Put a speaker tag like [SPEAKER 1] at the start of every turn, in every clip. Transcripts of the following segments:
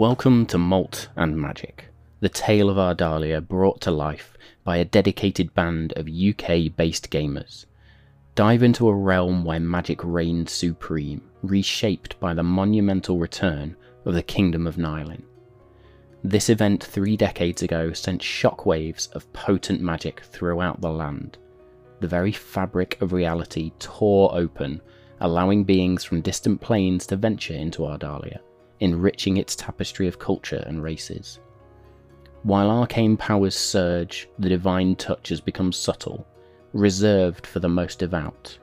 [SPEAKER 1] Welcome to Malt and Magic, the tale of Ardalia brought to life by a dedicated band of UK based gamers. Dive into a realm where magic reigns supreme, reshaped by the monumental return of the Kingdom of Nylin. This event three decades ago sent shockwaves of potent magic throughout the land. The very fabric of reality tore open, allowing beings from distant planes to venture into Ardalia, enriching its tapestry of culture and races. While arcane powers surge, the divine touch has become subtle, reserved for the most devout.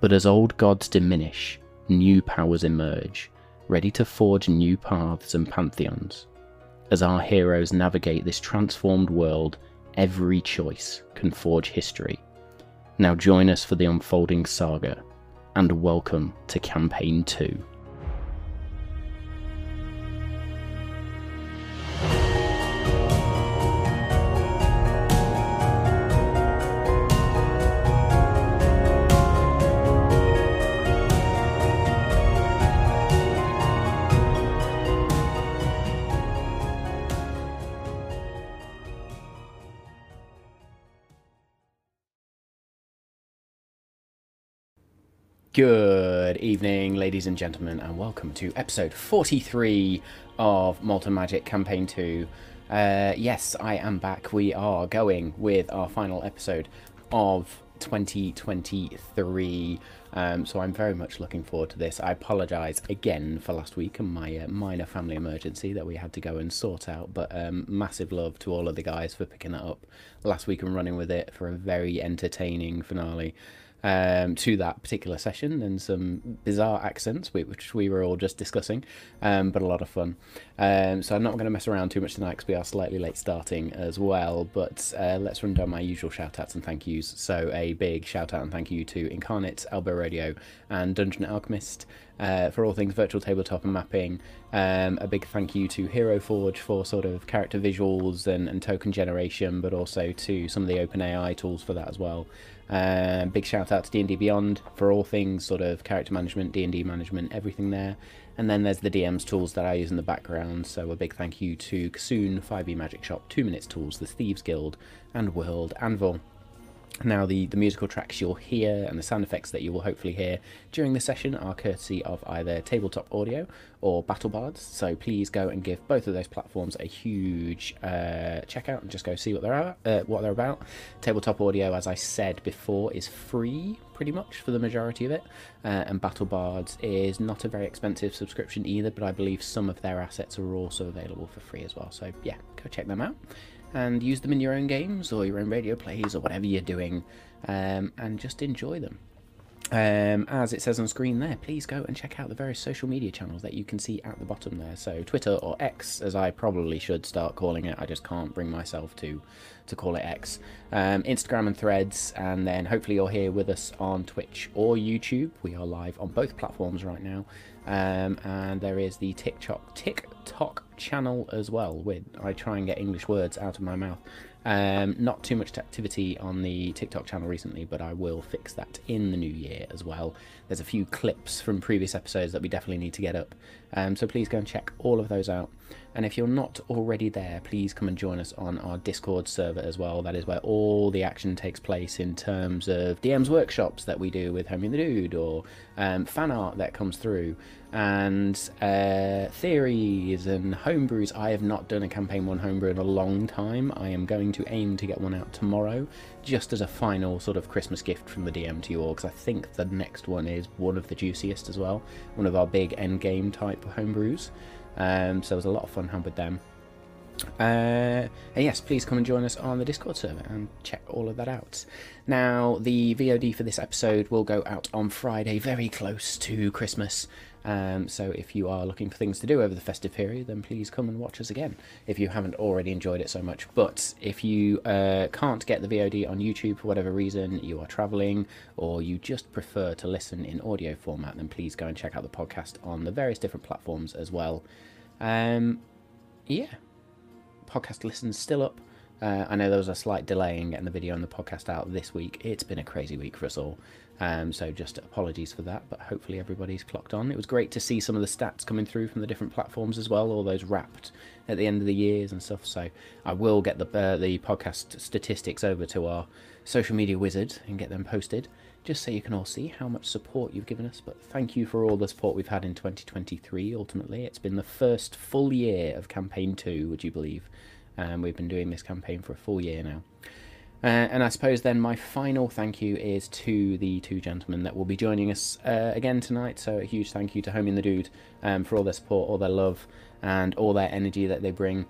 [SPEAKER 1] But as old gods diminish, new powers emerge, ready to forge new paths and pantheons. As our heroes navigate this transformed world, every choice can forge history. Now join us for the unfolding saga, and welcome to Campaign 2. Good evening, ladies and gentlemen, and welcome to episode 43 of Malt and Magic Campaign 2. Uh, yes, I am back. We are going with our final episode of 2023. Um, so I'm very much looking forward to this. I apologise again for last week and my uh, minor family emergency that we had to go and sort out. But um, massive love to all of the guys for picking that up last week and running with it for a very entertaining finale um, to that particular session and some bizarre accents, which we were all just discussing, um, but a lot of fun. Um, so I'm not going to mess around too much tonight because we are slightly late starting as well, but uh, let's run down my usual shout outs and thank yous. So a big shout out and thank you to Inkarnate, Owlbear Rodeo, and Dungeon Alchemist. Uh, for all things virtual tabletop and mapping. Um, a big thank you to Hero Forge for sort of character visuals and, and, token generation, but also to some of the OpenAI tools for that as well. Um, big shout out to D&D Beyond for all things sort of character management, D&D management, everything there. And then there's the DM's tools that I use in the background. So a big thank you to Kassoon, 5e Magic Shop, 2 Minutes Tools, the Thieves Guild, and World Anvil. Now, the, the musical tracks you'll hear and the sound effects that you will hopefully hear during the session are courtesy of either Tabletop Audio or BattleBards. So please go and give both of those platforms a huge uh, check out and just go see what they're uh, what they're about. Tabletop Audio, as I said before, is free pretty much for the majority of it, uh, and BattleBards is not a very expensive subscription either. But I believe some of their assets are also available for free as well. So yeah, go check them out and use them in your own games or your own radio plays or whatever you're doing um, and just enjoy them. Um, as it says on screen there, please go and check out the various social media channels that you can see at the bottom there. So Twitter or X, as I probably should start calling it. I just can't bring myself to to call it X. Um, Instagram and Threads, and then hopefully you're here with us on Twitch or YouTube. We are live on both platforms right now. Um, and there is the TikTok TikTok channel as well. With I try and get English words out of my mouth. Um, not too much activity on the TikTok channel recently, but I will fix that in the new year as well. There's a few clips from previous episodes that we definitely need to get up, um, so please go and check all of those out. And if you're not already there, please come and join us on our Discord server as well. That is where all the action takes place in terms of DM's workshops that we do with Homie the Dude or um, fan art that comes through and uh, theories and homebrews. I have not done a campaign one homebrew in a long time. I am going to aim to get one out tomorrow, just as a final sort of Christmas gift from the DM to you all, because I think the next one is one of the juiciest as well, one of our big end game type homebrews. Um, so it was a lot of fun with them. Uh, and yes, please come and join us on the Discord server and check all of that out. Now, the VOD for this episode will go out on Friday, very close to Christmas. Um, so if you are looking for things to do over the festive period, then please come and watch us again if you haven't already enjoyed it so much. But if you uh, can't get the VOD on YouTube for whatever reason, you are traveling, or you just prefer to listen in audio format, then please go and check out the podcast on the various different platforms as well. Um, yeah, podcast listens still up. Uh, I know there was a slight delay in getting the video and the podcast out this week. It's been a crazy week for us all. Um, so just apologies for that, but hopefully everybody's clocked on. It was great to see some of the stats coming through from the different platforms as well, all those wrapped at the end of the years and stuff. So I will get the uh, the podcast statistics over to our social media wizard and get them posted, just so you can all see how much support you've given us. But thank you for all the support we've had in 2023. Ultimately, it's been the first full year of campaign two. Would you believe? Um, we've been doing this campaign for a full year now. Uh, and I suppose then my final thank you is to the two gentlemen that will be joining us uh, again tonight. So a huge thank you to Homie and the Dude um, for all their support, all their love, and all their energy that they bring.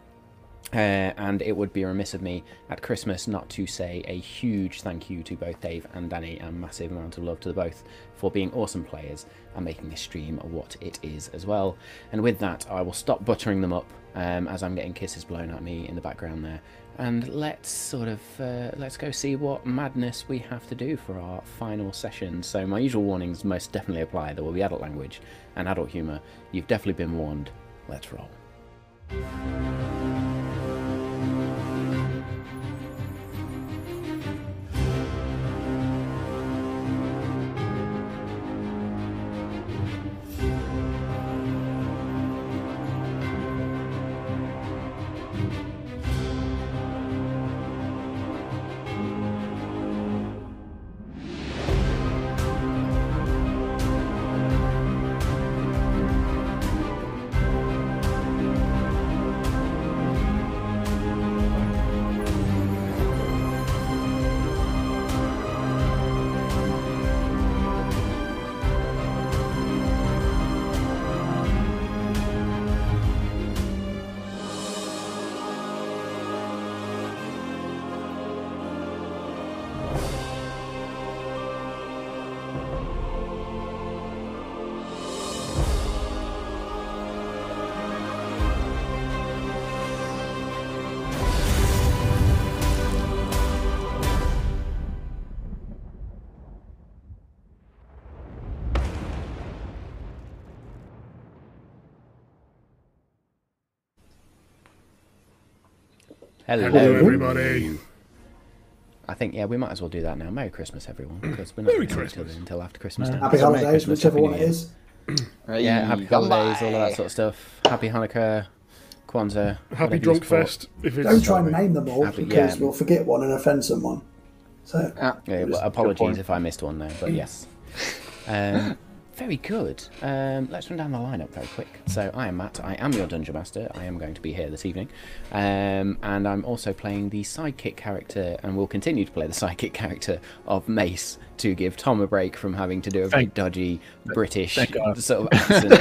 [SPEAKER 1] Uh, and it would be remiss of me at Christmas not to say a huge thank you to both Dave and Danny, and massive amount of love to the both for being awesome players and making this stream what it is as well. And with that, I will stop buttering them up um, as I'm getting kisses blown at me in the background there and let's sort of uh, let's go see what madness we have to do for our final session. So my usual warnings most definitely apply. There will be adult language and adult humour. You've definitely been warned. Let's roll. なるほど。Hello.
[SPEAKER 2] Hello, everybody.
[SPEAKER 1] I think yeah, we might as well do that now. Merry Christmas, everyone, because we're not
[SPEAKER 2] Merry
[SPEAKER 1] going to see each
[SPEAKER 2] Christmas.
[SPEAKER 1] other until after Christmas. Day.
[SPEAKER 3] Happy
[SPEAKER 1] So
[SPEAKER 3] holidays,
[SPEAKER 1] Christmas,
[SPEAKER 3] whichever
[SPEAKER 1] Happy
[SPEAKER 3] one
[SPEAKER 1] New
[SPEAKER 3] it
[SPEAKER 1] Year.
[SPEAKER 3] is.
[SPEAKER 1] Yeah, happy holidays, all of that sort of stuff. Happy Hanukkah, Kwanzaa.
[SPEAKER 2] Happy
[SPEAKER 1] whatever
[SPEAKER 2] Drunk. Fest. If it's
[SPEAKER 3] Don't try and name them all
[SPEAKER 1] Happy-
[SPEAKER 3] because
[SPEAKER 1] yeah.
[SPEAKER 3] we'll forget one and offend someone. So
[SPEAKER 1] Yeah, well, apologies if I missed one there, but yes. Um, very good. Um, let's run down the lineup very quick. So I am Matt. I am your dungeon master. I am going to be here this evening, um, and I'm also playing the sidekick character, and will continue to play the sidekick character of Mace to give Tom a break from having to do a very dodgy British
[SPEAKER 4] thank
[SPEAKER 1] sort of accent.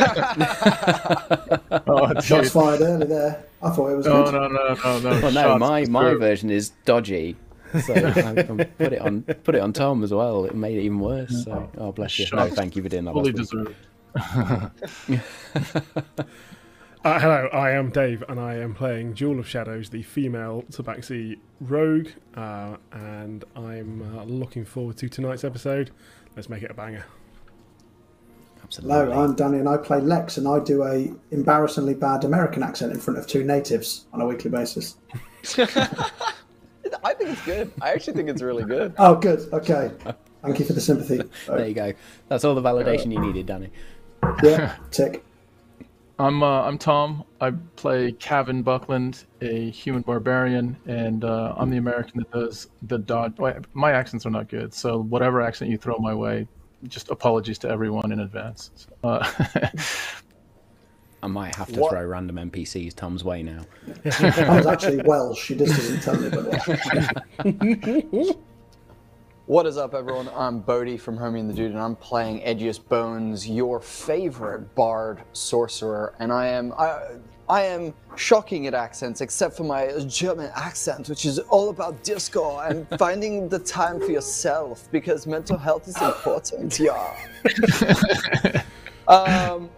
[SPEAKER 4] Oh,
[SPEAKER 3] shots fired early there. I thought it was
[SPEAKER 4] No,
[SPEAKER 3] good.
[SPEAKER 4] no, no, no, no.
[SPEAKER 1] well, no,
[SPEAKER 4] shots
[SPEAKER 1] my my
[SPEAKER 4] true.
[SPEAKER 1] version is dodgy. So I, I put it on put it on Tom as well. It made it even worse. So oh bless you. No, thank you for doing that.
[SPEAKER 4] fully deserved.
[SPEAKER 2] Uh, hello, I am Dave, and I am playing Jewel of Shadows, the female Tabaxi rogue, uh, and I'm uh, looking forward to tonight's episode. Let's make it a banger.
[SPEAKER 1] Absolutely.
[SPEAKER 3] Hello, I'm Danny and I play Lex and I do a embarrassingly bad American accent in front of two natives on a weekly basis.
[SPEAKER 5] I think it's good. I actually think it's really good.
[SPEAKER 3] Oh, good. Okay. Thank you for the sympathy.
[SPEAKER 1] There you go. That's all the validation you needed, Danny.
[SPEAKER 3] Yeah, tick.
[SPEAKER 4] I'm uh, I'm Tom. I play Kevin Buckland, a human barbarian, and uh, I'm the American that does the dodge. My accents are not good, so whatever accent you throw my way, just apologies to everyone in advance. Uh,
[SPEAKER 1] I might have to
[SPEAKER 5] What-
[SPEAKER 1] throw random NPCs Tom's way now.
[SPEAKER 3] I was actually Welsh. She just doesn't tell me about it.
[SPEAKER 5] What is up, everyone? I'm Bodhi from Homie and the Dude, and I'm playing Edgiest Bones, your favorite bard sorcerer. And I am I, I am shocking at accents, except for my German accent, which is all about disco and finding the time for yourself because mental health is important. Yeah. um,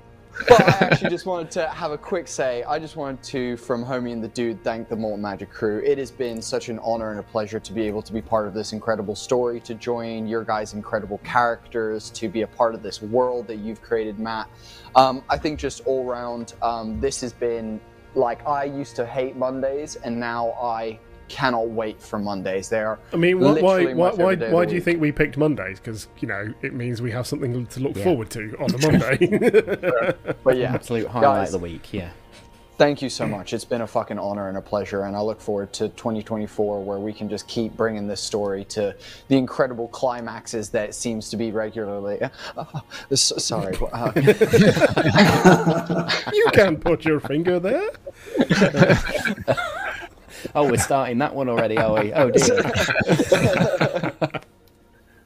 [SPEAKER 5] but I actually just wanted to have a quick say. I just wanted to, from Homie and the Dude, thank the Malt and Magic crew. It has been such an honor and a pleasure to be able to be part of this incredible story, to join your guys' incredible characters, to be a part of this world that you've created, Matt. Um, I think just all round, um, this has been like I used to hate Mondays, and now I cannot wait for Mondays. They are.
[SPEAKER 2] I mean, why why why, why, why do you think we picked Mondays? Because you know it means we have something to look
[SPEAKER 1] Yeah.
[SPEAKER 2] forward to on a Monday.
[SPEAKER 5] But yeah,
[SPEAKER 1] Absolute highlight
[SPEAKER 5] guys,
[SPEAKER 1] of the week. Yeah.
[SPEAKER 5] thank you so much. It's been a fucking honor and a pleasure, and I look forward to 2024 where we can just keep bringing this story to the incredible climaxes that it seems to be regularly. S- sorry. uh,
[SPEAKER 2] you can't put your finger there.
[SPEAKER 1] Oh, we're starting that one already, are we? Oh dear.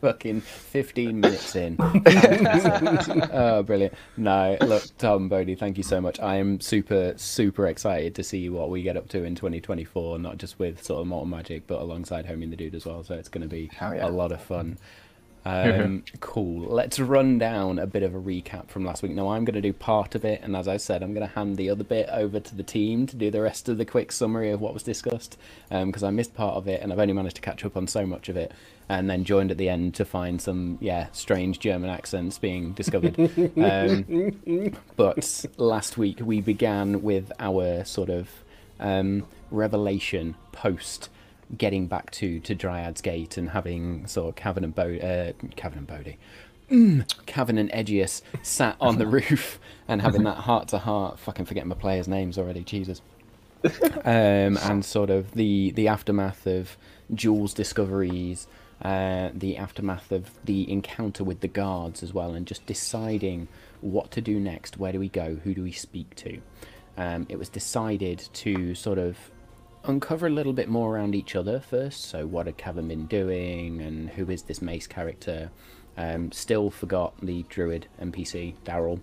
[SPEAKER 1] Fucking 15 minutes in. oh, brilliant. No, look, Tom, Bodie, thank you so much. I am super, super excited to see what we get up to in 2024, not just with sort of Malt and Magic, but alongside Homie the Dude as well. So it's going to be
[SPEAKER 5] yeah.
[SPEAKER 1] a lot of fun. Um, cool. Let's run down a bit of a recap from last week. Now, I'm going to do part of it, and as I said, I'm going to hand the other bit over to the team to do the rest of the quick summary of what was discussed because I missed part of it and I've only managed to catch up on so much of it. And then joined at the end to find some, yeah, strange German accents being discovered. um, but last week we began with our sort of um, revelation post getting back to to Dryad's Gate and having sort of Cavan and Bo- uh, Cavan and Bodie. Mm, Cavan and Edgius sat on the roof and having that heart to heart. Fucking forgetting my players' names already. Jesus. Um, and sort of the the aftermath of Jules' discoveries, uh, the aftermath of the encounter with the guards as well, and just deciding what to do next. Where do we go? Who do we speak to? Um, it was decided to sort of uncover a little bit more around each other first. So, what had Cavan been doing, and who is this Mace character? Um, still forgot the druid NPC Daryl.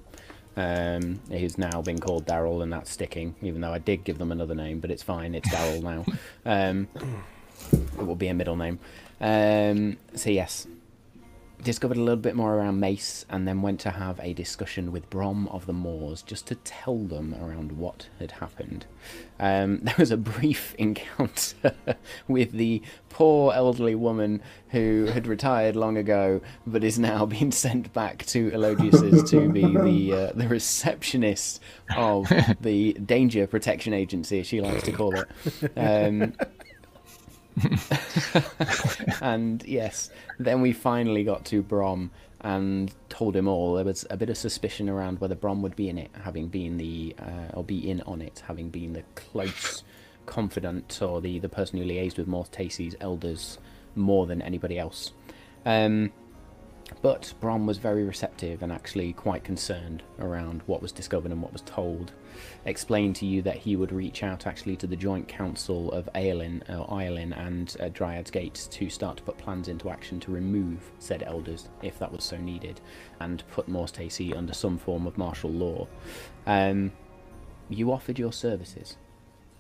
[SPEAKER 1] Um, who's now been called Daryl, and that's sticking. Even though I did give them another name, but it's fine. It's Daryl now. Um, it will be a middle name. Um, so yes, discovered a little bit more around Mace, and then went to have a discussion with Brom of the Moors just to tell them around what had happened. Um, there was a brief encounter with the poor elderly woman who had retired long ago, but is now being sent back to Elogius's to be the uh, the receptionist of the Danger Protection Agency, as she likes to call it. Um, and yes, then we finally got to Brom and told him all. There was a bit of suspicion around whether Brom would be in it, having been the uh, or be in on it, having been the close confidant or the the person who liaised with Morse Taesi's elders more than anybody else. Um, but Brom was very receptive and actually quite concerned around what was discovered and what was told. Explained to you that he would reach out actually to the joint council of Aelin, uh, Iolin and uh, Dryad's Gates to start to put plans into action to remove said elders if that was so needed and put Morse Taesi under some form of martial law. Um, you offered your services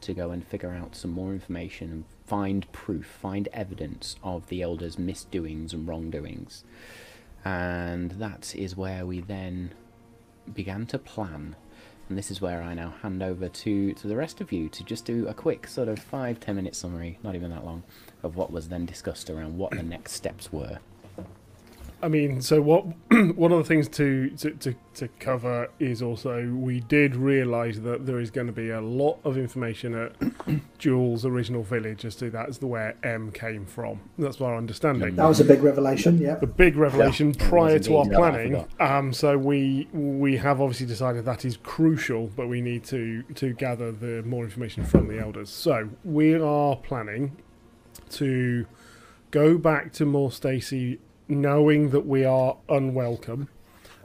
[SPEAKER 1] to go and figure out some more information and find proof, find evidence of the elders' misdoings and wrongdoings. And that is where we then began to plan. And this is where I now hand over to, to the rest of you to just do a quick sort of five, ten minute summary, not even that long, of what was then discussed around what the next steps were.
[SPEAKER 2] I mean, so what? one of the things to, to, to, to cover is also we did realise that there is going to be a lot of information at Jules' original village as to that's the where M came from. That's our understanding.
[SPEAKER 3] That was a big revelation. Yeah.
[SPEAKER 2] the big revelation
[SPEAKER 1] it
[SPEAKER 2] prior to our
[SPEAKER 1] indeed. Yeah, I
[SPEAKER 2] planning. Um, so we we have obviously decided that is crucial, but we need to to gather the more information from the elders. So we are planning to go back to Morse Taesi, knowing that we are unwelcome.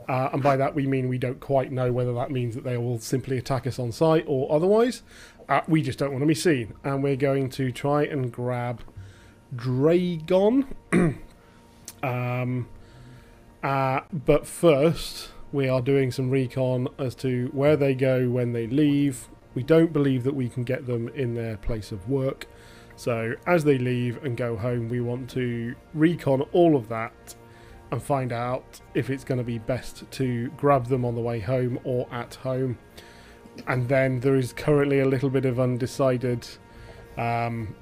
[SPEAKER 2] Uh, and by that we mean we don't quite know whether that means that they will simply attack us on sight or otherwise. Uh, we just don't want to be seen, and we're going to try and grab Dragon. um, uh, but first, we are doing some recon as to where they go when they leave. We don't believe that we can get them in their place of work. So, as they leave and go home, we want to recon all of that and find out if it's going to be best to grab them on the way home or at home. And then there is currently a little bit of undecided um,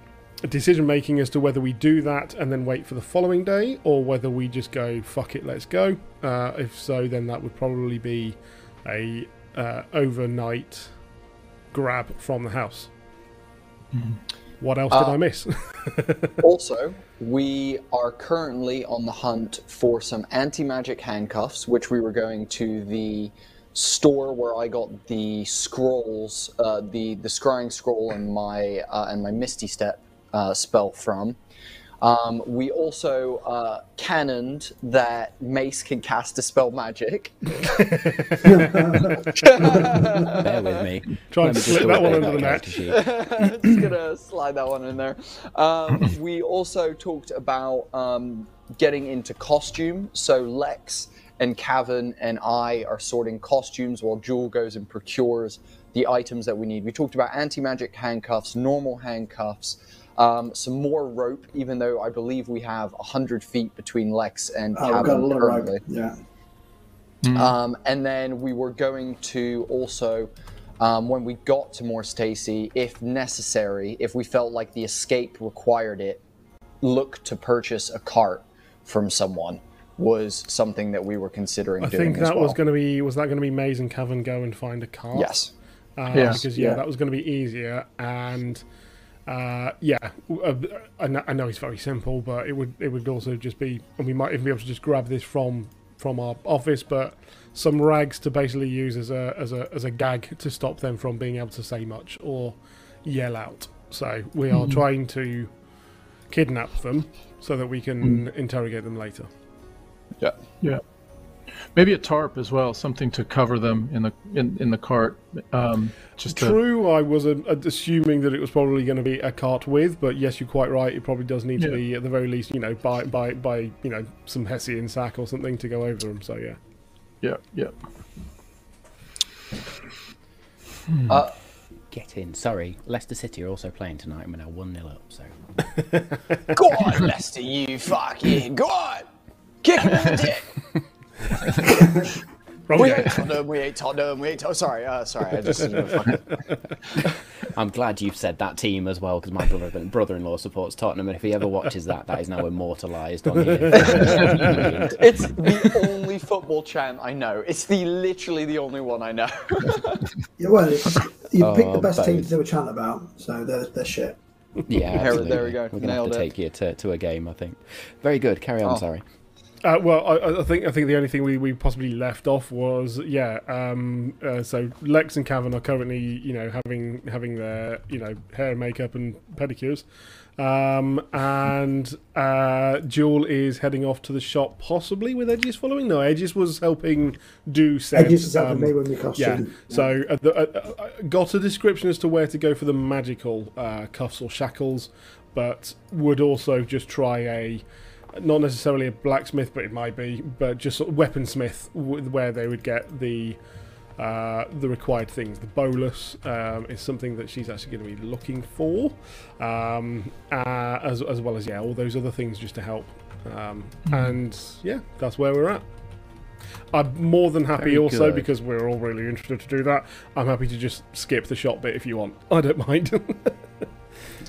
[SPEAKER 2] decision making as to whether we do that and then wait for the following day or whether we just go fuck it let's go. Uh, if so then that would probably be a uh, overnight grab from the house What else did I miss?
[SPEAKER 5] Also, we are currently on the hunt for some anti-magic handcuffs, which we were going to the store where I got the scrolls, uh, the the scrying scroll and my uh, and my Misty Step uh, spell from. Um, we also uh, cannoned that Mace can cast dispel magic.
[SPEAKER 1] Bear with me.
[SPEAKER 2] Try
[SPEAKER 1] Let
[SPEAKER 2] and slip that one under the
[SPEAKER 1] character
[SPEAKER 2] net.
[SPEAKER 5] just gonna slide that one in there. Um, we also talked about um, getting into costume. So Lex and Cavan and I are sorting costumes while Jewel goes and procures the items that we need. We talked about anti-magic handcuffs, normal handcuffs, um, some more rope. Even though I believe we have hundred feet between Lex and
[SPEAKER 3] Oh, we've got a
[SPEAKER 5] Cavan
[SPEAKER 3] lot of
[SPEAKER 5] currently.
[SPEAKER 3] rope. Yeah.
[SPEAKER 5] Um, and then we were going to also, um, when we got to Morse Taesi, if necessary, if we felt like the escape required it, look to purchase a cart from someone was something that we were considering
[SPEAKER 2] I
[SPEAKER 5] doing
[SPEAKER 2] think
[SPEAKER 5] as
[SPEAKER 2] that
[SPEAKER 5] well.
[SPEAKER 2] was going to be was that going to be Maze and Cavan go and find a cart?
[SPEAKER 5] Yes.
[SPEAKER 2] Uh,
[SPEAKER 4] Yes.
[SPEAKER 2] Because yeah,
[SPEAKER 3] Yeah.
[SPEAKER 2] that was going to be easier and. Uh, yeah, uh, I know, I know it's very simple, but it would it would also just be, and we might even be able to just grab this from from our office, but some rags to basically use as a as a as a gag to stop them from being able to say much or yell out. So we are trying to kidnap them so that we can interrogate them later.
[SPEAKER 5] Yeah.
[SPEAKER 4] Yeah. Maybe a tarp as well, something to cover them in the in, in the cart. Um, just to,
[SPEAKER 2] True, I was uh, assuming that it was probably going to be a cart with, but yes, you're quite right. It probably does need to be at the very least, you know, by by by you know some hessian sack or something to go over them. So yeah,
[SPEAKER 4] yeah, yeah.
[SPEAKER 5] Uh,
[SPEAKER 1] Get in. Sorry, Leicester City are also playing tonight. and We're now 1 0 up, so.
[SPEAKER 5] go on, Leicester, you fucking go on, kick him in the dick.
[SPEAKER 2] wrong
[SPEAKER 5] We
[SPEAKER 2] game.
[SPEAKER 5] ain't Tottenham, we ain't Tottenham, we ain't Tottenham. Sorry, uh, sorry, I just. You know,
[SPEAKER 1] I'm glad you've said that team as well because my brother, brother-in-law supports Tottenham, and if he ever watches that, that is now immortalised on here. Brilliant.
[SPEAKER 5] It's the only football chant I know. It's the literally the only one I know.
[SPEAKER 3] Yeah, well, it's, you pick the
[SPEAKER 1] Oh,
[SPEAKER 3] best team to do a chant about, so they're, they're shit.
[SPEAKER 1] Yeah,
[SPEAKER 5] There-
[SPEAKER 1] absolutely.
[SPEAKER 5] there we go.
[SPEAKER 1] We're gonna
[SPEAKER 5] Nailed
[SPEAKER 1] have to
[SPEAKER 5] it.
[SPEAKER 1] take you to, to a game, I think. Very good. Carry on.
[SPEAKER 5] Oh.
[SPEAKER 1] Sorry.
[SPEAKER 2] Uh, well, I, I think I think the only thing we, we possibly left off was yeah. Um, uh, so Lex and Cavan are currently you know having having their you know hair, makeup, and pedicures, um, and uh, Jewel is heading off to the shop possibly with Edges following. No, Edges was helping do said.
[SPEAKER 3] Edges is helping
[SPEAKER 2] um,
[SPEAKER 3] me with my
[SPEAKER 2] yeah. So uh, the, uh, got a description as to where to go for the magical uh, cuffs or shackles, but would also just try a not necessarily a blacksmith, but it might be, but just sort of weaponsmith where they would get the uh, the required things. The bolus um, is something that she's actually going to be looking for, um, uh, as as well as yeah, all those other things just to help. Um, And yeah, that's where we're at. I'm more than happy
[SPEAKER 1] Very
[SPEAKER 2] also
[SPEAKER 1] good.
[SPEAKER 2] because we're all really interested to do that. I'm happy to just skip the shop bit if you want. I don't mind.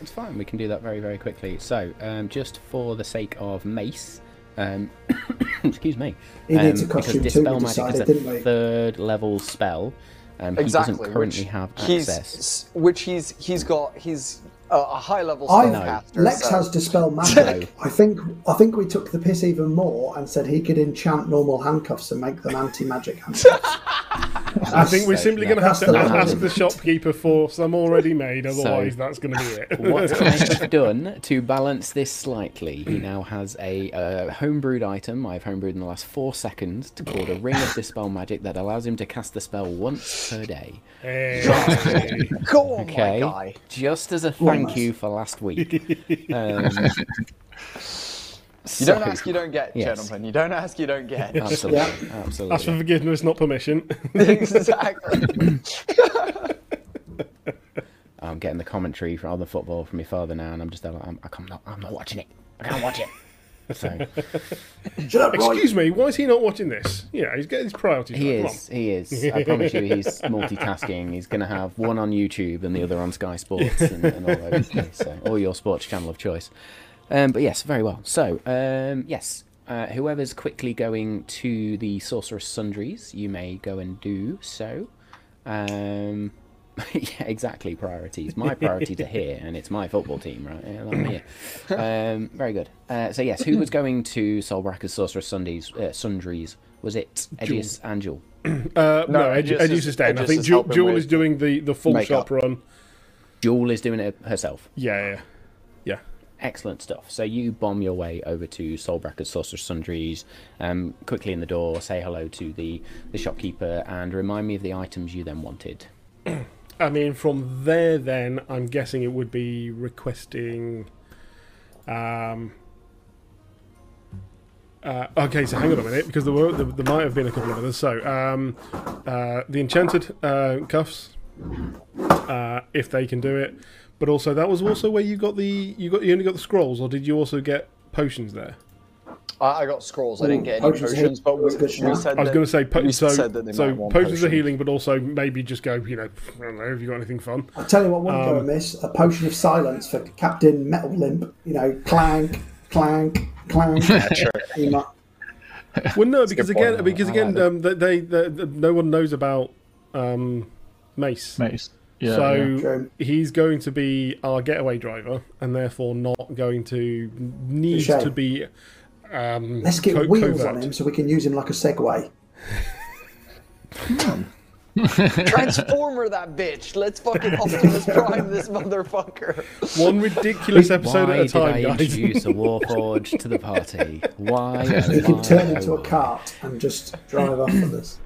[SPEAKER 1] It's fine. We can do that very, very quickly. So, um, just for the sake of Mace, um, excuse me,
[SPEAKER 3] He
[SPEAKER 1] um,
[SPEAKER 3] needs a
[SPEAKER 1] because Dispel
[SPEAKER 3] we
[SPEAKER 1] Magic is a
[SPEAKER 3] didn't we?
[SPEAKER 1] third level spell. Um, he doesn't currently
[SPEAKER 5] which
[SPEAKER 1] have access.
[SPEAKER 5] s- which he's he's got he's a, a high level
[SPEAKER 3] I
[SPEAKER 5] spellcaster.
[SPEAKER 3] Lex
[SPEAKER 5] so-
[SPEAKER 3] has dispel magic. I think I think we took the piss even more and said he could enchant normal handcuffs and make them anti-magic handcuffs.
[SPEAKER 2] I think we're simply going to have to ask
[SPEAKER 3] plan.
[SPEAKER 2] the shopkeeper for some already made, otherwise that's going to be it.
[SPEAKER 1] what I have done to balance this slightly, he now has a uh, homebrewed item I've homebrewed in the last four seconds to called a Ring of Dispel Magic that allows him to cast the spell once per day.
[SPEAKER 2] Hey.
[SPEAKER 5] Go on,
[SPEAKER 1] Okay,
[SPEAKER 5] my guy.
[SPEAKER 1] just as a thank
[SPEAKER 3] nice.
[SPEAKER 1] you for last week. Um,
[SPEAKER 5] You don't ask, you don't get,
[SPEAKER 1] yes.
[SPEAKER 5] gentlemen. You don't ask, you don't get.
[SPEAKER 1] absolutely,
[SPEAKER 3] Yeah.
[SPEAKER 1] absolutely.
[SPEAKER 2] Ask for forgiveness, not permission.
[SPEAKER 5] exactly.
[SPEAKER 1] I'm getting the commentary from on the football from my father now, and I'm just like, I'm, I'm not, I'm not watching it. I can't watch it. So
[SPEAKER 3] Shut up, Roy.
[SPEAKER 2] Excuse me, why is he not watching this? Yeah, he's getting his priorities
[SPEAKER 1] he
[SPEAKER 2] right.
[SPEAKER 1] Is, he is. I promise you, he's multitasking. He's going to have one on YouTube and the other on Sky Sports and, and all those things. So, or your sports channel of choice. Um, but yes, very well. So um, yes, uh, whoever's quickly going to the Sorcerer's Sundries, you may go and do so. Um, yeah, exactly. Priorities. My priorities are here, and it's my football team, right? Yeah, I'm here. Um, very good. Uh, so yes, who was going to Soulbracker's Sorcerer's Sundays, uh, Sundries? Was it Edius and Jewel?
[SPEAKER 2] Uh, no, Ed,
[SPEAKER 5] Edgius
[SPEAKER 2] Edgius
[SPEAKER 5] is-
[SPEAKER 2] is staying. I think
[SPEAKER 5] is
[SPEAKER 2] Jewel, Jewel is doing the, the full
[SPEAKER 5] makeup.
[SPEAKER 2] shop run.
[SPEAKER 1] Jewel is doing it herself.
[SPEAKER 2] Yeah, yeah, yeah.
[SPEAKER 1] Excellent stuff. So you bomb your way over to Soulbracker's Sorcerer's Sundries, um, quickly in the door, say hello to the, the shopkeeper, and remind me of the items you then wanted.
[SPEAKER 2] I mean, from there, then I'm guessing it would be requesting. Um, uh, okay, so hang on a minute because there were there, there might have been a couple of others. So um, uh, the enchanted uh, cuffs, uh, if they can do it, but also that was also where you got the you got you only got the scrolls, or did you also get potions there?
[SPEAKER 5] I, I got scrolls. I didn't get any
[SPEAKER 3] potions
[SPEAKER 5] potions, but we,
[SPEAKER 3] that's a good
[SPEAKER 5] we said
[SPEAKER 2] I was going to say po-
[SPEAKER 5] we
[SPEAKER 2] so.
[SPEAKER 5] said that they
[SPEAKER 2] So
[SPEAKER 5] might want
[SPEAKER 2] potions are healing, but also maybe just go. You know, I don't know. Have you got anything fun?
[SPEAKER 3] I'll tell you what wouldn't go miss a potion of silence for Captain Metal Limp. You know, clank, clank, clank. He might-
[SPEAKER 2] Well, no, because again,
[SPEAKER 5] point.
[SPEAKER 2] because again, um, they, they, they, no one knows about um, Mace.
[SPEAKER 4] Mace. Yeah.
[SPEAKER 2] so
[SPEAKER 4] yeah.
[SPEAKER 2] He's going to be our getaway driver, and therefore not going to need to be. Um,
[SPEAKER 3] Let's get
[SPEAKER 2] co-
[SPEAKER 3] wheels
[SPEAKER 2] covert.
[SPEAKER 3] on him so we can use him like a Segway.
[SPEAKER 5] Transformer that bitch. Let's fucking Optimus Prime this motherfucker.
[SPEAKER 2] One ridiculous episode
[SPEAKER 1] Why
[SPEAKER 2] at a time,
[SPEAKER 1] did
[SPEAKER 2] time,
[SPEAKER 1] I
[SPEAKER 2] guys.
[SPEAKER 1] introduce a Warforged to the party? Why?
[SPEAKER 3] He
[SPEAKER 1] oh
[SPEAKER 3] can turn
[SPEAKER 1] oh
[SPEAKER 3] into a cart and just drive off with us.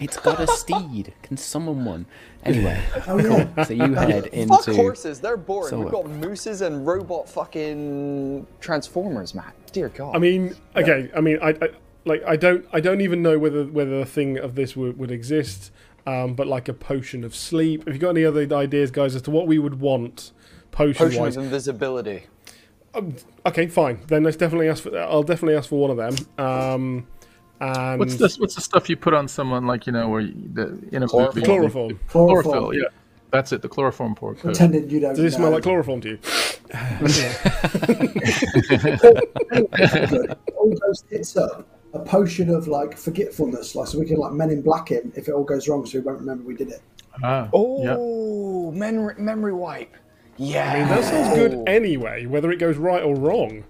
[SPEAKER 1] It's got a steed. Can summon one? Anyway,
[SPEAKER 3] Oh yeah.
[SPEAKER 1] so you head
[SPEAKER 5] Fuck
[SPEAKER 1] into.
[SPEAKER 5] horses. They're boring.
[SPEAKER 1] So
[SPEAKER 5] We've got mooses and robot fucking transformers, Matt. Dear God.
[SPEAKER 2] I mean, okay. I mean, I, I like. I don't. I don't even know whether whether a thing of this would, would exist. Um, but like a potion of sleep. Have you got any other ideas, guys, as to what we would want potion
[SPEAKER 5] potion of invisibility.
[SPEAKER 2] Okay, fine. Then let's definitely ask for. I'll definitely ask for one of them. Um, and
[SPEAKER 4] What's this? What's the stuff you put on someone like you know where you, the in a
[SPEAKER 5] Chloroform.
[SPEAKER 4] movie?
[SPEAKER 2] Chloroform.
[SPEAKER 4] Chlorophyll.
[SPEAKER 3] Chloroform.
[SPEAKER 4] Yeah, that's it. The chloroform port. code.
[SPEAKER 3] Pretending you don't
[SPEAKER 2] Does this smell like chloroform to you?
[SPEAKER 3] Good. all goes tits up. A potion of like forgetfulness, like so we can like men in black him if it all goes wrong, so we won't remember we did it.
[SPEAKER 4] Ah, yeah.
[SPEAKER 5] Oh, memory, memory wipe. Yeah.
[SPEAKER 2] I mean, that sounds good anyway, whether it goes right or wrong.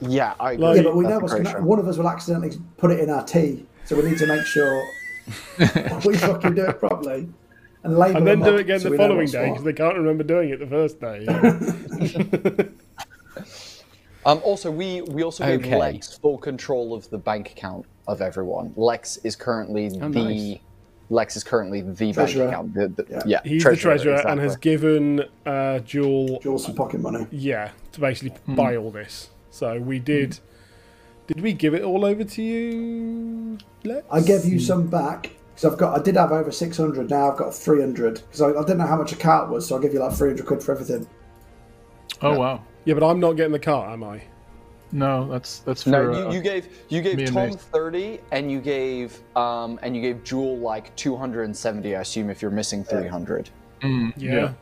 [SPEAKER 5] Yeah, I agree.
[SPEAKER 2] Like-
[SPEAKER 3] Yeah, but we
[SPEAKER 5] That's
[SPEAKER 3] know what's
[SPEAKER 5] great
[SPEAKER 3] gonna, one of us will accidentally put it in our tea, so we need to make sure we fucking do it properly and label
[SPEAKER 2] And then do it again
[SPEAKER 3] so
[SPEAKER 2] the following day because they can't remember doing it the first day.
[SPEAKER 5] Um, also, we we also gave
[SPEAKER 1] Okay.
[SPEAKER 5] Lex full control of the bank account of everyone. Lex is currently
[SPEAKER 1] Oh,
[SPEAKER 5] the
[SPEAKER 1] nice.
[SPEAKER 5] Lex is currently the
[SPEAKER 3] Treasurer.
[SPEAKER 5] bank account. The, the,
[SPEAKER 3] Yeah.
[SPEAKER 5] yeah.
[SPEAKER 2] He's the treasurer and has given uh, Jewel,
[SPEAKER 3] Jewels some pocket money.
[SPEAKER 2] yeah, to basically
[SPEAKER 5] Hmm.
[SPEAKER 2] buy all this. So we did. Did we give it all over to you? Lex?
[SPEAKER 3] I gave you some back because I've got. I did have over six hundred. Now I've got three hundred because I, I didn't know how much a cart was, so I'll give you like three hundred quid for everything.
[SPEAKER 4] Oh wow.
[SPEAKER 2] Yeah, but I'm not getting the cart, am I?
[SPEAKER 4] No, that's that's for.
[SPEAKER 5] No,
[SPEAKER 4] uh,
[SPEAKER 5] you, you gave you gave Tom
[SPEAKER 4] Mace.
[SPEAKER 5] thirty, and you gave um and you gave Jewel like two hundred and seventy. I assume if you're missing three hundred.
[SPEAKER 4] mm,
[SPEAKER 2] Yeah.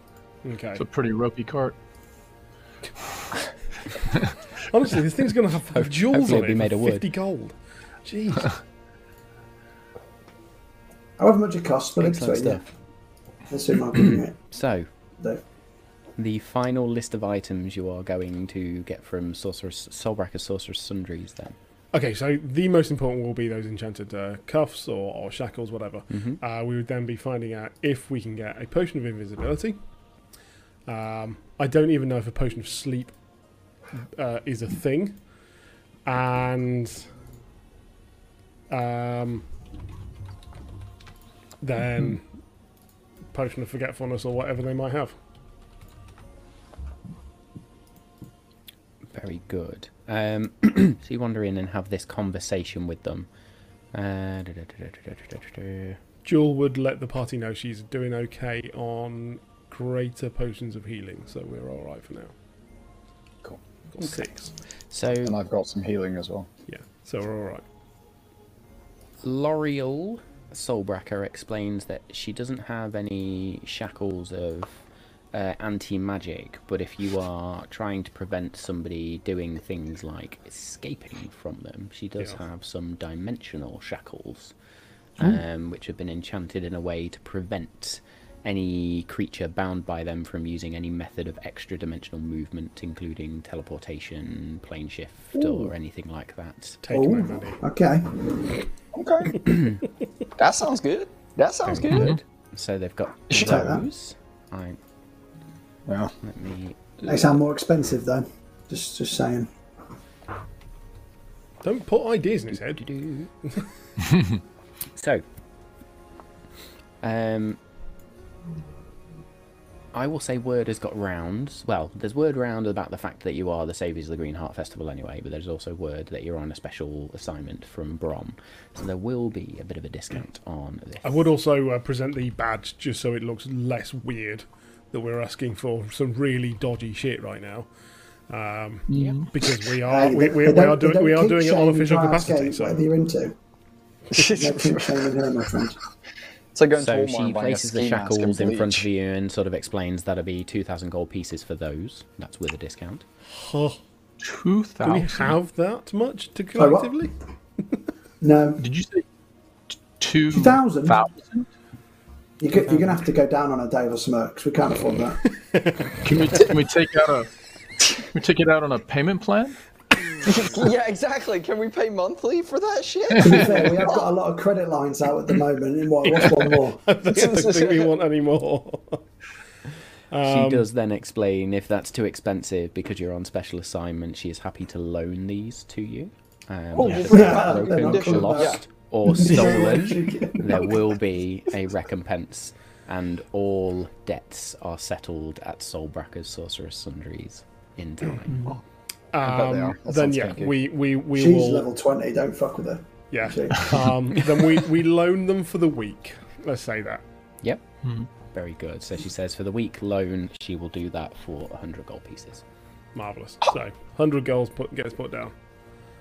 [SPEAKER 4] yeah.
[SPEAKER 2] Okay.
[SPEAKER 4] It's a pretty ropey cart.
[SPEAKER 2] Honestly, this thing's going to have jewels
[SPEAKER 1] hopefully
[SPEAKER 2] on
[SPEAKER 1] it'll be made of wood.
[SPEAKER 2] 50 gold. Jeez.
[SPEAKER 3] However much it costs, split it
[SPEAKER 1] Excellent
[SPEAKER 3] between you.
[SPEAKER 1] stuff.
[SPEAKER 3] Let's see my giving.
[SPEAKER 1] So,
[SPEAKER 3] Dave.
[SPEAKER 1] the final list of items you are going to get from Sorcerer's Soulbracker's Sorcerer's Sundries then.
[SPEAKER 2] Okay, so the most important will be those enchanted uh, cuffs or, or shackles, whatever.
[SPEAKER 1] Mm-hmm.
[SPEAKER 2] Uh, we would then be finding out if we can get a potion of invisibility. Um, I don't even know if a potion of sleep uh, is a thing, and um, then potion of forgetfulness or whatever they might have.
[SPEAKER 1] Very good. Um, so you wander in and have this conversation with them. Uh.
[SPEAKER 2] Jewel would let the party know she's doing okay on greater potions of healing, so we're all right for now.
[SPEAKER 5] Cool.
[SPEAKER 2] Got six.
[SPEAKER 1] So
[SPEAKER 5] And I've got some healing as well.
[SPEAKER 2] Yeah, so we're all right.
[SPEAKER 1] L'Oreal Soulbracker explains that she doesn't have any shackles of uh, anti magic, but if you are trying to prevent somebody doing things like escaping from them, she does
[SPEAKER 2] Yeah.
[SPEAKER 1] have some dimensional shackles, um, which have been enchanted in a way to prevent any creature bound by them from using any method of extra dimensional movement, including teleportation, plane shift, or anything like that.
[SPEAKER 2] Take my
[SPEAKER 3] Ooh,
[SPEAKER 2] money.
[SPEAKER 3] okay.
[SPEAKER 5] Okay. that sounds good. That sounds good.
[SPEAKER 1] So they've got
[SPEAKER 3] Should take that.
[SPEAKER 1] those. I,
[SPEAKER 5] Well,
[SPEAKER 1] let me.
[SPEAKER 3] They sound more expensive though. Just just saying.
[SPEAKER 2] Don't put ideas in his head.
[SPEAKER 1] So, um, I will say word has got round. Well, there's word round about the fact that you are the Saviors of the Green Heart Festival anyway, but there's also word that you're on a special assignment from Brom. So there will be a bit of a discount on this.
[SPEAKER 2] I would also uh, present the badge just so it looks less weird that we're asking for some really dodgy shit right now. Um, because we are
[SPEAKER 3] Hey,
[SPEAKER 2] we,
[SPEAKER 3] they-
[SPEAKER 2] we,
[SPEAKER 3] they
[SPEAKER 2] we are doing we are doing it on official
[SPEAKER 3] Briar
[SPEAKER 2] capacity. So
[SPEAKER 3] Whatever you're into. No kink shaming here, my friend.
[SPEAKER 5] It's like going to
[SPEAKER 1] So
[SPEAKER 5] Walmart
[SPEAKER 1] she
[SPEAKER 5] and buying a
[SPEAKER 1] places the
[SPEAKER 5] ski mask and
[SPEAKER 1] shackles in front of you and sort of explains that'll be 2,000 gold pieces for those. That's with a discount.
[SPEAKER 2] Huh.
[SPEAKER 4] Two
[SPEAKER 2] do we have that much to collectively?
[SPEAKER 3] No,
[SPEAKER 4] Did you say t- two
[SPEAKER 3] 2,000? you could, you're gonna have to go down on a day or something because we can't afford that.
[SPEAKER 4] Can we t- can we take out a we take it out on a payment plan?
[SPEAKER 5] yeah, exactly. Can we pay monthly for that shit?
[SPEAKER 3] to be fair, we have got a lot of credit lines out at the moment. And what, what's one more?
[SPEAKER 2] I don't think we want any more.
[SPEAKER 1] she does then explain if that's too expensive because you're on special assignment, she is happy to loan these to you. Um,
[SPEAKER 5] Oh,
[SPEAKER 1] if
[SPEAKER 3] yeah,
[SPEAKER 1] broken,
[SPEAKER 3] they're not coming
[SPEAKER 1] lost,
[SPEAKER 3] back.
[SPEAKER 1] or stolen, there will be a recompense, and all debts are settled at Soulbracker's Sorceress Sundries in time.
[SPEAKER 5] Bet they
[SPEAKER 2] Um, then yeah,
[SPEAKER 5] kinky.
[SPEAKER 2] we we we
[SPEAKER 3] She's
[SPEAKER 2] will
[SPEAKER 3] level 20, don't fuck with her.
[SPEAKER 2] yeah. Um, then we we loan them for the week. Let's say that.
[SPEAKER 1] Yep. Very good. So she says for the week loan, she will do that for 100 gold pieces.
[SPEAKER 2] Marvelous. So, hundred goals put gets put down.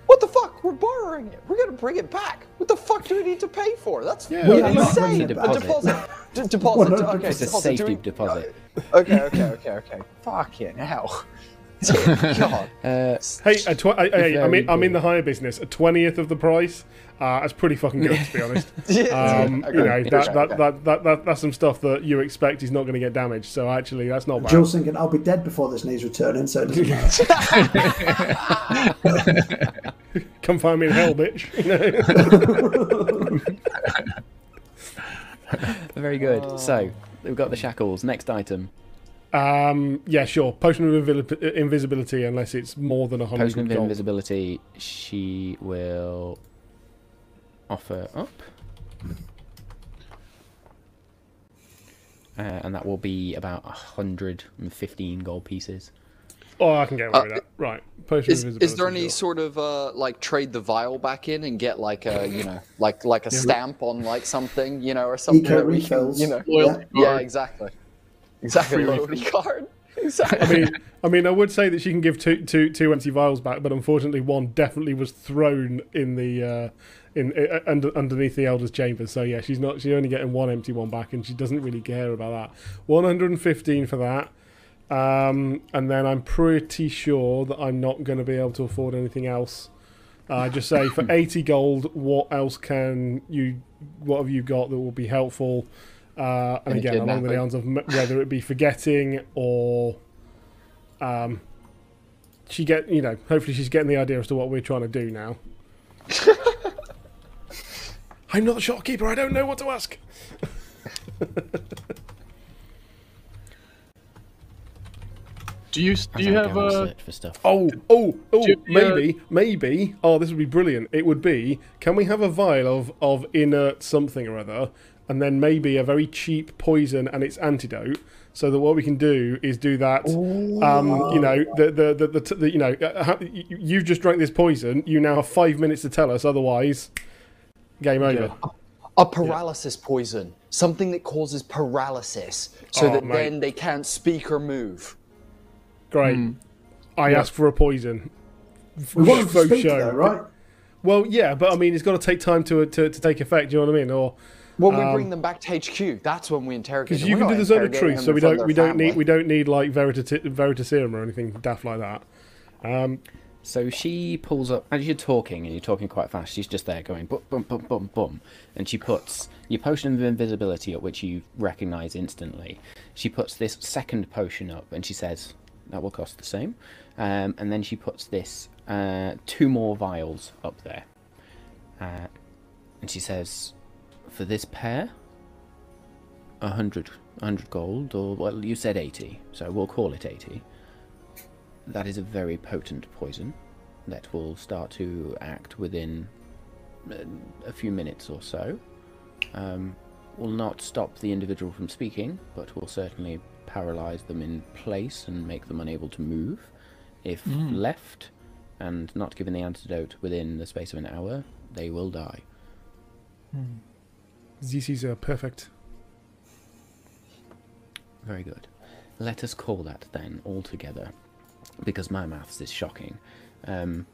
[SPEAKER 5] What the fuck? We're borrowing it. We're gonna bring it back. What the fuck do we need to pay for? That's
[SPEAKER 2] Yeah,
[SPEAKER 3] We are not
[SPEAKER 5] insane.
[SPEAKER 3] bringing
[SPEAKER 5] A
[SPEAKER 3] it
[SPEAKER 5] deposit. D- deposit. Okay,
[SPEAKER 1] It's a
[SPEAKER 5] deposit.
[SPEAKER 1] Safety
[SPEAKER 5] we-
[SPEAKER 1] deposit.
[SPEAKER 5] Okay, okay, okay, okay. Fucking hell. God.
[SPEAKER 1] Uh,
[SPEAKER 2] Hey, a tw- I, hey, I'm, in, I'm in the hire business. A twentieth of the price. Uh, that's pretty fucking good, to be honest. Um,
[SPEAKER 5] okay,
[SPEAKER 2] you know that, that, that, that, that that's some stuff that you expect is not going to get damaged. So actually, that's not bad.
[SPEAKER 3] Jules thinking, I'll be dead before this knee's returning, so it doesn't matter.
[SPEAKER 2] Come find me in hell, bitch. You know?
[SPEAKER 1] very good. So we've got the shackles. Next item.
[SPEAKER 2] Um, yeah, sure. Potion of invili- invisibility, unless it's more than a hundred.
[SPEAKER 1] Potion of
[SPEAKER 2] gold.
[SPEAKER 1] invisibility. She will offer up. Uh, and that will be about 115 gold pieces.
[SPEAKER 2] Oh, I can get away with that. Right. Potion
[SPEAKER 5] Is,
[SPEAKER 2] of invisibility.
[SPEAKER 5] is there any
[SPEAKER 2] sure.
[SPEAKER 5] sort of uh, like trade the vial back in and get like a you know like like a stamp on like something you know or something
[SPEAKER 3] Eco
[SPEAKER 5] that we can,
[SPEAKER 3] refills.
[SPEAKER 5] you know
[SPEAKER 2] Loyalty
[SPEAKER 5] yeah
[SPEAKER 2] card.
[SPEAKER 5] exactly exactly loyalty card exactly
[SPEAKER 2] I mean, I mean, I would say that she can give two, two, two empty vials back, but unfortunately, one definitely was thrown in the uh, in uh, under, underneath the elder's chamber. So yeah, she's not. She's only getting one empty one back, and she doesn't really care about that. One hundred and fifteen for that, um, and then I'm pretty sure that I'm not going to be able to afford anything else. Uh, just say for eighty gold, what else can you? What have you got that will be helpful? Uh, and
[SPEAKER 5] Any
[SPEAKER 2] again, along the lines of whether it be forgetting or um, she get you know hopefully she's getting the idea as to what we're trying to do now. I'm not the shopkeeper. I don't know what to ask.
[SPEAKER 4] Do you do you have
[SPEAKER 1] go and
[SPEAKER 4] uh,
[SPEAKER 1] search for stuff.
[SPEAKER 2] Oh, oh, oh,
[SPEAKER 4] Do you, uh,
[SPEAKER 2] maybe, maybe. Oh, this would be brilliant. It would be. Can we have a vial of of inert something or other, and then maybe a very cheap poison and its antidote, so that what we can do is do that. Um, you know, the the the, the, the you know, uh, you- you've just drank this poison. You now have five minutes to tell us. Otherwise, game over.
[SPEAKER 5] a paralysis poison something that causes paralysis so
[SPEAKER 2] Oh,
[SPEAKER 5] that
[SPEAKER 2] mate.
[SPEAKER 5] then they can't speak or move
[SPEAKER 2] Great. I asked for a poison.
[SPEAKER 3] We want him to speak,
[SPEAKER 2] show.
[SPEAKER 3] though, right?
[SPEAKER 2] Well, yeah, but I mean, it's got to take time to to, to take effect. Do you know what I mean? Or
[SPEAKER 5] when we bring them back to HQ that's when we interrogate
[SPEAKER 2] because you
[SPEAKER 5] We're
[SPEAKER 2] can do
[SPEAKER 5] not
[SPEAKER 2] the zone of truth, so we don't we don't need we don't need like verita- veritaserum or anything daft like that. Um,
[SPEAKER 1] So she pulls up as you're talking, and you're talking quite fast. She's just there going bum bum bum bum bum, and she puts your potion of invisibility up, which you recognise instantly. She puts this second potion up, and she says that will cost the same. Um, and then she puts this uh, two more vials up there, uh, and she says, for this pair, a hundred, hundred gold, or well, you said eighty, so we'll call it eighty that is a very potent poison that will start to act within uh, a few minutes or so. Um, will not stop the individual from speaking, but will certainly paralyze them in place and make them unable to move. If left and not given the antidote within the space of an hour, they will die.
[SPEAKER 2] This is uh, perfect.
[SPEAKER 1] Very good. Let us call that then altogether, because my maths is shocking. Um,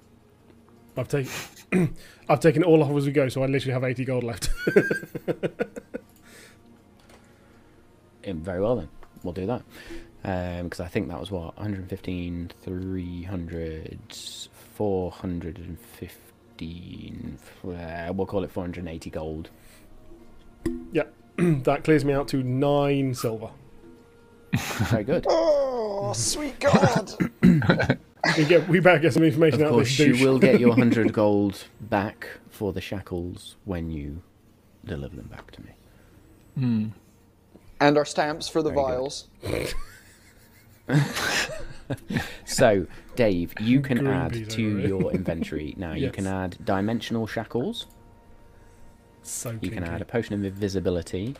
[SPEAKER 2] I've taken I've taken all off as we go, so I literally have 80 gold left.
[SPEAKER 1] Eh, very well then, we'll do that. Because I think that was what 115, 300, 415. Uh, we'll call it 480 gold.
[SPEAKER 2] that clears me out to nine silver.
[SPEAKER 1] Very good.
[SPEAKER 5] Oh, sweet God!
[SPEAKER 2] We get we better get some information
[SPEAKER 1] of
[SPEAKER 2] out of
[SPEAKER 1] course,
[SPEAKER 2] this
[SPEAKER 1] you will get your 100 gold back for the shackles when you deliver them back to me.
[SPEAKER 4] Hmm.
[SPEAKER 5] and our stamps for the
[SPEAKER 1] Very
[SPEAKER 5] vials.
[SPEAKER 1] So, Dave, you can
[SPEAKER 2] Green
[SPEAKER 1] add to
[SPEAKER 2] over
[SPEAKER 1] your inventory now. You can add dimensional shackles.
[SPEAKER 2] So
[SPEAKER 1] You can add a potion of invisibility,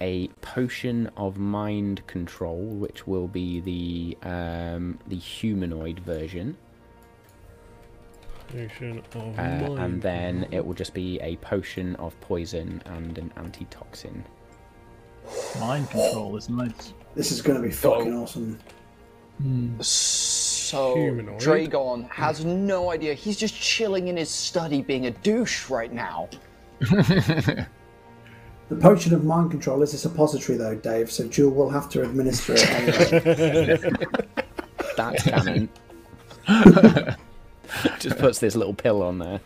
[SPEAKER 1] a potion of mind control, which will be the um, the humanoid version,
[SPEAKER 2] Potion of
[SPEAKER 1] uh, and then it will just be a potion of poison and an antitoxin.
[SPEAKER 4] Mind control is nice.
[SPEAKER 3] This is going to be fucking awesome.
[SPEAKER 5] So
[SPEAKER 2] Humanoid.
[SPEAKER 5] Dragon has no idea. He's just chilling in his study, being a douche right now.
[SPEAKER 3] The potion of mind control is a suppository, though, Dave. So Jewel will have to administer it anyway.
[SPEAKER 1] That's canon. just puts this little pill on there.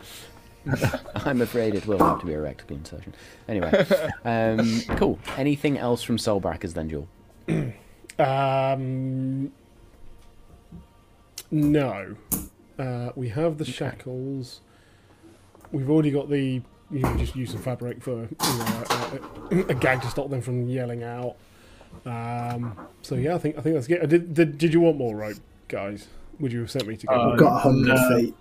[SPEAKER 1] I'm afraid it will have to be a rectal insertion. Anyway, um, cool. Anything else from Soulbracker's then, Jewel?
[SPEAKER 2] Um, no. Uh, we have the shackles. We've already got the. You know, just use some fabric for you know, a, a, a gag to stop them from yelling out. Um, so yeah, I think I think that's good. Did, did did you want more rope, guys? Would you have sent me to get?
[SPEAKER 4] Uh,
[SPEAKER 3] We've got a hundred
[SPEAKER 4] no.
[SPEAKER 3] feet.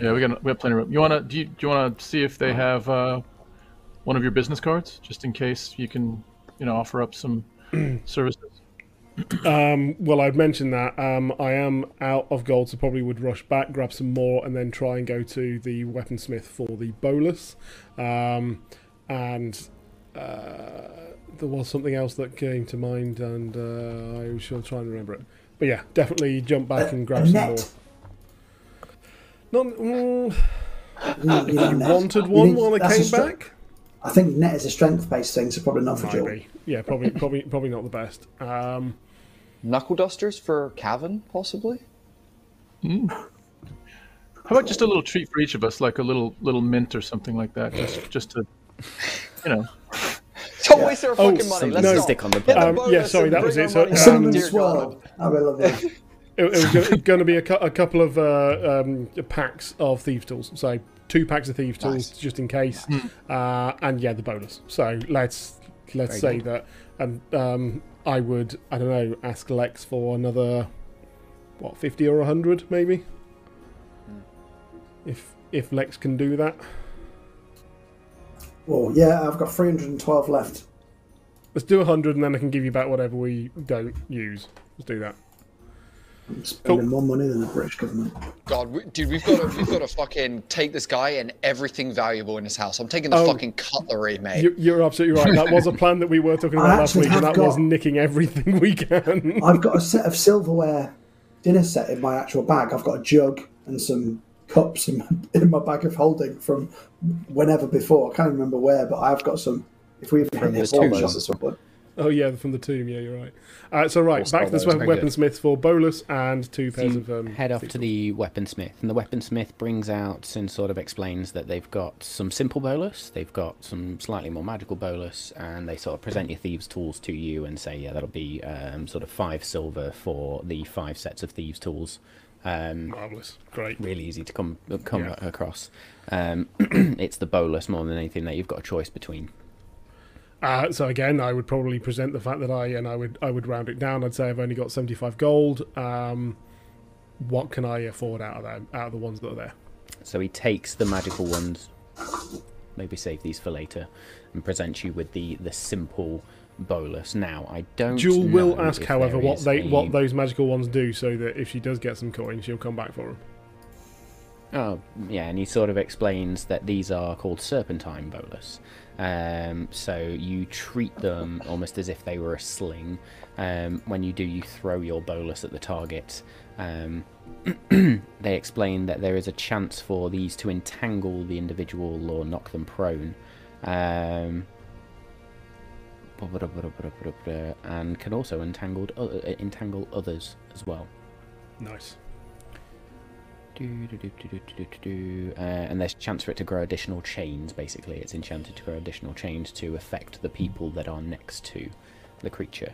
[SPEAKER 4] Yeah, we got we have plenty of room. You wanna do you, do you wanna see if they have uh, one of your business cards, just in case you can, you know, offer up some services.
[SPEAKER 2] Um, well, I'd mentioned that um, I am out of gold, so probably would rush back, grab some more, and then try and go to the weaponsmith for the bolas. Um, and uh, there was something else that came to mind, and uh, I shall try and remember it. But yeah, definitely jump back and grab some more. Not mm,
[SPEAKER 3] You you
[SPEAKER 2] wanted one
[SPEAKER 3] need-
[SPEAKER 2] while I came
[SPEAKER 3] stre-
[SPEAKER 2] back.
[SPEAKER 3] I think net is a strength-based thing, so probably not for.
[SPEAKER 2] Maybe. Yeah, probably, probably, probably not the best. Um,
[SPEAKER 5] Knuckle dusters for Cavan, possibly.
[SPEAKER 4] How about just a little treat for each of us, like a little little mint or something like that, just just to, you know.
[SPEAKER 5] Don't waste our
[SPEAKER 2] Oh,
[SPEAKER 5] fucking money.
[SPEAKER 1] something
[SPEAKER 5] Let's
[SPEAKER 1] to
[SPEAKER 5] go.
[SPEAKER 1] stick on the
[SPEAKER 5] Hit.
[SPEAKER 2] Um,
[SPEAKER 5] bonus
[SPEAKER 2] yeah, sorry, that was it. So,
[SPEAKER 5] money
[SPEAKER 2] um,
[SPEAKER 3] Cinnamon swirl. I will love it.
[SPEAKER 2] It, it was going to be a, cou- a couple of uh, um, packs of thieves tools. So two packs of thieves tools
[SPEAKER 5] Nice.
[SPEAKER 2] just in case, uh, and yeah, the bonus. So let's let's
[SPEAKER 1] Very
[SPEAKER 2] say that, and um, I would I don't know ask Lex for another what fifty or hundred maybe, hmm. if if Lex can do that.
[SPEAKER 3] Well, yeah, I've got 312 left.
[SPEAKER 2] Let's do hundred, and then I can give you back whatever we don't use. Let's do that.
[SPEAKER 3] I'm spending more money than the British government.
[SPEAKER 5] God, we, dude, we've got to we've got to fucking take this guy and everything valuable in his house. I'm taking the
[SPEAKER 2] Oh.
[SPEAKER 5] fucking cutlery, mate.
[SPEAKER 2] You, you're absolutely right. That was a plan that we were talking about last week, and
[SPEAKER 3] have
[SPEAKER 2] that was nicking everything we can.
[SPEAKER 3] I've got a set of silverware dinner set in my actual bag. I've got a jug and some cups in my, in my bag of holding from whenever before. I can't remember where, but I've got some. If we
[SPEAKER 1] From
[SPEAKER 3] hit
[SPEAKER 1] the
[SPEAKER 3] all
[SPEAKER 1] tombs.
[SPEAKER 3] shots at some point.
[SPEAKER 2] Oh yeah, from the tomb. Yeah, you're right. Uh, so right, back to the
[SPEAKER 1] weapon,
[SPEAKER 2] we-
[SPEAKER 1] very good.
[SPEAKER 2] weaponsmith for Bolas and two
[SPEAKER 1] So
[SPEAKER 2] pairs
[SPEAKER 1] you
[SPEAKER 2] of um,
[SPEAKER 1] head off to the weaponsmith, and the weaponsmith brings out and sort of explains that they've got some simple bolas, they've got some slightly more magical bolas, and they sort of present your thieves' tools to you and say, yeah, that'll be um, sort of five silver for the five sets of thieves' tools. Um,
[SPEAKER 2] Marvelous, great.
[SPEAKER 1] really easy to come come
[SPEAKER 2] Yeah.
[SPEAKER 1] across. Um, it's the bolas more than anything that you've got a choice between.
[SPEAKER 2] Uh, so again, I would probably present the fact that I and I would I would round it down. I'd say I've only got seventy five gold. Um, what can I afford out of them out of the ones that are there?
[SPEAKER 1] So he takes the magical ones, maybe save these for later, and presents you with the the simple bolas. Now I don't.
[SPEAKER 2] Jewel will ask, however, what they
[SPEAKER 1] a-
[SPEAKER 2] what those magical ones do, so that if she does get some coins, she'll come back for them.
[SPEAKER 1] Oh, yeah, and he sort of explains that these are called serpentine bolas. Um, so you treat them almost as if they were a sling. Um, when you do, you throw your bolas at the target. Um, they explain that there is a chance for these to entangle the individual or knock them prone. Um, and can also entangled, uh, entangle others as well.
[SPEAKER 2] Nice.
[SPEAKER 1] Do, do, do. Uh, and there's chance for it to grow additional chains. Basically, it's enchanted to grow additional chains to affect the people that are next to the creature.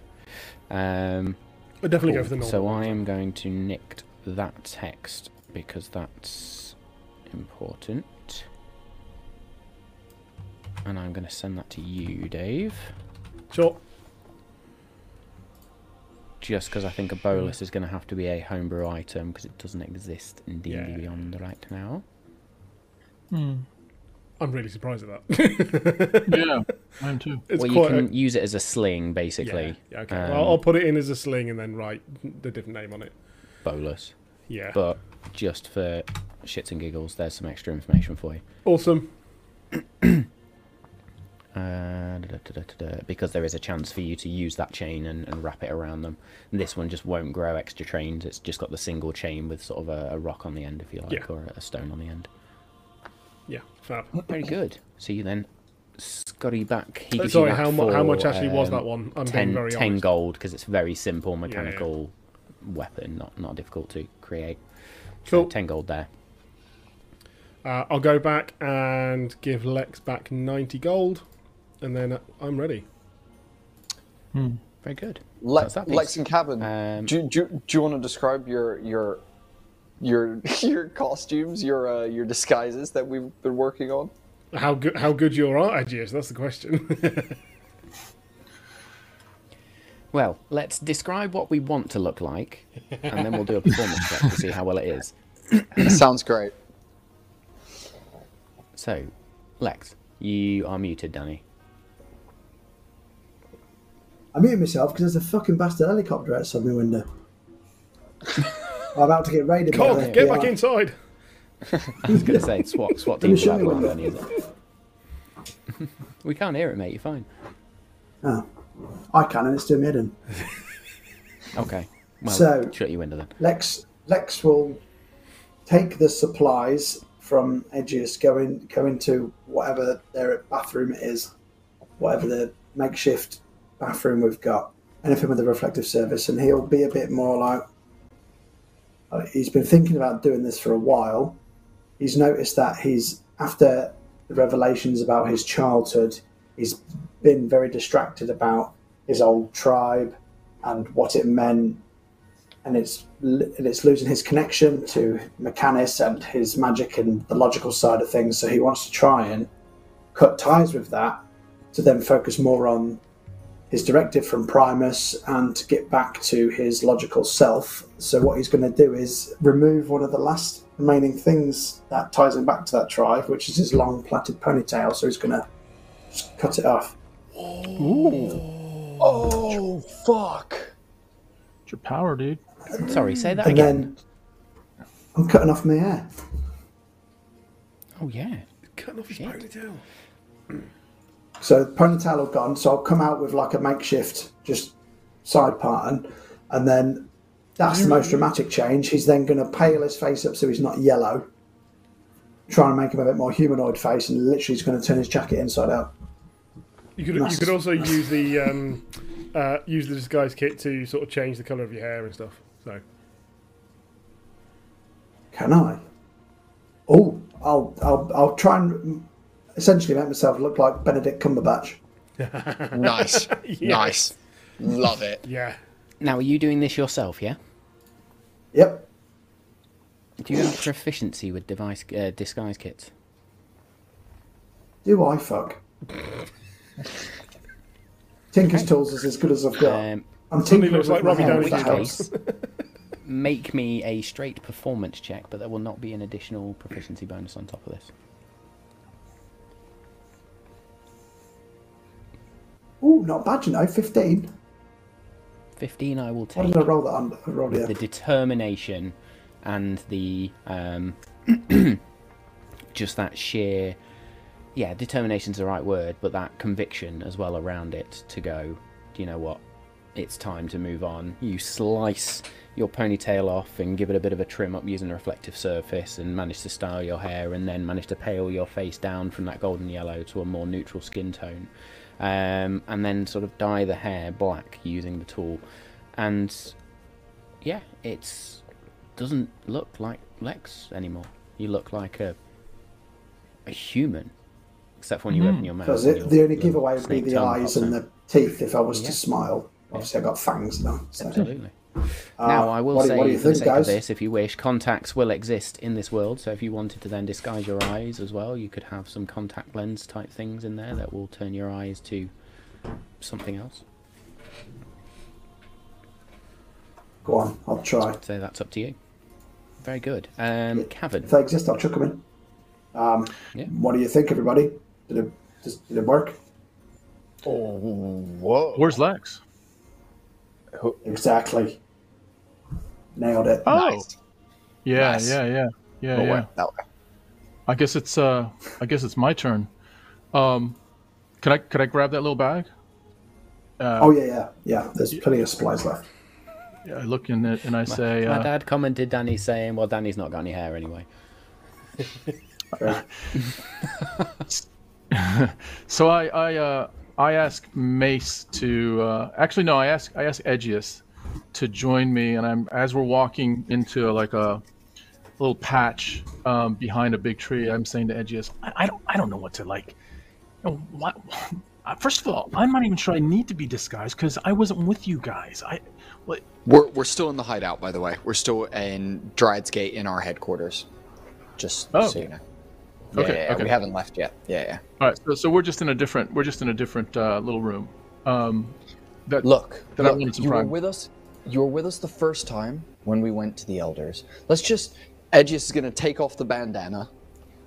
[SPEAKER 1] Um,
[SPEAKER 2] definitely go for the normal.
[SPEAKER 1] so. I am going to nick that text because that's important. And I'm going to send that to you, Dave.
[SPEAKER 2] Sure.
[SPEAKER 1] Just because I think a bolas is going to have to be a homebrew item because it doesn't exist in D&D
[SPEAKER 2] Yeah.
[SPEAKER 1] Beyond right now.
[SPEAKER 4] Hmm.
[SPEAKER 2] I'm really surprised at that.
[SPEAKER 4] Yeah, I am too.
[SPEAKER 2] it's
[SPEAKER 1] well, you can
[SPEAKER 2] a,
[SPEAKER 1] use it as a sling, basically.
[SPEAKER 2] yeah, yeah, okay.
[SPEAKER 1] Um,
[SPEAKER 2] well, I'll put it in as a sling and then write the different name on it.
[SPEAKER 1] bolas.
[SPEAKER 2] Yeah.
[SPEAKER 1] But just for shits and giggles, there's some extra information for you.
[SPEAKER 2] awesome.
[SPEAKER 1] Uh, da, da, da, because there is a chance for you to use that chain and, and wrap it around them. And this one just won't grow extra chains. It's just got the single chain with sort of a, a rock on the end, if you like,
[SPEAKER 2] Yeah.
[SPEAKER 1] or a stone on the end.
[SPEAKER 2] Yeah. Fab.
[SPEAKER 1] Very good. So you then scurry back. He
[SPEAKER 2] Uh,
[SPEAKER 1] gives
[SPEAKER 2] Sorry,
[SPEAKER 1] you
[SPEAKER 2] how, mu- how much actually was
[SPEAKER 1] um,
[SPEAKER 2] that one? I'm
[SPEAKER 1] 10,
[SPEAKER 2] very
[SPEAKER 1] 10 gold because it's a very simple
[SPEAKER 2] yeah.
[SPEAKER 1] mechanical weapon, not not difficult to create. So 10 gold there.
[SPEAKER 2] Uh, I'll go back and give Lex back 90 gold, and then I'm ready.
[SPEAKER 1] Very good.
[SPEAKER 5] Le-
[SPEAKER 1] that.
[SPEAKER 5] Lex and Cavan,
[SPEAKER 1] Um,
[SPEAKER 5] do, do, do you want to describe your your your your costumes, your uh, your disguises that we've been working on?
[SPEAKER 2] How good? How good your art edge is? That's the question.
[SPEAKER 1] Well, let's describe what we want to look like, and then we'll do a performance check to see how well it is.
[SPEAKER 5] Sounds great.
[SPEAKER 1] So, Lex, you are muted, Danny.
[SPEAKER 3] I muted myself because there's a fucking bastard helicopter outside my window. I'm about to get raided by the
[SPEAKER 2] get
[SPEAKER 3] FBI.
[SPEAKER 2] back inside.
[SPEAKER 1] I was going to say swat SWAT
[SPEAKER 3] Let
[SPEAKER 1] team
[SPEAKER 3] show
[SPEAKER 1] for
[SPEAKER 3] you
[SPEAKER 1] that one,
[SPEAKER 3] one.
[SPEAKER 1] Is it? we can't hear it, mate. You're fine.
[SPEAKER 3] Oh, I can, and it's doing me head in.
[SPEAKER 1] Okay. Well,
[SPEAKER 3] So-
[SPEAKER 1] shut your window then.
[SPEAKER 3] Lex Lex will take the supplies from Edgius, go in, go into whatever their bathroom it is, whatever the makeshift bathroom we've got, anything with a reflective surface, and he'll be a bit more like. uh, He's been thinking about doing this for a while. He's noticed that he's after the revelations about his childhood, he's been very distracted about his old tribe and what it meant and it's and it's losing his connection to Mechanus and his magic and the logical side of things. So he wants to try and cut ties with that to then focus more on his directive from Primus and to get back to his logical self. So what he's going to do is remove one of the last remaining things that ties him back to that tribe, which is his long plaited ponytail. So he's going to just cut it off.
[SPEAKER 5] Oh fuck!
[SPEAKER 4] It's your power, dude.
[SPEAKER 1] Sorry, say that
[SPEAKER 3] And
[SPEAKER 1] again.
[SPEAKER 3] then I'm cutting off my hair.
[SPEAKER 1] Oh, yeah.
[SPEAKER 2] Cutting off his
[SPEAKER 1] Shit.
[SPEAKER 2] ponytail.
[SPEAKER 3] So ponytail will gone. So I'll come out with like a makeshift just side pattern, and then that's the most dramatic change. He's then going to pale his face up so he's not yellow, trying to make him a bit more humanoid face, and literally he's going to turn his jacket inside out.
[SPEAKER 2] You could you could also use the um, uh, use the disguise kit to sort of change the color of your hair and stuff. So
[SPEAKER 3] Can I? Oh, I'll, I'll, I'll try and essentially make myself look like Benedict Cumberbatch.
[SPEAKER 5] Nice, nice, love it.
[SPEAKER 2] yeah,
[SPEAKER 1] Now, are you doing this yourself? Yeah.
[SPEAKER 3] Yep.
[SPEAKER 1] Do you have proficiency with device uh, disguise kits?
[SPEAKER 3] Do I fuck? Tinker's tools is as good as I've got.
[SPEAKER 1] Um,
[SPEAKER 3] I'm
[SPEAKER 2] Suddenly
[SPEAKER 3] tinkering
[SPEAKER 2] looks like
[SPEAKER 3] my
[SPEAKER 2] Robbie
[SPEAKER 3] hair,
[SPEAKER 2] Downey
[SPEAKER 3] if that
[SPEAKER 2] Jr.
[SPEAKER 3] helps.
[SPEAKER 1] make me a straight performance check, but there will not be an additional proficiency bonus on top of this.
[SPEAKER 3] Ooh, not bad, you know. 15.
[SPEAKER 1] 15 I will take.
[SPEAKER 3] What did I roll that on? I rolled
[SPEAKER 1] with
[SPEAKER 3] it.
[SPEAKER 1] the determination and the um, just that sheer yeah determination's the right word but that conviction as well around it to go do you know what it's time to move on you slice your ponytail off and give it a bit of a trim up using a reflective surface and manage to style your hair and then manage to pale your face down from that golden yellow to a more neutral skin tone um, and then sort of dye the hair black using the tool and yeah it doesn't look like Lex anymore you look like a a human except for when you open your mouth
[SPEAKER 3] Because
[SPEAKER 1] and
[SPEAKER 3] the only giveaway would be the eyes and the teeth if I was
[SPEAKER 1] Yeah.
[SPEAKER 3] to smile. Obviously, I've got fangs now. So.
[SPEAKER 1] Absolutely.
[SPEAKER 3] Uh,
[SPEAKER 1] now, I will
[SPEAKER 3] what do-
[SPEAKER 1] say,
[SPEAKER 3] what do you
[SPEAKER 1] for the
[SPEAKER 3] think,
[SPEAKER 1] sake of
[SPEAKER 3] guys?
[SPEAKER 1] this, if you wish, contacts will exist in this world. So if you wanted to then disguise your eyes as well, you could have some contact lens type things in there that will turn your eyes to something else.
[SPEAKER 3] Go on, I'll try.
[SPEAKER 1] So that's up to you. Very good. Um, Cavan.
[SPEAKER 3] If they exist, I'll chuck them in. Um,
[SPEAKER 1] Yeah.
[SPEAKER 3] What do you think, everybody? Did it, did it work?
[SPEAKER 5] Oh, whoa!
[SPEAKER 4] Where's Lex?
[SPEAKER 3] Exactly. Nailed it.
[SPEAKER 4] Oh,
[SPEAKER 5] Nice.
[SPEAKER 4] yeah,
[SPEAKER 5] Nice.
[SPEAKER 4] yeah, yeah, yeah,
[SPEAKER 5] Go
[SPEAKER 4] yeah.
[SPEAKER 5] away. That way.
[SPEAKER 4] I guess it's uh, I guess it's my turn. Um, can I could I grab that little bag? Uh,
[SPEAKER 3] oh, yeah, yeah. Yeah, there's plenty of supplies left.
[SPEAKER 4] yeah, I look in it and I say,
[SPEAKER 1] My
[SPEAKER 4] uh,
[SPEAKER 1] dad commented Danny saying, well, Danny's not got any hair anyway.
[SPEAKER 4] So I I uh, I ask Mace to uh, actually no I ask I ask Edgius to join me and I'm as we're walking into like a little patch um, behind a big tree I'm saying to Edgius I, I don't I don't know what to like you know, what first of all I'm not even sure I need to be disguised because I wasn't with you guys I what
[SPEAKER 5] We're we're still in the hideout, by the way. We're still in Dryad's Gate in our headquarters. Just
[SPEAKER 4] Oh.
[SPEAKER 5] so you know. Yeah,
[SPEAKER 4] Okay,
[SPEAKER 5] yeah, yeah,
[SPEAKER 4] okay.
[SPEAKER 5] we haven't left yet. Yeah, yeah.
[SPEAKER 4] all right so, so we're just in a different we're just in a different uh, little room um, that
[SPEAKER 5] Look,
[SPEAKER 4] That I
[SPEAKER 5] look
[SPEAKER 4] wanted some
[SPEAKER 5] you were with us. You were with us the first time when we went to the elders. Let's just. Edgius is going to take off the bandana,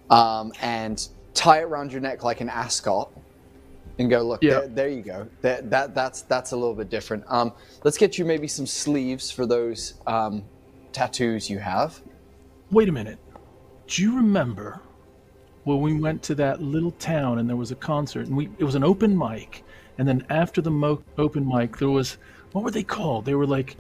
[SPEAKER 5] um, and tie it around your neck like an ascot, and go. Look,
[SPEAKER 4] Yeah.
[SPEAKER 5] there, there you go. That, that that's that's a little bit different. Um, let's get you maybe some sleeves for those um, tattoos you have.
[SPEAKER 4] Wait a minute. Do you remember when we went to that little town and there was a concert and we it was an open mic and then after the mo- open mic there was what were they called? They were like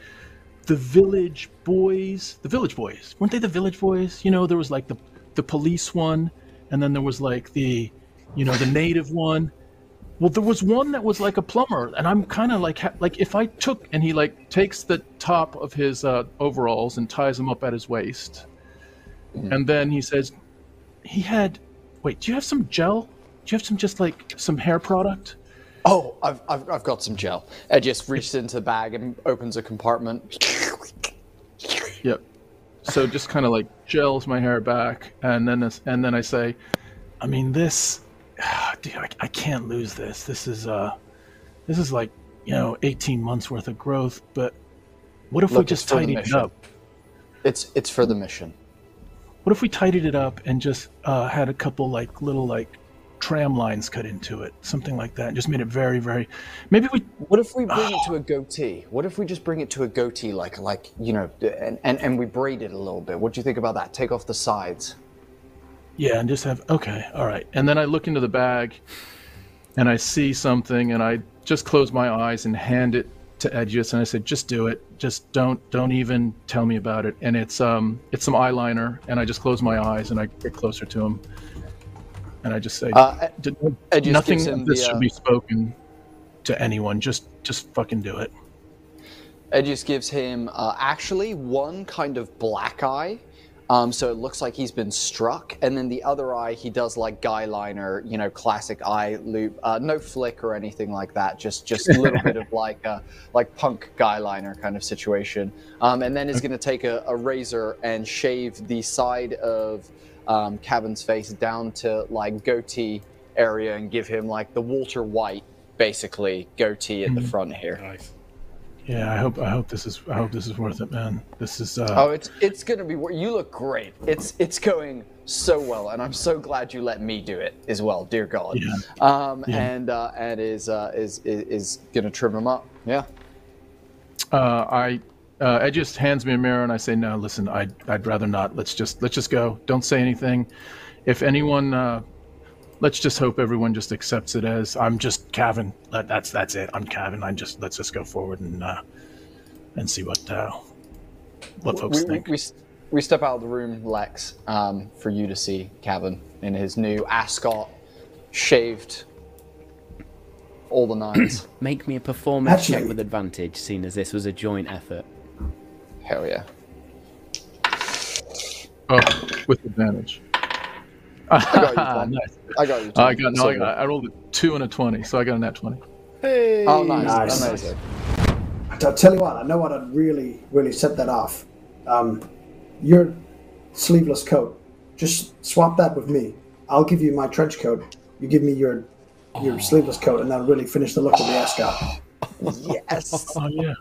[SPEAKER 4] the Village Boys. The Village Boys. Weren't they the Village Boys? You know, there was like the the police one and then there was like the you know, the native one. Well, there was one that was like a plumber, and I'm kind of like, ha- like if I took and he like takes the top of his uh, overalls and ties them up at his waist, and then he says, he had, wait, do you have some gel? Do you have some just like some hair product?
[SPEAKER 5] Oh, I've, I've, I've got some gel. Edgius reaches into the bag and opens a compartment.
[SPEAKER 4] Yep. So just kind of like gels my hair back, and then this, and then I say, I mean this, dude, I, I can't lose this. This is uh, this is like you know 18 months worth of growth. But what if we just
[SPEAKER 5] it's for the
[SPEAKER 4] tidied it up?
[SPEAKER 5] It's it's for the mission.
[SPEAKER 4] What if we tidied it up and just uh, had a couple like little like tram lines cut into it, something like that, and just made it very very. Maybe we
[SPEAKER 5] What if we bring it to a goatee? What if we just bring it to a goatee, like like you know, and, and, and we braid it a little bit? What do you think about that? Take off the sides.
[SPEAKER 4] Yeah, and just have okay, all right. And then I look into the bag and I see something and I just close my eyes and hand it to Edgius and I said, just do it. Just don't don't even tell me about it. And it's um it's some eyeliner and I just close my eyes and I get closer to him. And I just say
[SPEAKER 5] Uh, Edgius
[SPEAKER 4] nothing
[SPEAKER 5] gives him
[SPEAKER 4] of this
[SPEAKER 5] the,
[SPEAKER 4] should be spoken. to anyone. Just just fucking do it.
[SPEAKER 5] Edgius gives him uh, actually one kind of black eye. Um, so it looks like he's been struck, and then the other eye he does like guy liner, you know, classic eye loop, uh, no flick or anything like that. Just just a little bit of like a like punk guy liner kind of situation. Um, and then is going to take a, a razor and shave the side of um, Cavan's face down to like goatee area and give him like the Walter White basically goatee at the front here.
[SPEAKER 2] Nice.
[SPEAKER 4] Yeah, I hope I hope this is I hope this is worth it, man. This is uh,
[SPEAKER 5] Oh, it's it's gonna be. You look great. It's it's going so well, and I'm so glad you let me do it as well. Dear God.
[SPEAKER 4] Yeah.
[SPEAKER 5] Um,
[SPEAKER 4] Yeah.
[SPEAKER 5] and uh, and is uh, is is is gonna trim him up. Yeah.
[SPEAKER 4] uh, I uh, Ed just hands me a mirror and I say, no, listen, I'd I'd rather not. Let's just let's just go. Don't say anything. If anyone, uh, let's just hope everyone just accepts it as I'm just Cavan. That's that's it. I'm Cavan. I just let's just go forward and uh, and see what uh, what folks
[SPEAKER 5] we, we,
[SPEAKER 4] think.
[SPEAKER 5] we s- we step out of the room, Lex, um, for you to see Kevin in his new ascot, shaved, all the nines.
[SPEAKER 1] Make me a performance check with advantage, seeing as this was a joint effort.
[SPEAKER 5] Hell yeah.
[SPEAKER 4] Oh, with advantage.
[SPEAKER 5] I got you,
[SPEAKER 4] nice.
[SPEAKER 5] I got you. Tom.
[SPEAKER 4] I got no. I, got, I rolled a two and a twenty, so I got a net twenty.
[SPEAKER 2] Hey.
[SPEAKER 5] Oh, nice.
[SPEAKER 3] Nice.
[SPEAKER 5] Amazing.
[SPEAKER 3] I'll tell you what, I know what I'd really, really set that off. Um, your sleeveless coat, just swap that with me. I'll give you my trench coat. You give me your your sleeveless coat, and that'll really finish the look of the ascot.
[SPEAKER 5] Yes.
[SPEAKER 4] Oh yeah.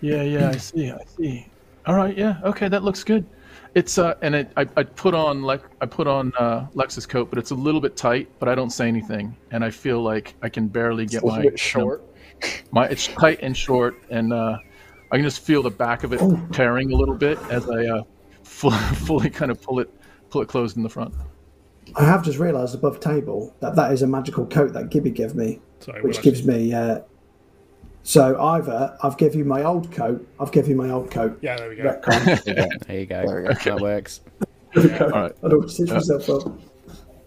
[SPEAKER 4] Yeah, yeah, I see, I see. All right, yeah, okay, that looks good. It's uh, and it, I, I put on like I put on uh, Lex's coat, but it's a little bit tight. But I don't say anything, and I feel like I can barely get
[SPEAKER 5] a little
[SPEAKER 4] my
[SPEAKER 5] bit short.
[SPEAKER 4] My it's tight and short, and uh, I can just feel the back of it tearing a little bit as I uh, full, fully kind of pull it pull it closed in the front.
[SPEAKER 3] I have just realised above table that that is a magical coat that Gibby gave me,
[SPEAKER 2] Sorry,
[SPEAKER 3] which gives me. Uh, so either I've given you my old coat, I've given you my old coat.
[SPEAKER 2] Yeah, there we go.
[SPEAKER 3] Retcon.
[SPEAKER 1] There you go.
[SPEAKER 5] There we go.
[SPEAKER 1] That works.
[SPEAKER 3] There we go.
[SPEAKER 4] All right.
[SPEAKER 3] I don't stitch myself up.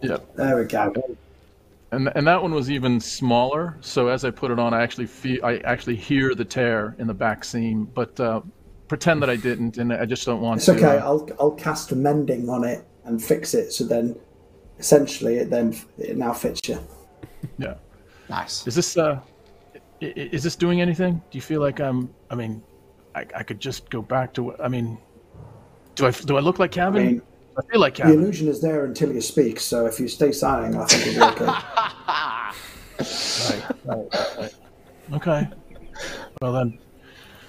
[SPEAKER 4] Yeah.
[SPEAKER 3] There we go.
[SPEAKER 4] And and that one was even smaller. So as I put it on, I actually feel I actually hear the tear in the back seam, but uh, pretend that I didn't, and I just don't want
[SPEAKER 3] It's
[SPEAKER 4] to.
[SPEAKER 3] okay.
[SPEAKER 4] uh,
[SPEAKER 3] I'll I'll cast mending on it and fix it. So then, essentially, it then it now fits you.
[SPEAKER 4] yeah.
[SPEAKER 5] Nice.
[SPEAKER 4] Is this uh, i- i- is this doing anything? Do you feel like I'm? I mean, I, I could just go back to. what- I mean, do I do I look like
[SPEAKER 3] I
[SPEAKER 4] Kevin?
[SPEAKER 3] mean,
[SPEAKER 4] I feel like Kevin.
[SPEAKER 3] the illusion is there until you speak. So if you stay silent, I think it'll be okay.
[SPEAKER 4] Right, right, right, right. Okay. Well then,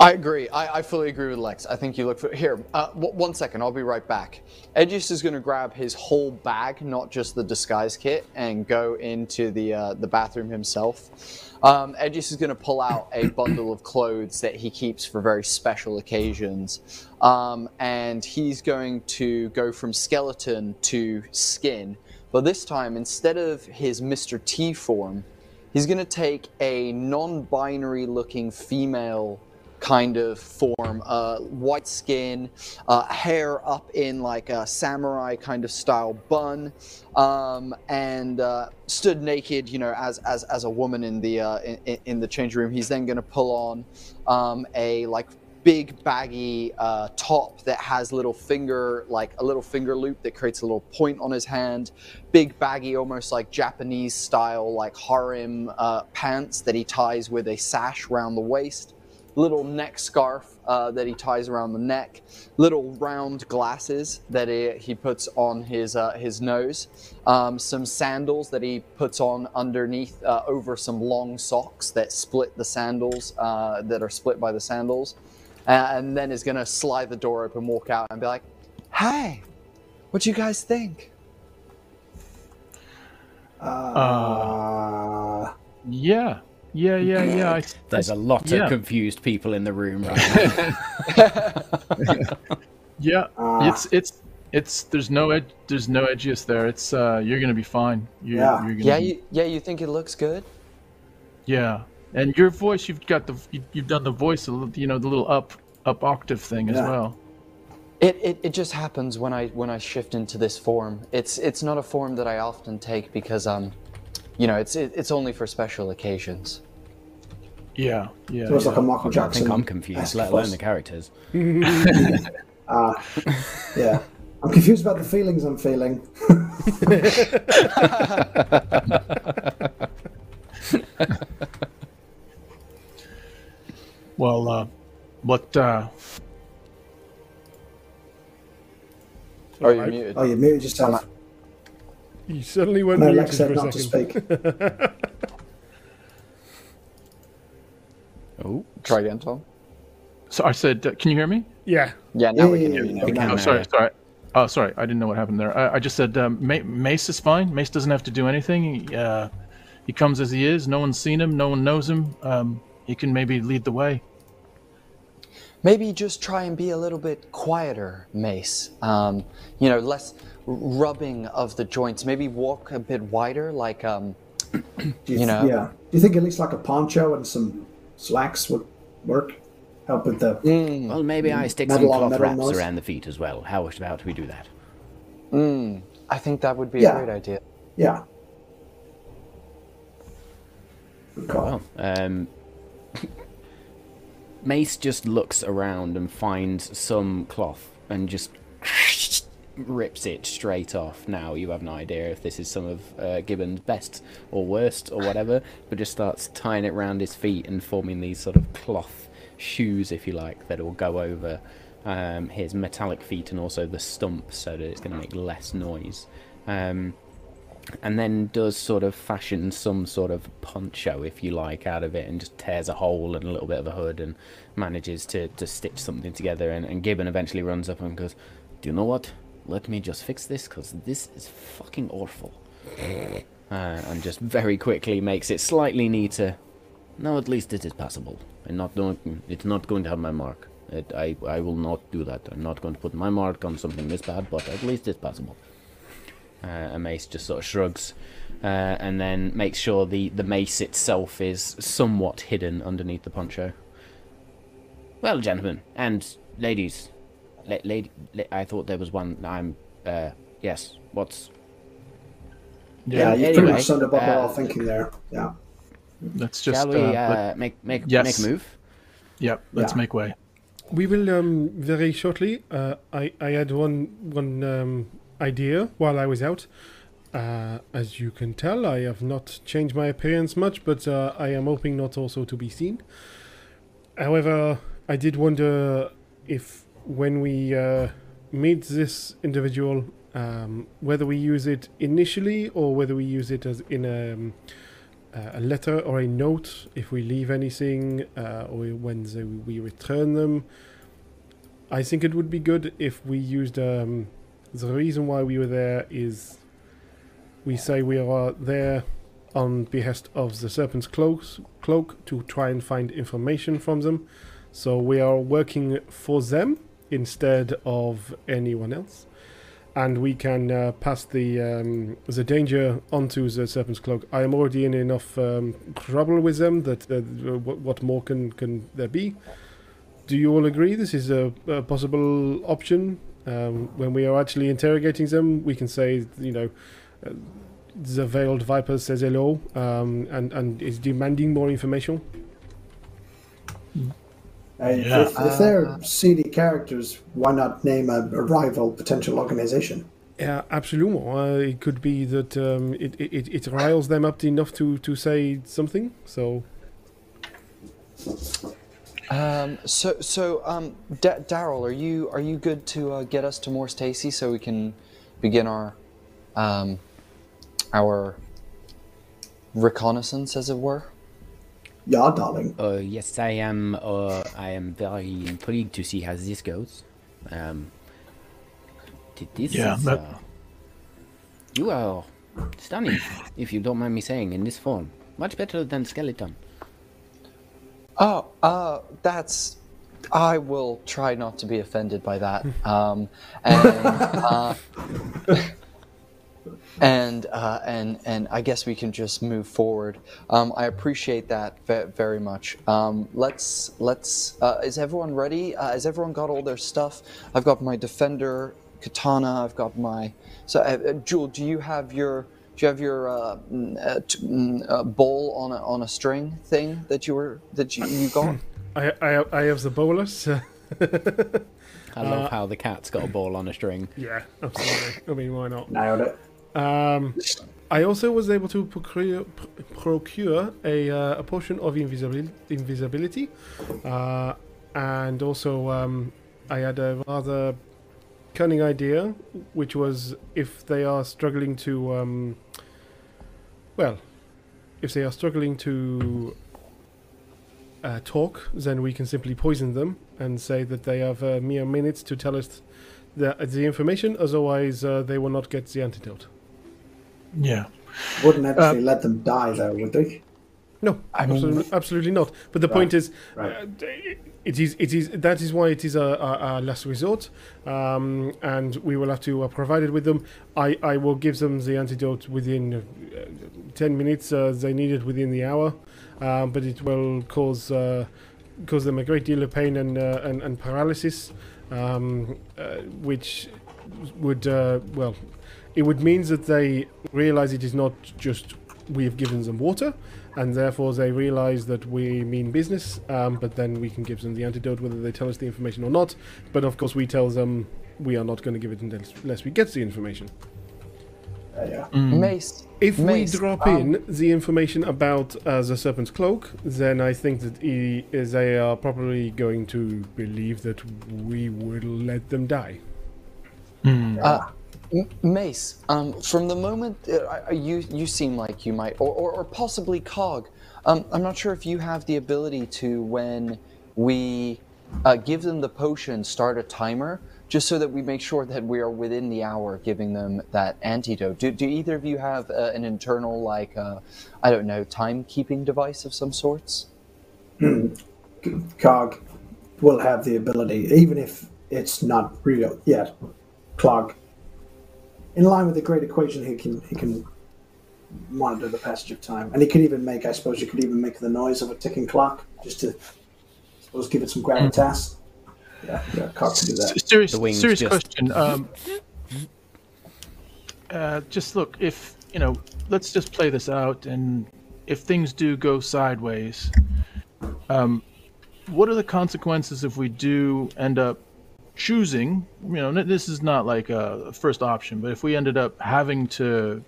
[SPEAKER 5] I agree. I, I fully agree with Lex. I think you look for here. Uh, w- one second, I'll be right back. Edgius is going to grab his whole bag, not just the disguise kit, and go into the uh, the bathroom himself. Um, is going to pull out a bundle of clothes that he keeps for very special occasions, um, and he's going to go from skeleton to skin. But this time, instead of his Mr. T form, he's going to take a non-binary looking female kind of form uh, white skin uh, hair up in like a samurai kind of style bun um, and uh, stood naked you know as as, as a woman in the uh, in, in the change room. He's then going to pull on um, a like big baggy uh, top that has little finger like a little finger loop that creates a little point on his hand. Big baggy almost like japanese style like harem uh, pants that he ties with a sash around the waist little neck scarf uh, that he ties around the neck, little round glasses that he, he puts on his uh, his nose, um, some sandals that he puts on underneath uh, over some long socks that split the sandals uh, that are split by the sandals, uh, and then is gonna slide the door open, walk out, and be like, "Hey, what you guys think?"
[SPEAKER 3] Uh,
[SPEAKER 4] yeah, yeah, yeah, yeah. I,
[SPEAKER 1] There's a lot
[SPEAKER 4] Yeah.
[SPEAKER 1] of confused people in the room right now.
[SPEAKER 4] yeah.
[SPEAKER 3] Ah.
[SPEAKER 4] It's it's it's. There's no ed. There's no Edgius there. It's uh. You're gonna be fine. You,
[SPEAKER 3] Yeah.
[SPEAKER 4] You're gonna
[SPEAKER 5] Yeah,
[SPEAKER 4] be-
[SPEAKER 5] you, yeah, you think it looks good?
[SPEAKER 4] Yeah, and your voice, you've got the, you, you've done the voice, you know, the little up, up octave thing as well.
[SPEAKER 5] It, it, it just happens when I when I shift into this form. It's it's not a form that I often take because um you know, it's it, it's only for special occasions.
[SPEAKER 4] Yeah, yeah.
[SPEAKER 3] So it's
[SPEAKER 4] yeah.
[SPEAKER 3] like a Michael
[SPEAKER 1] I
[SPEAKER 3] Jackson.
[SPEAKER 1] think I'm confused, let alone the characters.
[SPEAKER 3] Ah, yeah. I'm confused about the feelings I'm feeling.
[SPEAKER 4] Well, uh, what? Uh,
[SPEAKER 5] Oh, you're muted.
[SPEAKER 3] Oh, you're muted yourself.
[SPEAKER 2] You suddenly went
[SPEAKER 3] No,
[SPEAKER 2] muted
[SPEAKER 3] Lex said
[SPEAKER 2] for a
[SPEAKER 3] not to speak.
[SPEAKER 1] Oh,
[SPEAKER 5] Try again, Tom.
[SPEAKER 4] so I said, uh, can you hear me?
[SPEAKER 2] Yeah.
[SPEAKER 5] Yeah, now
[SPEAKER 3] Yeah,
[SPEAKER 5] we can
[SPEAKER 3] yeah,
[SPEAKER 5] hear you.
[SPEAKER 3] yeah.
[SPEAKER 5] Now.
[SPEAKER 1] we can
[SPEAKER 4] Oh,
[SPEAKER 1] now,
[SPEAKER 4] sorry, sorry. Oh, sorry. I didn't know what happened there. I, I just said um, Mace is fine. Mace doesn't have to do anything. He, uh, he comes as he is. No one's seen him. No one knows him. Um, he can maybe lead the way.
[SPEAKER 5] Maybe just try and be a little bit quieter, Mace. Um, you know, less rubbing of the joints. Maybe walk a bit wider, like um,
[SPEAKER 3] Do you,
[SPEAKER 5] You know?
[SPEAKER 3] Yeah. Do you think at least like a poncho and some slacks would work? Help with the.
[SPEAKER 1] well, maybe I stick some cloth
[SPEAKER 3] metal
[SPEAKER 1] wraps
[SPEAKER 3] noise.
[SPEAKER 1] around the feet as well. How about we do that?
[SPEAKER 5] I think that would be
[SPEAKER 3] Yeah.
[SPEAKER 5] a great idea.
[SPEAKER 3] Yeah. Good.
[SPEAKER 1] Well, um, Mace just looks around and finds some cloth and just rips it straight off. Now you have no idea if this is some of uh, Gibbon's best or worst or whatever, but just starts tying it round his feet and forming these sort of cloth shoes, if you like, that will go over um, his metallic feet and also the stump, so that it's going to make less noise. Um, and then does sort of fashion some sort of poncho, if you like, out of it, and just tears a hole and a little bit of a hood, and manages to, to stitch something together. And, and Gibbon eventually runs up and goes, "Do you know what? Let me just fix this, because this is fucking awful." uh, and just very quickly makes it slightly neater. No, at least it is passable. I'm not doing. It's not going to have my mark. It, I I will not do that. I'm not going to put my mark on something this bad, but at least it's passable. Uh, Mace just sort of shrugs, uh, and then makes sure the, the mace itself is somewhat hidden underneath the poncho. Well, gentlemen and ladies, la- lady, la- I thought there was one. I'm, uh, yes. What's
[SPEAKER 3] Yeah, you pretty
[SPEAKER 1] anyway,
[SPEAKER 3] much summed up what we're all
[SPEAKER 1] uh,
[SPEAKER 3] thinking there. Yeah.
[SPEAKER 4] Let's just.
[SPEAKER 1] shall we
[SPEAKER 4] uh,
[SPEAKER 1] uh,
[SPEAKER 4] let-
[SPEAKER 1] make make
[SPEAKER 4] Yes.
[SPEAKER 1] make a move?
[SPEAKER 4] yep. Let's
[SPEAKER 3] yeah.
[SPEAKER 4] make way.
[SPEAKER 2] We will um, very shortly. Uh, I I had one one um, idea while I was out. Uh, as you can tell, I have not changed my appearance much, but uh, I am hoping not also to be seen. However, I did wonder if when we uh, meet this individual, um, whether we use it initially or whether we use it as in a, um, a letter or a note if we leave anything uh, or when we return them. I think it would be good if we used um, the reason why we were there is we say we are there on behest of the serpent's cloak, cloak to try and find information from them. So we are working for them instead of anyone else, and we can uh, pass the um, the danger onto the serpent's cloak. I am already in enough um, trouble with them that uh, what, what more can can there be? Do you all agree this is a, a possible option? Um, when we are actually interrogating them, we can say, you know, uh, the veiled viper says hello um, and and is demanding more information.
[SPEAKER 3] Uh,
[SPEAKER 4] Yeah.
[SPEAKER 3] if, if they're seedy characters, why not name a, a rival potential organization?
[SPEAKER 2] Yeah, absolutely. Uh, it could be that um, it, it, it- it riles them up enough to, to say something. So
[SPEAKER 5] Um, so, so um, D- Daryl, are you are you good to uh, get us to Morse Taesi so we can begin our um, our reconnaissance, as it were?
[SPEAKER 3] Yeah, darling.
[SPEAKER 1] Uh, yes, I am. Uh, I am very intrigued to see how this goes. Um, th- this
[SPEAKER 4] Yeah,
[SPEAKER 1] is,
[SPEAKER 4] that-
[SPEAKER 1] uh, you are stunning, if you don't mind me saying, in this form. Much better than skeleton.
[SPEAKER 5] Oh, uh, that's. I will try not to be offended by that. Um, and uh, and uh, and and I guess we can just move forward. Um, I appreciate that ve- very much. Um, let's let's. Uh, is everyone ready? Uh, has everyone got all their stuff? I've got my defender katana. I've got my. So, uh, uh, Jewel, do you have your do you have your uh, mm, uh, t- mm, uh, bowl on a on a string thing that you were that you, you got?
[SPEAKER 2] I, I, I have the bolas.
[SPEAKER 1] I love how the cat's got a ball on a string.
[SPEAKER 2] yeah, absolutely. I mean, why not?
[SPEAKER 3] Nailed it.
[SPEAKER 2] Um, I also was able to procure, procure a, uh, a potion of invisibility, invisibility uh, and also um, I had a rather cunning idea, which was if they are struggling to, um, well, if they are struggling to uh, talk, then we can simply poison them and say that they have uh, mere minutes to tell us the, the information. Otherwise, uh, they will not get the antidote.
[SPEAKER 4] Yeah.
[SPEAKER 3] Wouldn't actually let them die, though, would they?
[SPEAKER 2] No, absolutely, absolutely not. But the point is,
[SPEAKER 3] right.
[SPEAKER 2] uh, it is, it is. That is why it is a, a, a last resort, um, and we will have to uh, provide it with them. I, I will give them the antidote within uh, ten minutes. Uh, they need it within the hour, um, but it will cause uh, cause them a great deal of pain and uh, and, and paralysis, um, uh, which would uh, well, it would mean that they realize it is not just we have given them water, and therefore they realize that we mean business. Um, but then we can give them the antidote, whether they tell us the information or not. But of course, we tell them we are not going to give it unless, unless we get the information.
[SPEAKER 3] Uh, yeah.
[SPEAKER 5] Mace.
[SPEAKER 2] If
[SPEAKER 5] Mace,
[SPEAKER 2] we drop
[SPEAKER 5] um,
[SPEAKER 2] in the information about uh, the serpent's cloak, then I think that he, they are probably going to believe that we will let them die.
[SPEAKER 5] Uh, M- Mace, um, from the moment uh, you you seem like you might, or, or, or possibly Cog. Um, I'm not sure if you have the ability to, when we uh, give them the potion, start a timer, just so that we make sure that we are within the hour giving them that antidote. Do, do either of you have uh, an internal, like, uh, I don't know, timekeeping device of some sorts?
[SPEAKER 3] Cog will have the ability, even if it's not real yet. Clog, in line with the great equation, he can he can monitor the passage of time, and he could even make. I suppose you could even make the noise of a ticking clock, just to I suppose give it some gravitas. Yeah, yeah, Cog can do that.
[SPEAKER 4] Serious, serious
[SPEAKER 1] just-
[SPEAKER 4] question. Um, uh, just look, if you know, let's just play this out, and if things do go sideways, um, what are the consequences if we do end up choosing? You know, this is not like a first option, but if we ended up having to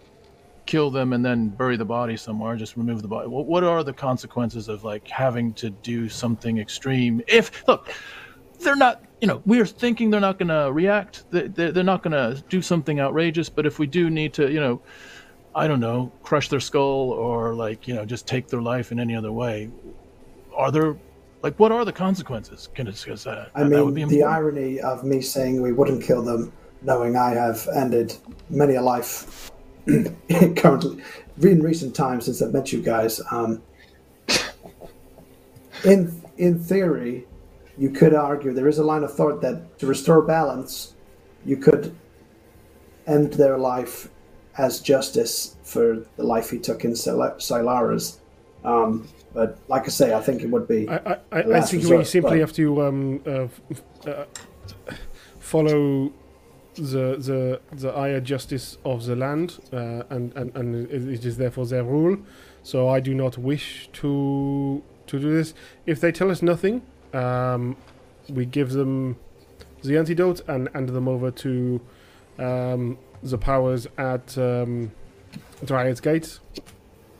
[SPEAKER 4] kill them and then bury the body somewhere, just remove the body. What, what are the consequences of like having to do something extreme? If look, they're not you know we're thinking they're not going to react They- they- they're not going to do something outrageous but if we do need to you know i don't know crush their skull or like you know just take their life in any other way are there like what are the consequences can discuss that
[SPEAKER 3] I
[SPEAKER 4] that
[SPEAKER 3] mean,
[SPEAKER 4] be
[SPEAKER 3] the irony of me saying we wouldn't kill them, knowing I have ended many a life currently in recent times since I've met you guys. Um, in in theory, you could argue there is a line of thought that to restore balance, you could end their life as justice for the life he took in Sil- Silara's. Um, but like I say, I think it would be.
[SPEAKER 2] I, I, I, think
[SPEAKER 3] resort,
[SPEAKER 2] we simply
[SPEAKER 3] but-
[SPEAKER 2] have to um, uh, uh, follow the the the higher justice of the land, uh, and, and and it is therefore their rule. So I do not wish to to do this. If they tell us nothing, um, we give them the antidote and hand them over to um, the powers at um, Dryad's Gate.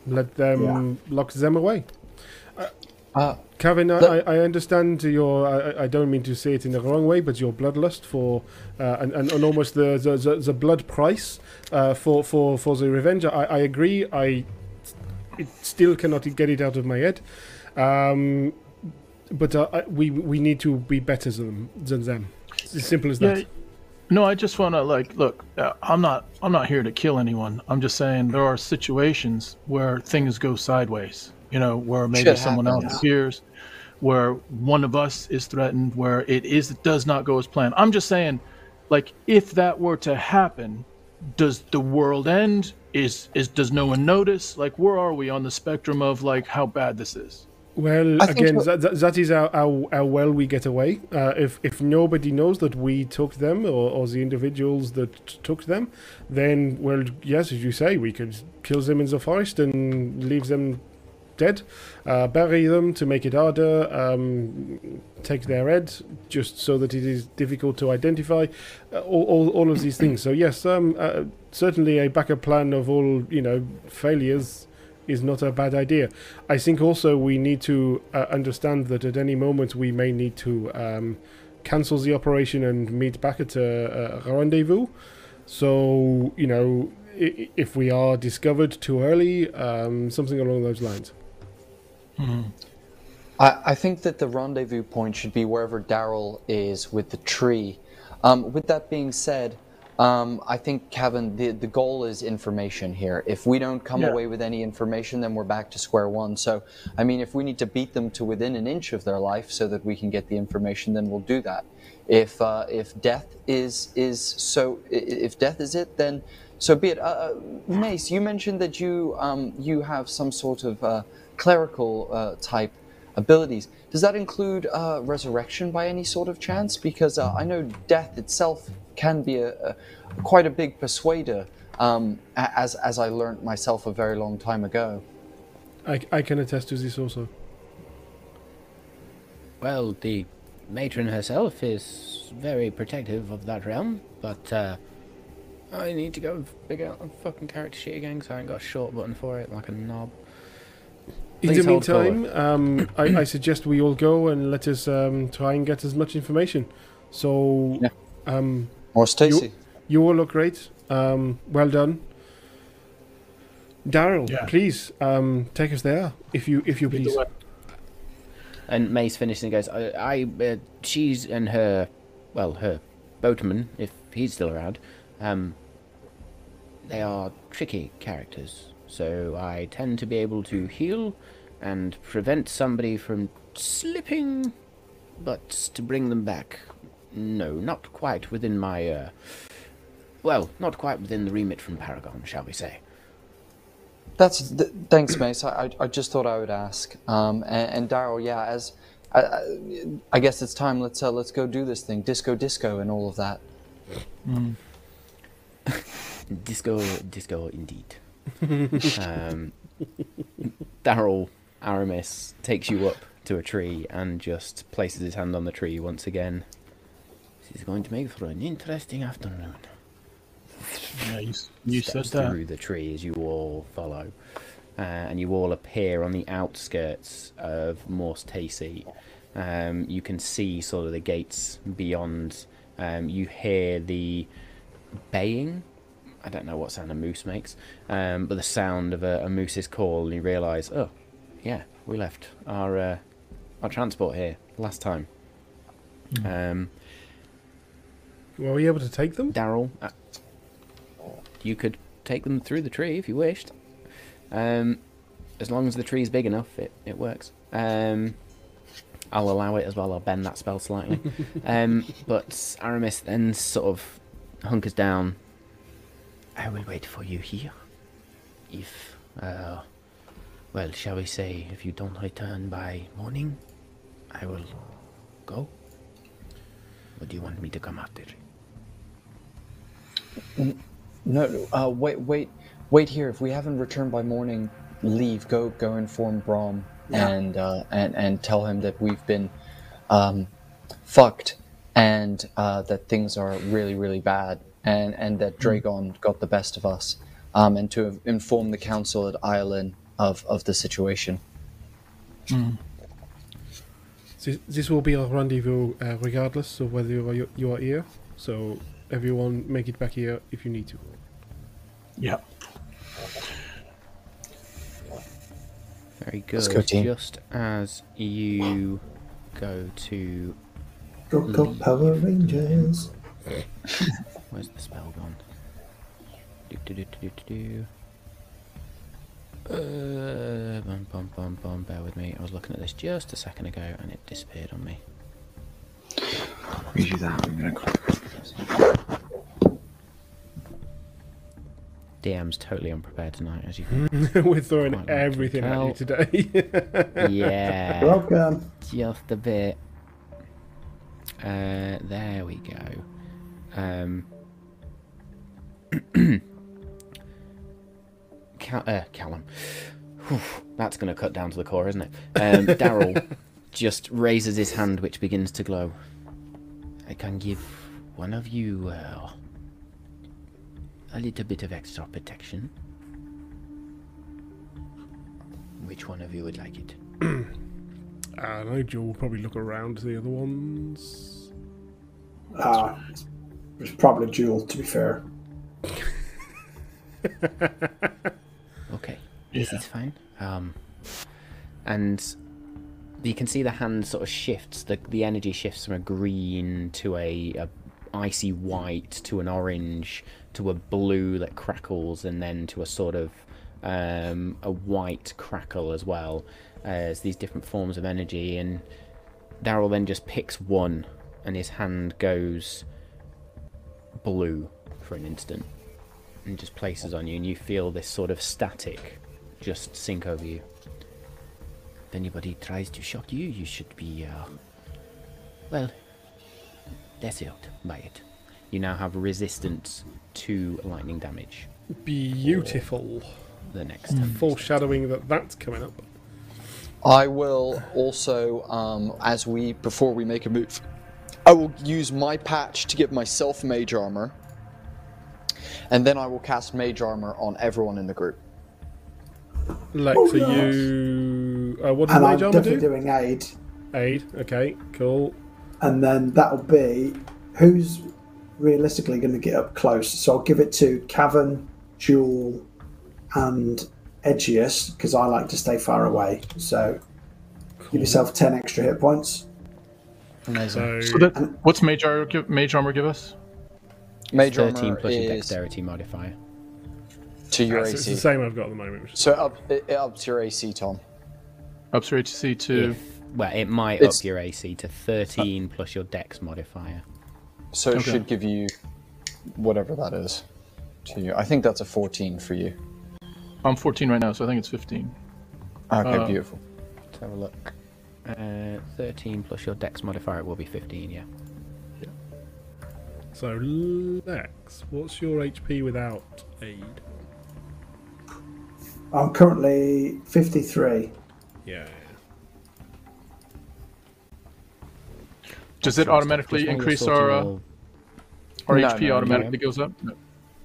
[SPEAKER 2] Let them lock them away.
[SPEAKER 5] Uh,
[SPEAKER 2] Kevin, I, I I understand your. I, I don't mean to say it in the wrong way, but your bloodlust for uh, and, and, and almost the the, the, the blood price uh, for, for, for the revenge. I, I agree. I it still cannot get it out of my head. Um, but uh, I, we we need to be better than than them. It's as simple as
[SPEAKER 4] yeah
[SPEAKER 2] that.
[SPEAKER 4] no i just want to like look uh, i'm not i'm not here to kill anyone i'm just saying there are situations where things go sideways you know where maybe
[SPEAKER 5] Shit
[SPEAKER 4] someone
[SPEAKER 5] happens.
[SPEAKER 4] else appears where one of us is threatened where it is it does not go as planned i'm just saying like if that were to happen does the world end is is does no one notice like where are we on the spectrum of like how bad this is
[SPEAKER 2] Well,
[SPEAKER 5] I
[SPEAKER 2] again, that, that, that is how, how, how well we get away. Uh, if if nobody knows that we took them or, or the individuals that t- took them, then well, yes, as you say, we could kill them in the forest and leave them dead, uh, bury them to make it harder, um, take their head just so that it is difficult to identify, uh, all, all, all of these things. So yes, um, uh, certainly a backup plan of all you know failures is not a bad idea. I think also we need to uh, understand that at any moment we may need to um, cancel the operation and meet back at a, a rendezvous. So you know, if we are discovered too early, um, something along those lines.
[SPEAKER 5] I, I think that the rendezvous point should be wherever Daryl is with the tree. Um, with that being said, um, I think Kevin, the the goal is information here. If we don't come
[SPEAKER 4] Yeah.
[SPEAKER 5] away with any information, then we're back to square one. So, I mean, if we need to beat them to within an inch of their life so that we can get the information, then we'll do that. If uh, if death is is so, if death is it, then so be it. Uh, uh, Mace, you mentioned that you um, you have some sort of uh, clerical uh, type abilities. Does that include uh, resurrection by any sort of chance? Because uh, I know death itself can be a, a quite a big persuader, um, as as I learned myself a very long time ago.
[SPEAKER 2] I, I can attest to this also.
[SPEAKER 1] Well, the matron herself is very protective of that realm, but uh, I need to go figure out a fucking character sheet again because I ain't got a short button for it like a knob.
[SPEAKER 2] In the meantime, um, I, I suggest we all go and let us um, try and get as much information. So,
[SPEAKER 5] Yeah.
[SPEAKER 2] um,
[SPEAKER 5] Or Stacy.
[SPEAKER 2] you all look great. Um, well done, Daryl.
[SPEAKER 4] Yeah.
[SPEAKER 2] Please um, take us there, if you if you please.
[SPEAKER 1] And Mace finishes and goes, I, I uh, she's and her, well, her boatman, if he's still around, um, they are tricky characters. So I tend to be able to heal and prevent somebody from slipping, but to bring them back, no, not quite within my, uh, well, not quite within the remit from Paragon, shall we say.
[SPEAKER 5] That's th- thanks, Mace. I, I, I just thought I would ask. Um, and, and Daryl, yeah, as I, I, I guess it's time. Let's uh, let's go do this thing, disco, disco, and all of that.
[SPEAKER 1] Disco, disco, indeed. um, Daryl Aramis takes you up to a tree and just places his hand on the tree once again. This is going to make for an interesting afternoon.
[SPEAKER 4] Yeah, you, s- you said
[SPEAKER 1] Steps
[SPEAKER 4] that.
[SPEAKER 1] through the tree as you all follow, uh, and you all appear on the outskirts of Morse Taesi. Um, you can see sort of the gates beyond. Um, you hear the baying. I don't know what sound a moose makes, um, but the sound of a, a moose's call, and you realise, oh, yeah, we left our uh, our transport here last time. Um,
[SPEAKER 2] Were we able to take them?
[SPEAKER 1] Daryl, uh, you could take them through the tree if you wished. Um, as long as the tree's big enough, it, it works. Um, I'll allow it as well. I'll bend that spell slightly. um, but Aramis then sort of hunkers down. I will wait for you here. If, uh, well, shall we say, if you don't return by morning, I will go. Or do you want me to come after you?
[SPEAKER 5] No, uh, wait, wait, wait here. If we haven't returned by morning, leave. Go, go inform Brom
[SPEAKER 3] Yeah.
[SPEAKER 5] and uh, and and tell him that we've been um, fucked and uh, that things are really, really bad, and and that Dragon got the best of us, um, and to inform the council at Ireland of of the situation.
[SPEAKER 2] This, this will be our rendezvous uh, regardless of whether you are, you are here. So everyone make it back here if you need to.
[SPEAKER 4] Yeah.
[SPEAKER 1] Very
[SPEAKER 5] Let's
[SPEAKER 1] good.
[SPEAKER 5] go, team.
[SPEAKER 1] Just as you go to
[SPEAKER 3] Go, go, Power Rangers.
[SPEAKER 1] where's the spell gone? Do, do, do, do, do, do. Uh, bum, bum, bum, bum, bear with me. I was looking at this just a second ago and it disappeared on me.
[SPEAKER 6] You do that. I'm gonna.
[SPEAKER 1] DM's totally unprepared tonight, as you can.
[SPEAKER 2] We're throwing everything at you today.
[SPEAKER 1] yeah,
[SPEAKER 3] Welcome.
[SPEAKER 1] just a bit. Uh, there we go. Um, Cal- uh, Callum. Whew, that's going to cut down to the core, isn't it? Um, Daryl just raises his hand, which begins to glow. I can give one of you uh, a little bit of extra protection. Which one of you would like it?
[SPEAKER 2] I don't know, Joel will probably look around the other ones.
[SPEAKER 3] Ah, it's, it's probably Jewel, to be fair.
[SPEAKER 1] Okay, this is fine. Um, and you can see the hand sort of shifts. The the energy shifts from a green to a, a icy white to an orange to a blue that crackles, and then to a sort of um, a white crackle as well. As these different forms of energy, and Daryl then just picks one, and his hand goes blue for an instant and just places on you, and you feel this sort of static just sink over you. If anybody tries to shock you, you should be, uh, well, dazzled by it. You now have resistance to lightning damage
[SPEAKER 2] Beautiful.
[SPEAKER 1] the next time.
[SPEAKER 2] Foreshadowing that that's coming up.
[SPEAKER 5] I will also, um, as we before we make a move, I will use my patch to give myself mage armor, and then I will cast mage armor on everyone in the group.
[SPEAKER 2] Lex,
[SPEAKER 3] Oh,
[SPEAKER 2] are
[SPEAKER 3] nice.
[SPEAKER 2] you. Uh, what does
[SPEAKER 3] And I'm
[SPEAKER 2] Mage Armor
[SPEAKER 3] definitely
[SPEAKER 2] do?
[SPEAKER 3] doing aid.
[SPEAKER 2] Aid. Okay, cool.
[SPEAKER 3] And then that'll be who's realistically going to get up close. So I'll give it to Cavan, Jewel, and Edgius because I like to stay far away. So give yourself 10 extra hit points.
[SPEAKER 5] Amazing.
[SPEAKER 2] So,
[SPEAKER 4] So that, what's mage armor, give, mage armor give us?
[SPEAKER 5] Mage
[SPEAKER 1] 13 plus your dexterity modifier.
[SPEAKER 5] to your AC.
[SPEAKER 2] so it's the
[SPEAKER 5] AC.
[SPEAKER 2] same I've got at the moment.
[SPEAKER 5] So up, it, it ups your AC, Tom.
[SPEAKER 4] Ups your HC to.
[SPEAKER 1] If, well, it might
[SPEAKER 5] It's-
[SPEAKER 1] up your AC to 13 plus your dex modifier.
[SPEAKER 5] So it
[SPEAKER 4] Okay.
[SPEAKER 5] should give you whatever that is to you. I think that's a 14 for you.
[SPEAKER 4] I'm 14 right now, so I think it's 15.
[SPEAKER 5] Okay,
[SPEAKER 4] Uh,
[SPEAKER 5] beautiful.
[SPEAKER 1] Let's have a look. Uh, 13 plus your dex modifier, it will be 15, yeah.
[SPEAKER 2] So, Lex, what's your HP without aid?
[SPEAKER 3] I'm currently 53.
[SPEAKER 2] Yeah.
[SPEAKER 4] Does it automatically
[SPEAKER 1] Just while you're
[SPEAKER 4] increase our uh, our
[SPEAKER 5] No,
[SPEAKER 4] HP?
[SPEAKER 5] no, no.
[SPEAKER 4] automatically goes up. No.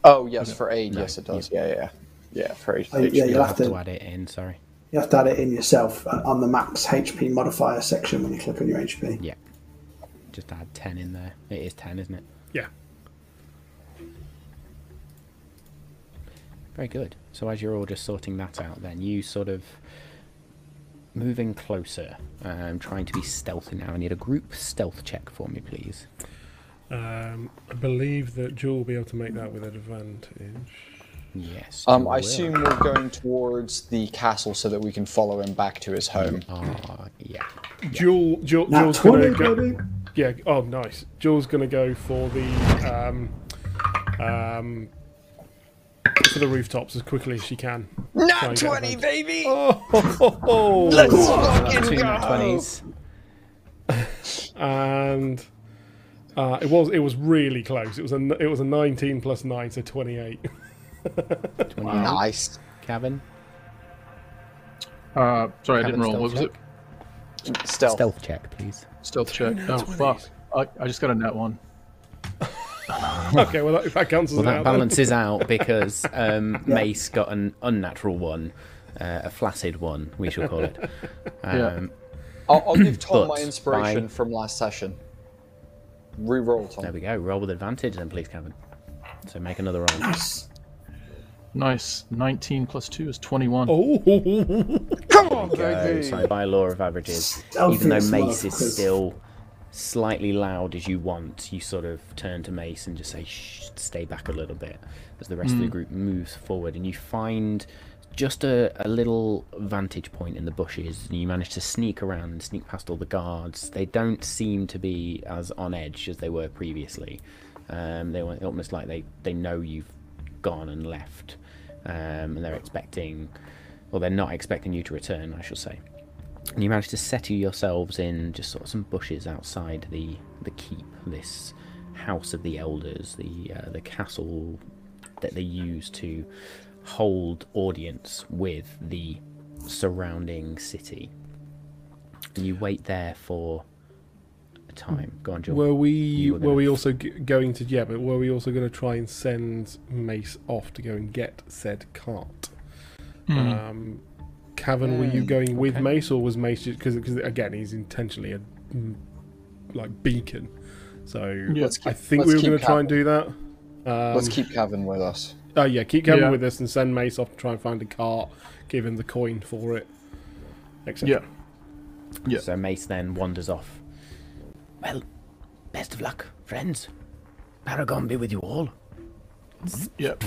[SPEAKER 5] Oh yes,
[SPEAKER 4] Okay.
[SPEAKER 5] for aid,
[SPEAKER 1] No,
[SPEAKER 5] yes it does. Yeah, yeah, yeah. For aid.
[SPEAKER 3] Oh, yeah, you'll
[SPEAKER 1] You'll
[SPEAKER 3] have
[SPEAKER 1] have
[SPEAKER 3] to-
[SPEAKER 1] to add it in, sorry.
[SPEAKER 3] You have to add it in yourself uh, on the max HP modifier section when you click on your HP.
[SPEAKER 1] Yeah. Just add 10 in there. It is 10, isn't it?
[SPEAKER 2] Yeah.
[SPEAKER 1] Very good. So as you're all just sorting that out, then you sort of moving closer, um, trying to be stealthy now. I need a group stealth check for me, please.
[SPEAKER 2] Um, I believe that Jewel will be able to make that with an advantage.
[SPEAKER 1] Yes.
[SPEAKER 5] Um, I
[SPEAKER 1] will.
[SPEAKER 5] assume we're going towards the castle so that we can follow him back to his home.
[SPEAKER 1] Ah, yeah.
[SPEAKER 2] Jewel, Jewel,
[SPEAKER 3] Nat
[SPEAKER 2] Jewel's
[SPEAKER 3] 20,
[SPEAKER 2] gonna go,
[SPEAKER 3] baby.
[SPEAKER 2] yeah. Oh, nice. Jewel's gonna go for the um, um, for the rooftops as quickly as she can. Not
[SPEAKER 5] Nat 20, baby!
[SPEAKER 2] Oh, ho, ho, ho.
[SPEAKER 5] Let's fucking go!
[SPEAKER 1] 20s.
[SPEAKER 2] and uh, it was it was really close. It was a n- it was a 19 plus nine, so 28.
[SPEAKER 1] 28.
[SPEAKER 5] Nice.
[SPEAKER 1] Cavan.
[SPEAKER 4] Uh, sorry, I didn't roll.
[SPEAKER 1] stealth
[SPEAKER 4] What was it?
[SPEAKER 5] Stealth.
[SPEAKER 1] Stealth check, please.
[SPEAKER 4] Stealth check. Oh
[SPEAKER 2] 20s.
[SPEAKER 4] fuck! I, I just got a net one.
[SPEAKER 2] okay, well that, that counts as
[SPEAKER 1] Well,
[SPEAKER 2] an
[SPEAKER 1] that
[SPEAKER 2] out then.
[SPEAKER 1] balances out because um, Mace got an unnatural one, uh, a flaccid one, we shall call it.
[SPEAKER 4] Yeah.
[SPEAKER 1] Um,
[SPEAKER 5] I'll, I'll give Tom my inspiration
[SPEAKER 1] I-
[SPEAKER 5] from last session. Reroll,
[SPEAKER 1] There
[SPEAKER 5] Tom.
[SPEAKER 1] There we go. Roll with advantage, then, please, Cavan. So make another roll.
[SPEAKER 3] Nice.
[SPEAKER 4] Nice. 19 plus 2 is 21.
[SPEAKER 2] Oh,
[SPEAKER 5] Come on,
[SPEAKER 1] go. So by law of averages,
[SPEAKER 3] Stealthy
[SPEAKER 1] even though Mace is still slightly loud as you want, you sort of turn to Mace and just say, Shh, stay back a little bit as the rest of the group moves forward. And you find just a, a little vantage point in the bushes, and you manage to sneak around and sneak past all the guards. They don't seem to be as on edge as they were previously. Um, they were almost like they, they know you've gone and left. um, and they're expecting, well, they're not expecting you to return, I should say. And you manage to settle yourselves in just sort of some bushes outside the the keep, this house of the elders, the uh, the castle that they use to hold audience with the surrounding city. And you wait there for time. Go on, Joel.
[SPEAKER 2] Were we
[SPEAKER 1] were
[SPEAKER 2] were, we also g- going to yeah, but were we also going to try and send Mace off to go and get said cart?
[SPEAKER 4] Hmm.
[SPEAKER 2] Um, Cavan, were you
[SPEAKER 5] Mm,
[SPEAKER 2] going with
[SPEAKER 1] okay.
[SPEAKER 2] Mace or was Mace just because again he's intentionally a mm, like beacon, so
[SPEAKER 4] Yeah.
[SPEAKER 5] Keep,
[SPEAKER 2] I think we were going to try and do that. Um,
[SPEAKER 5] Let's keep Cavan with us.
[SPEAKER 2] Oh yeah, keep Cavan
[SPEAKER 4] Yeah.
[SPEAKER 2] with us and send Mace off to try and find a cart, give him the coin for it, etc.
[SPEAKER 4] Yeah. Yeah.
[SPEAKER 1] So Mace then wanders off. Well, best of luck, friends. Paragon be with you all.
[SPEAKER 4] Yep.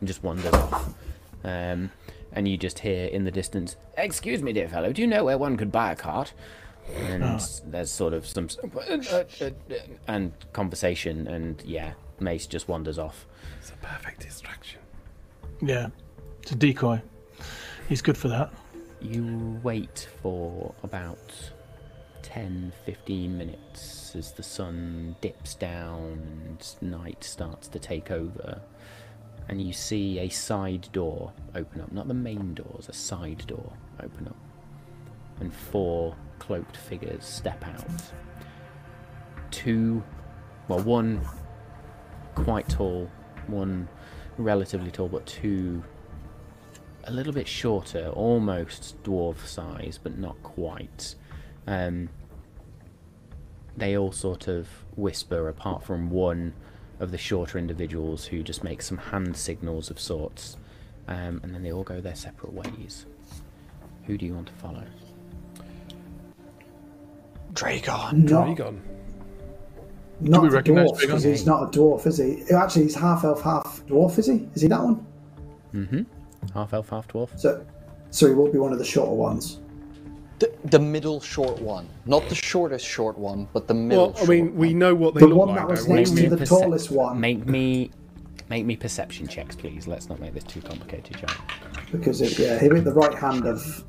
[SPEAKER 1] And just wanders off. Um, and you just hear in the distance, Excuse me, dear fellow, do you know where one could buy a cart? And ah. there's sort of some. Uh, uh, uh, and conversation, and yeah, Mace just wanders off.
[SPEAKER 2] It's a perfect distraction.
[SPEAKER 4] Yeah. It's a decoy. He's good for that.
[SPEAKER 1] You wait for about 10 15 minutes as the sun dips down and night starts to take over. And you see a side door open up. Not the main doors, a side door open up. And four cloaked figures step out. Two, well, one quite tall, one relatively tall, but two a little bit shorter, almost dwarf size, but not quite. Um, they all sort of whisper, apart from one of the shorter individuals who just makes some hand signals of sorts, um, and then they all go their separate ways. Who do you want to follow?
[SPEAKER 5] Dragon.
[SPEAKER 3] Not,
[SPEAKER 2] Dragon.
[SPEAKER 3] not
[SPEAKER 4] we
[SPEAKER 3] the dwarf, because he's not a dwarf, is he? Actually, he's half elf, half dwarf, is he? Is he that one?
[SPEAKER 1] Mm-hmm. Half elf, half dwarf.
[SPEAKER 3] So, so he will be one of the shorter ones.
[SPEAKER 5] The, the middle short one. Not the shortest short one, but the middle
[SPEAKER 2] Well, I mean,
[SPEAKER 5] short
[SPEAKER 2] we
[SPEAKER 5] one.
[SPEAKER 2] know what they
[SPEAKER 3] The
[SPEAKER 2] look
[SPEAKER 3] one
[SPEAKER 2] like.
[SPEAKER 3] that was
[SPEAKER 2] don't we?
[SPEAKER 3] next
[SPEAKER 1] Make
[SPEAKER 3] to
[SPEAKER 1] me
[SPEAKER 3] the
[SPEAKER 1] percep-
[SPEAKER 3] tallest one.
[SPEAKER 1] Make me, make me perception checks, please. Let's not make this too complicated, John.
[SPEAKER 3] Because it, yeah, he'll be at the right hand of.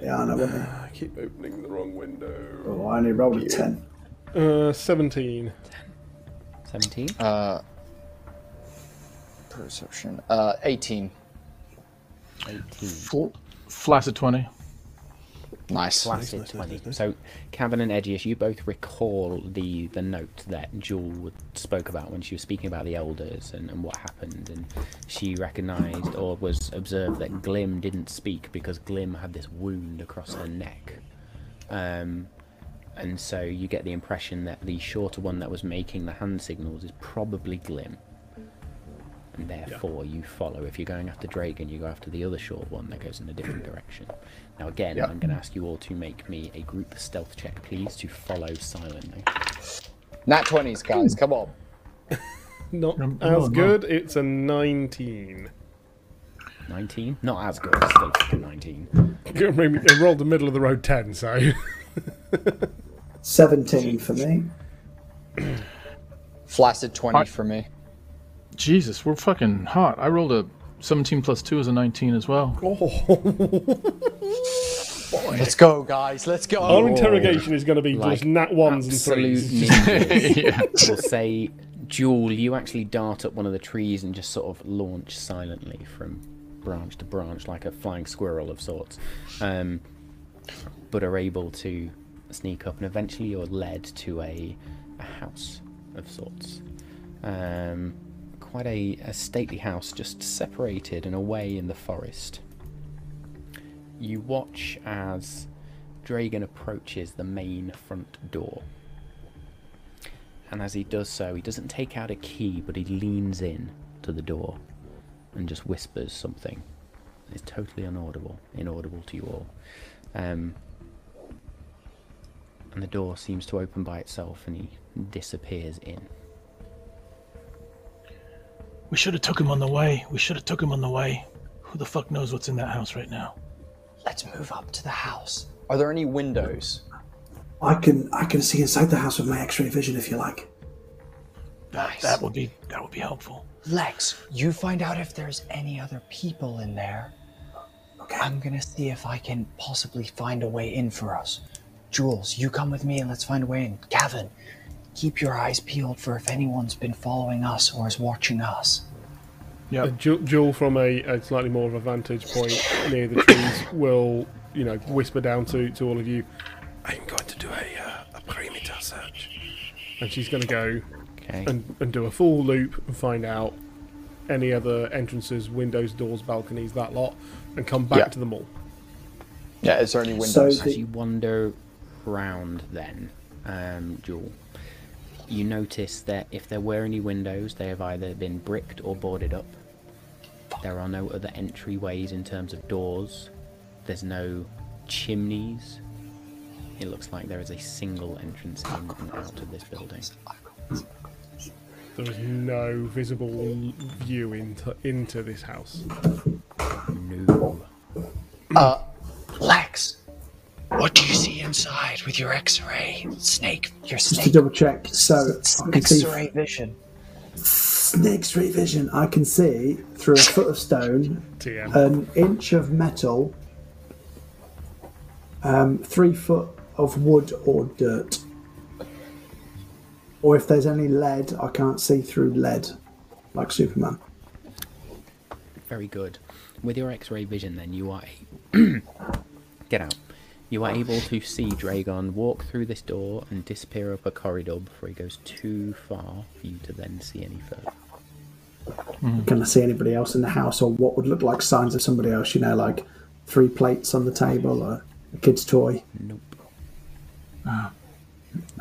[SPEAKER 3] Yeah, I know. Wouldn't he?
[SPEAKER 2] I keep opening the wrong window.
[SPEAKER 3] Oh, I only rolled a ten.
[SPEAKER 2] Uh, seventeen.
[SPEAKER 1] Seventeen.
[SPEAKER 5] Uh, perception. Uh, 18.
[SPEAKER 1] Eighteen.
[SPEAKER 4] Fl- flaccid 20.
[SPEAKER 5] Nice.
[SPEAKER 1] Placid 20. So, Cavan and Edgius, you both recall the, the note that Jewel spoke about when she was speaking about the elders and, and what happened. And she recognised or was observed that Glim didn't speak because Glim had this wound across her neck. Um, and so you get the impression that the shorter one that was making the hand signals is probably Glim. And therefore, you follow. If you're going after Dragon, you go after the other short one that goes in a different direction. Now, again,
[SPEAKER 5] Yeah.
[SPEAKER 1] I'm going to ask you all to make me a group stealth check, please, to follow silently.
[SPEAKER 5] Nat 20s, guys. Come on.
[SPEAKER 2] Not as
[SPEAKER 4] no.
[SPEAKER 2] good. It's a nineteen.
[SPEAKER 1] 19? Not as good, still fucking 19.
[SPEAKER 2] I mean, I rolled the middle of the road ten, so
[SPEAKER 3] Seventeen for me.
[SPEAKER 5] Flaccid 20
[SPEAKER 4] I-
[SPEAKER 5] for me.
[SPEAKER 4] Jesus, we're fucking hot. I rolled a 17 plus 2 is a 19 as well.
[SPEAKER 5] Let's go, guys. Let's go.
[SPEAKER 2] our interrogation is going to be
[SPEAKER 1] Like,
[SPEAKER 2] just nat ones and threes.
[SPEAKER 4] yeah.
[SPEAKER 1] We'll say, Jewel, you actually dart up one of the trees and just sort of launch silently from branch to branch like a flying squirrel of sorts. Um, but are able to sneak up, and eventually you're led to a, a house of sorts. Um, quite a, a stately house, just separated and away in the forest. You watch as Dragon approaches the main front door. And as he does so, he doesn't take out a key, but he leans in to the door and just whispers something. It's totally inaudible, inaudible to you all. Um, and the door seems to open by itself, and he disappears in.
[SPEAKER 4] We should have took him on the way. We should have took him on the way. Who the fuck knows what's in that house right now?
[SPEAKER 5] Let's move up to the house. Are there any windows?
[SPEAKER 3] I can I can see inside the house with my X-ray vision if you like.
[SPEAKER 4] That,
[SPEAKER 5] Nice.
[SPEAKER 4] that would be that would be helpful.
[SPEAKER 5] Lex, you find out if there's any other people in there.
[SPEAKER 3] Okay.
[SPEAKER 5] I'm gonna see if I can possibly find a way in for us. Jules, you come with me and let's find a way in. Cavan, keep your eyes peeled for if anyone's been following us or is watching us.
[SPEAKER 4] Yeah,
[SPEAKER 2] Uh, Ju- Jewel, from a, a slightly more of a vantage point near the trees, will you know whisper down to, to all of you. I'm going to do a, uh, a perimeter search, and she's going to go
[SPEAKER 1] Okay.
[SPEAKER 2] and, and do a full loop and find out any other entrances, windows, doors, balconies, that lot, and come back
[SPEAKER 5] Yeah.
[SPEAKER 2] to the mall.
[SPEAKER 5] Yeah, is there any
[SPEAKER 3] So
[SPEAKER 5] windows?
[SPEAKER 3] the-
[SPEAKER 1] As you wander round, then, um, Jewel, you notice that if there were any windows, they have either been bricked or boarded up. There are no other entryways in terms of doors. There's no chimneys. It looks like there is a single entrance in and out of this building.
[SPEAKER 2] There is no visible view into into this house.
[SPEAKER 1] No.
[SPEAKER 5] Uh, Lex, what do you see inside with your X-ray snake? Your
[SPEAKER 3] Just to double check. So I
[SPEAKER 5] X-ray vision.
[SPEAKER 3] Snake's ray vision. I can see through a foot of stone,
[SPEAKER 2] TM.
[SPEAKER 3] an inch of metal, um, three foot of wood or dirt. Or if there's any lead, I can't see through lead, like Superman.
[SPEAKER 1] Very good. With your X-ray vision, then you are get out. You are able to see Dragon walk through this door and disappear up a corridor before he goes too far for you to then see any further. Mm.
[SPEAKER 3] Can I see anybody else in the house, or what would look like signs of somebody else? You know, like three plates on the table, or a kid's toy.
[SPEAKER 1] Nope. Ah.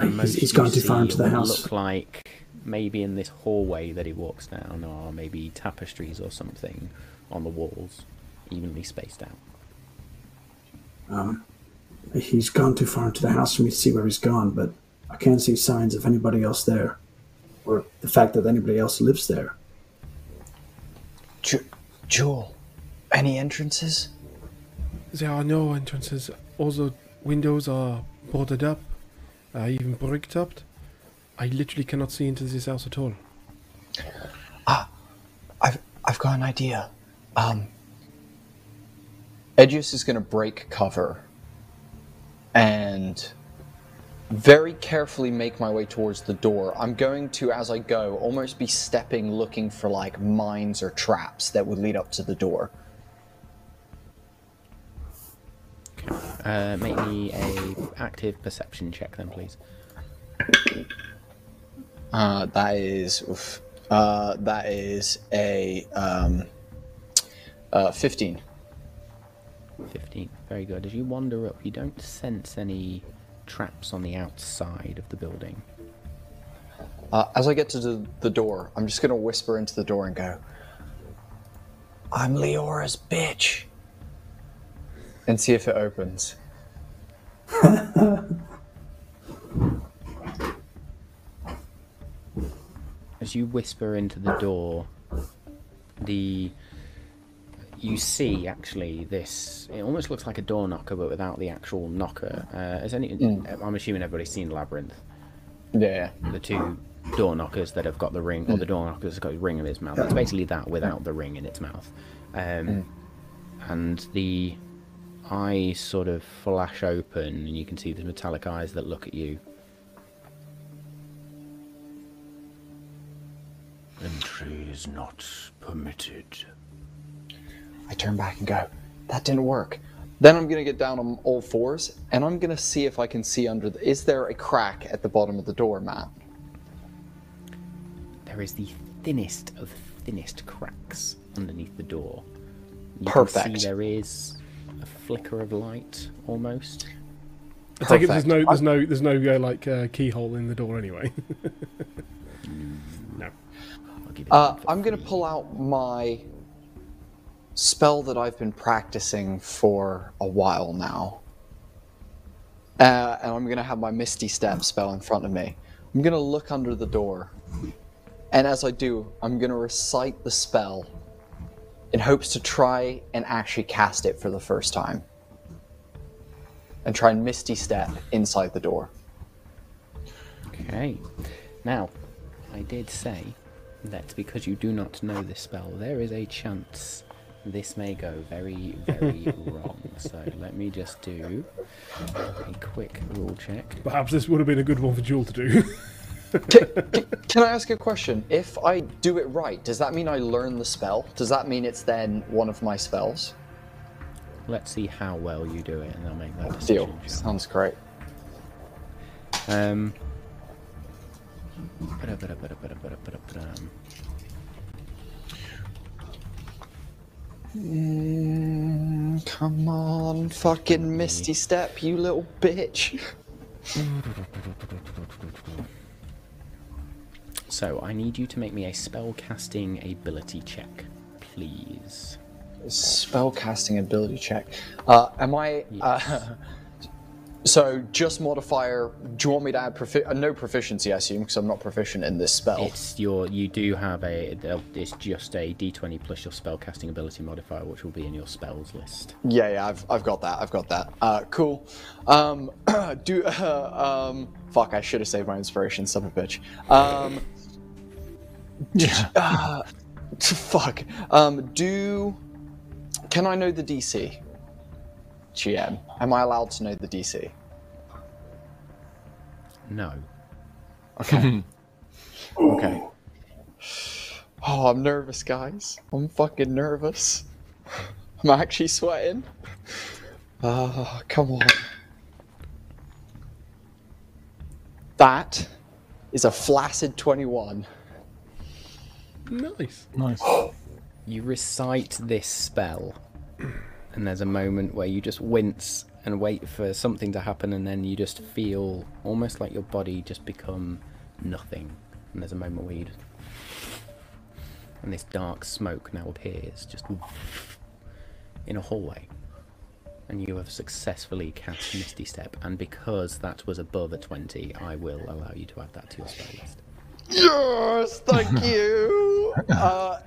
[SPEAKER 3] He's,
[SPEAKER 1] Most
[SPEAKER 3] he's
[SPEAKER 1] you
[SPEAKER 3] gone too far into the house.
[SPEAKER 1] Look like maybe in this hallway that he walks down, or maybe tapestries or something on the walls, evenly spaced out.
[SPEAKER 3] Um, He's gone too far into the house for me to see where he's gone, but I can't see signs of anybody else there, or the fact that anybody else lives there.
[SPEAKER 5] Ju- Jewel, any entrances?
[SPEAKER 2] There are no entrances. All the windows are boarded up, uh, even bricked up. I literally cannot see into this house at all.
[SPEAKER 5] I've I've got an idea. Um, Edgius is going to break cover and very carefully make my way towards the door. I'm going to, as I go, almost be stepping, looking for like mines or traps that would lead up to the door.
[SPEAKER 1] Uh, make me a active perception check then, please.
[SPEAKER 5] Uh, that is, oof, uh, that is a um, uh, 15.
[SPEAKER 1] 15. Very good. As you wander up, you don't sense any traps on the outside of the building.
[SPEAKER 5] Uh, as I get to the, the door, I'm just gonna whisper into the door and go, I'm Leora's bitch. And see if it opens.
[SPEAKER 1] As you whisper into the door, the you see actually this. It almost looks like a door knocker, but without the actual knocker. Uh, has any? I'm assuming everybody's seen Labyrinth.
[SPEAKER 5] Yeah.
[SPEAKER 1] The two door knockers that have got the ring, or the door knockers that got the ring in its mouth. It's basically that without the ring in its mouth. Um, And the eyes sort of flash open, and you can see the metallic eyes that look at you.
[SPEAKER 6] Entry is not permitted.
[SPEAKER 5] I turn back and go, that didn't work. Then I'm gonna get down on all fours and I'm gonna see if I can see under the. Is there a crack at the bottom of the door, Matt?
[SPEAKER 1] There is the thinnest of thinnest cracks underneath the door. You can
[SPEAKER 5] Perfect.
[SPEAKER 1] see there is a flicker of light almost.
[SPEAKER 2] I take it there's no there's no there's no uh, like uh, keyhole in the door anyway. no.
[SPEAKER 1] I'll give it
[SPEAKER 5] uh, I'm gonna pull out my spell that I've been practicing for a while now. Uh, and I'm gonna have my Misty Step spell in front of me. I'm gonna look under the door. And as I do, I'm gonna recite the spell in hopes to try and actually cast it for the first time. And try and Misty Step inside the door.
[SPEAKER 1] Okay. Now, I did say that because you do not know this spell, there is a chance this may go very, very wrong. So let me just do a quick rule check.
[SPEAKER 2] Perhaps this would have been a good one for Jewel to do.
[SPEAKER 5] Can I ask a question? If I do it right, does that mean I learn the spell? Does that mean it's then one of my spells?
[SPEAKER 1] Let's see how well you do it, and I'll make that decision.
[SPEAKER 5] Deal. Sounds great.
[SPEAKER 1] Um.
[SPEAKER 5] Mm, come on, fucking Misty Step, you little bitch.
[SPEAKER 1] So I need you to make me a spell casting ability check, please.
[SPEAKER 5] Spell casting ability check. Uh, am I? Uh, so just modifier. Do you want me to add profi- uh, no proficiency? I assume because I'm not proficient in this spell.
[SPEAKER 1] It's your you do have a it's just a d20 plus your spell casting ability modifier, which will be in your spells list.
[SPEAKER 5] Yeah, yeah, I've, I've got that. I've got that. Uh, cool. Um, do uh, um, fuck. I should have saved my inspiration. Son of a bitch. Um,
[SPEAKER 4] Yeah.
[SPEAKER 5] uh, fuck. Um, do. Can I know the DC? GM. Am I allowed to know the DC?
[SPEAKER 1] No.
[SPEAKER 5] Okay. okay. Oh, I'm nervous, guys. I'm fucking nervous. I'm actually sweating. Ah, come on. That is a flaccid 21.
[SPEAKER 2] nice.
[SPEAKER 4] Nice.
[SPEAKER 1] You recite this spell, and there's a moment where you just wince and wait for something to happen, and then you just feel almost like your body just become nothing. And there's a moment where you just. And this dark smoke now appears just in a hallway. And you have successfully cast Misty Step, and because that was above a 20, I will allow you to add that to your spell list.
[SPEAKER 5] Yes, thank you. uh,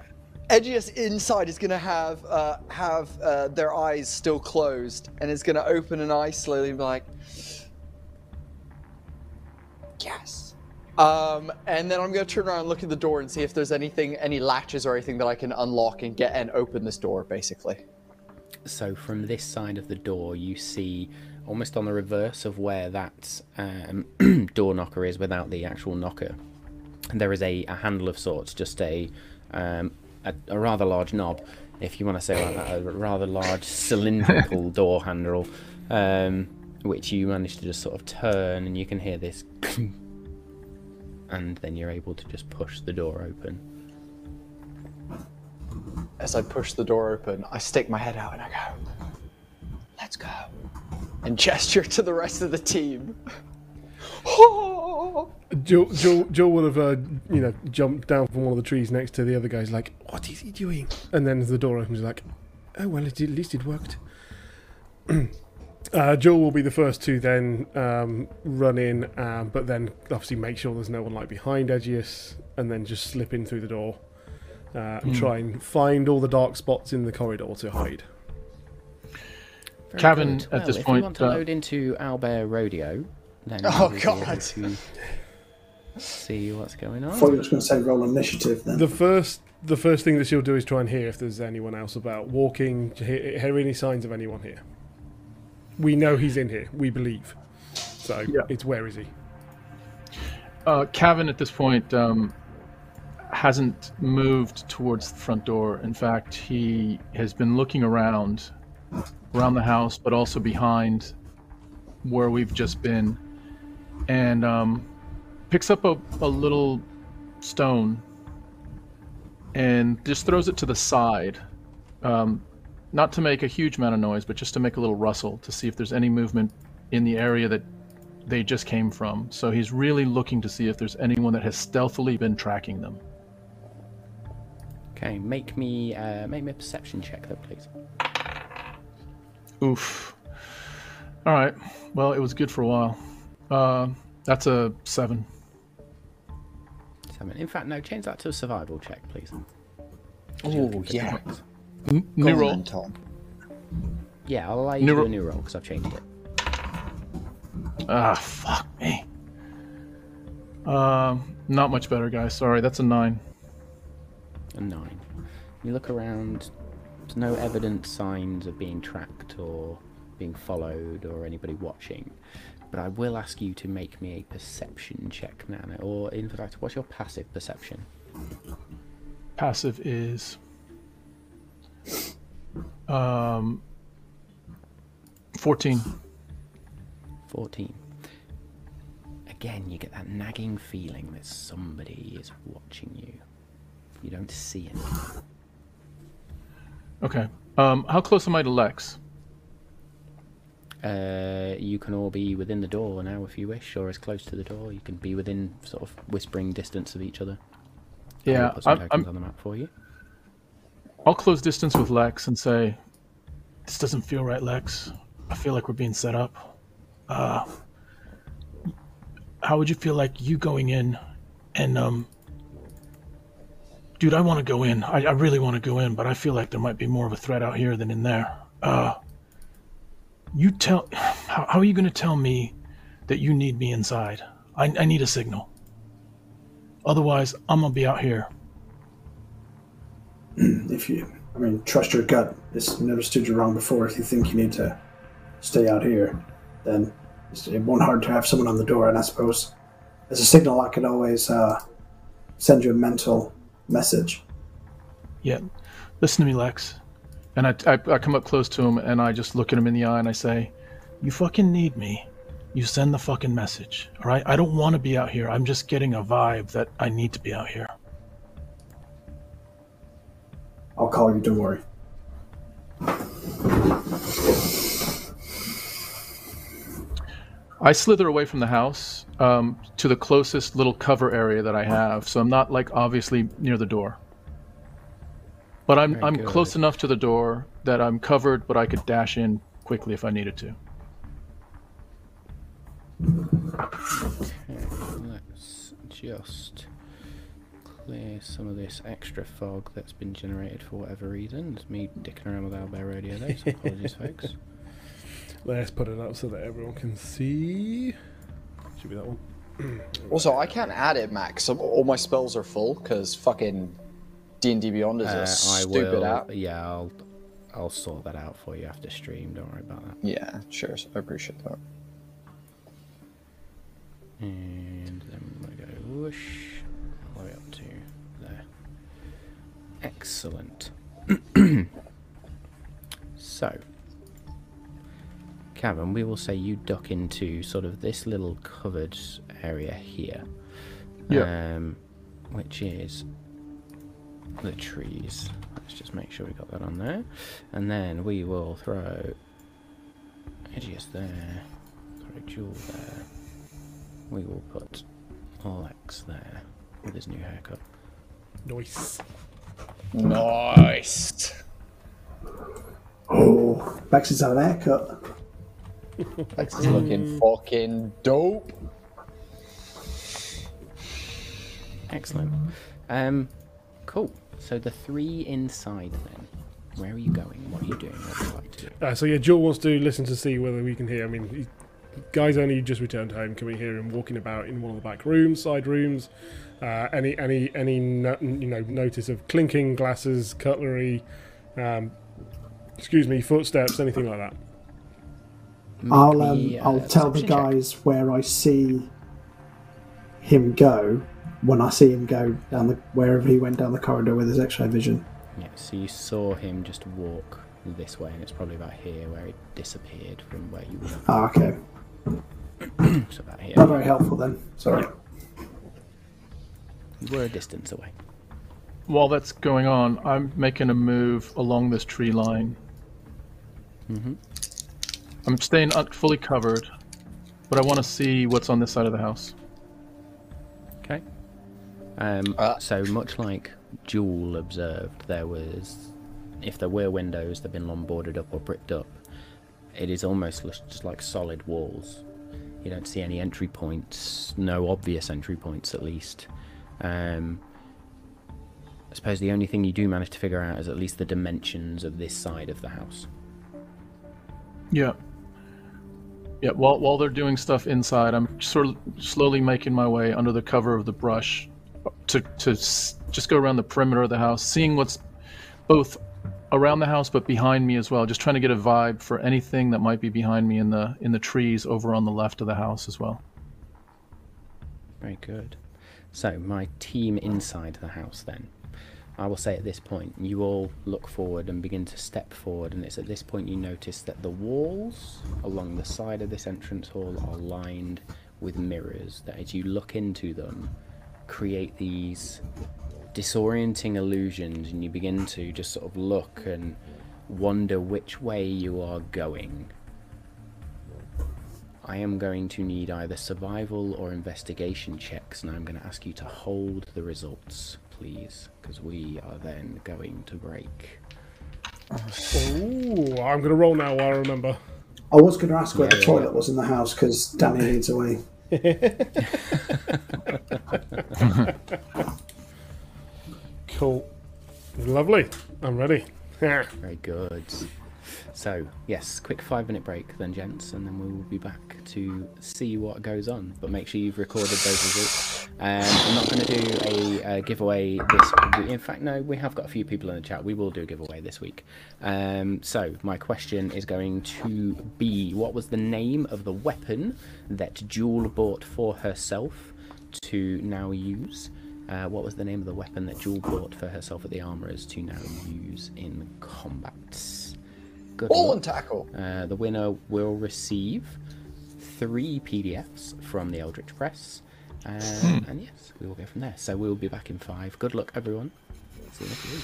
[SPEAKER 5] Edgius inside is gonna have uh, have uh, their eyes still closed, and is gonna open an eye slowly and be like, "Yes." Um, and then I'm gonna turn around and look at the door and see if there's anything, any latches or anything that I can unlock and get and open this door, basically.
[SPEAKER 1] So from this side of the door, you see almost on the reverse of where that um, door knocker is, without the actual knocker. There is a, a handle of sorts, just a, um, a a rather large knob, if you want to say like that, a rather large cylindrical door handle, um, which you manage to just sort of turn, and you can hear this, and then you're able to just push the door open.
[SPEAKER 5] As I push the door open, I stick my head out and I go, "Let's go," and gesture to the rest of the team.
[SPEAKER 2] Joe, Joe, Joe would have, uh, you know, jumped down from one of the trees next to the other guys, like, "What is he doing?" And then as the door opens, like, "Oh well, it, at least it worked." uh, Joe will be the first to then um, run in, um, but then obviously make sure there's no one like behind Edgius, and then just slip in through the door uh, and try and find all the dark spots in the corridor to hide.
[SPEAKER 1] Very
[SPEAKER 4] Kevin,
[SPEAKER 1] good.
[SPEAKER 4] at
[SPEAKER 1] Well,
[SPEAKER 4] this
[SPEAKER 1] if
[SPEAKER 4] point,
[SPEAKER 1] you want to
[SPEAKER 4] uh,
[SPEAKER 1] load into Owlbear Rodeo, then
[SPEAKER 5] Oh, God.
[SPEAKER 1] to see what's going
[SPEAKER 3] I
[SPEAKER 1] on.
[SPEAKER 3] thought you were going to say roll initiative then.
[SPEAKER 2] The first, the first thing that she'll do is try and hear if there's anyone else about walking. Hear, hear any signs of anyone here? We know he's in here. We believe. So
[SPEAKER 4] Yeah.
[SPEAKER 2] it's where is he?
[SPEAKER 4] Uh, Cavan at this point um, hasn't moved towards the front door. In fact, he has been looking around, around the house, but also behind where we've just been, and um, picks up a, a little stone and just throws it to the side. Um, not to make a huge amount of noise, but just to make a little rustle to see if there's any movement in the area that they just came from. So he's really looking to see if there's anyone that has stealthily been tracking them.
[SPEAKER 1] Okay, make me uh, make me a perception check, though, please.
[SPEAKER 4] Oof. All right. Well, it was good for a while. Uh, that's a seven.
[SPEAKER 1] Seven. In fact, no, change that to a survival check, please.
[SPEAKER 5] Oh yeah.
[SPEAKER 4] N- new roll.
[SPEAKER 5] then, Tom.
[SPEAKER 1] Yeah, I'll allow you
[SPEAKER 4] New
[SPEAKER 1] to do a new roll because I've changed it.
[SPEAKER 4] Ah, fuck me. Um, not much better, guys. Sorry, that's a nine.
[SPEAKER 1] A nine. You look around. There's no evident signs of being tracked or being followed or anybody watching. But I will ask you to make me a perception check, Nana. Or in fact, what's your passive perception?
[SPEAKER 4] Passive is um, 14.
[SPEAKER 1] 14. Again, you get that nagging feeling that somebody is watching you. You don't see anything.
[SPEAKER 4] Okay. Um, how close am I to Lex?
[SPEAKER 1] Uh, you can all be within the door now if you wish, or as close to the door. You can be within sort of whispering distance of each other.
[SPEAKER 4] Yeah,
[SPEAKER 1] put some
[SPEAKER 4] I'm,
[SPEAKER 1] tokens
[SPEAKER 4] I'm,
[SPEAKER 1] on the map for you.
[SPEAKER 4] I'll close distance with Lex and say, "This doesn't feel right, Lex. I feel like we're being set up. Uh, how would you feel like you going in and um, dude, I want to go in. I, I really want to go in, but I feel like there might be more of a threat out here than in there. Uh, you tell, how, how are you going to tell me that you need me inside? I, I need a signal. Otherwise, I'm gonna be out here.
[SPEAKER 3] If you, I mean, trust your gut. It's never stood you wrong before. If you think you need to stay out here, then it won't hard to have someone on the door. And I suppose as a signal, I could always uh, send you a mental message.
[SPEAKER 4] Yeah, listen to me, Lex. And I, I, I come up close to him and I just look at him in the eye and I say, You fucking need me. You send the fucking message, all right? I don't want to be out here. I'm just getting a vibe that I need to be out here.
[SPEAKER 3] I'll call you. Don't worry.
[SPEAKER 4] I slither away from the house um, to the closest little cover area that I have, so I'm not like obviously near the door. But I'm
[SPEAKER 1] Very
[SPEAKER 4] I'm
[SPEAKER 1] good.
[SPEAKER 4] close enough to the door that I'm covered, but I could dash in quickly if I needed to.
[SPEAKER 1] Okay, let's just clear some of this extra fog that's been generated for whatever reason. It's me dicking around with Owlbear Rodeo there, so apologies, folks.
[SPEAKER 2] Let's put it up so that everyone can see. Should be that one.
[SPEAKER 5] Also, I can't add it, Max. All my spells are full because fucking D and D Beyond is
[SPEAKER 1] Uh,
[SPEAKER 5] a
[SPEAKER 1] I
[SPEAKER 5] stupid
[SPEAKER 1] will,
[SPEAKER 5] app.
[SPEAKER 1] yeah, I'll, I'll sort that out for you after stream. Don't worry about that.
[SPEAKER 5] Yeah, sure. I appreciate that.
[SPEAKER 1] And then we're going to go whoosh all the way up to there. Excellent. so, Cavan, we will say you duck into sort of this little covered area here.
[SPEAKER 4] Yeah.
[SPEAKER 1] Um, which is the trees. Let's just make sure we got that on there. And then we will throw Edgius there, throw Jewel there. We will put Alex there with his new haircut.
[SPEAKER 2] Nice.
[SPEAKER 5] Nice.
[SPEAKER 3] Oh, Bex is having a haircut.
[SPEAKER 5] is looking fucking dope.
[SPEAKER 1] Excellent. Um, cool. So the three inside then. Where are you going? What are you doing? What would you like to do?
[SPEAKER 2] Uh, so yeah, Joel wants to listen to see whether we can hear. I mean, he, guy's only just returned home. Can we hear him walking about in one of the back rooms, side rooms? Uh, any any any no, you know notice of clinking glasses, cutlery, um, excuse me, footsteps, anything like that?
[SPEAKER 3] I'll um,
[SPEAKER 1] uh,
[SPEAKER 3] I'll tell the
[SPEAKER 1] perception check.
[SPEAKER 3] guys where I see him go when I see him go down the wherever he went down the corridor with his X-ray vision.
[SPEAKER 1] Yeah, so you saw him just walk this way, and it's probably about here where he disappeared from where you were.
[SPEAKER 3] Ah, okay,
[SPEAKER 1] So about here.
[SPEAKER 3] not very helpful then. Sorry.
[SPEAKER 1] You were a distance away.
[SPEAKER 4] While that's going on, I'm making a move along this tree line.
[SPEAKER 1] Mm-hmm.
[SPEAKER 4] I'm staying un- fully covered, but I want to see what's on this side of the house.
[SPEAKER 1] Okay. Um,
[SPEAKER 5] Uh.
[SPEAKER 1] so much like Jewel observed, there was, if there were windows, they've been long boarded up or bricked up. It is almost just like solid walls. You don't see any entry points, no obvious entry points at least. Um, I suppose the only thing you do manage to figure out is at least the dimensions of this side of the house.
[SPEAKER 4] Yeah. Yeah, while while they're doing stuff inside, I'm sort of slowly making my way under the cover of the brush to to just go around the perimeter of the house, seeing what's both around the house but behind me as well. Just trying to get a vibe for anything that might be behind me in the in the trees over on the left of the house as well.
[SPEAKER 1] Very good. So, my team inside the house then. I will say at this point, you all look forward and begin to step forward, and it's at this point you notice that the walls along the side of this entrance hall are lined with mirrors that, as you look into them, create these disorienting illusions, and you begin to just sort of look and wonder which way you are going. I am going to need either survival or investigation checks, and I'm going to ask you to hold the results, please, because we are then going to break.
[SPEAKER 2] Ooh, I'm gonna roll now while I remember.
[SPEAKER 3] I was going to ask where
[SPEAKER 1] Yeah,
[SPEAKER 3] the
[SPEAKER 1] yeah,
[SPEAKER 3] toilet
[SPEAKER 1] yeah.
[SPEAKER 3] was in the house because Danny leads away.
[SPEAKER 2] Cool. Lovely. I'm ready.
[SPEAKER 1] Very good. So, yes, quick five minute break then, gents, and then we will be back to see what goes on. But make sure you've recorded those results. Um, I'm not going to do a, uh giveaway this week. In fact, no, we have got a few people in the chat. We will do a giveaway this week. Um, so, my question is going to be what was the name of the weapon that Jewel bought for herself to now use? Uh, what was the name of the weapon that Jewel bought for herself at the Armourers to now use in combat? Good
[SPEAKER 5] Ball
[SPEAKER 1] luck.
[SPEAKER 5] and tackle.
[SPEAKER 1] Uh, the winner will receive three PDFs from the Eldritch Press. Um, And yes, we will go from there. So we will be back in five. Good luck, everyone. See you next week.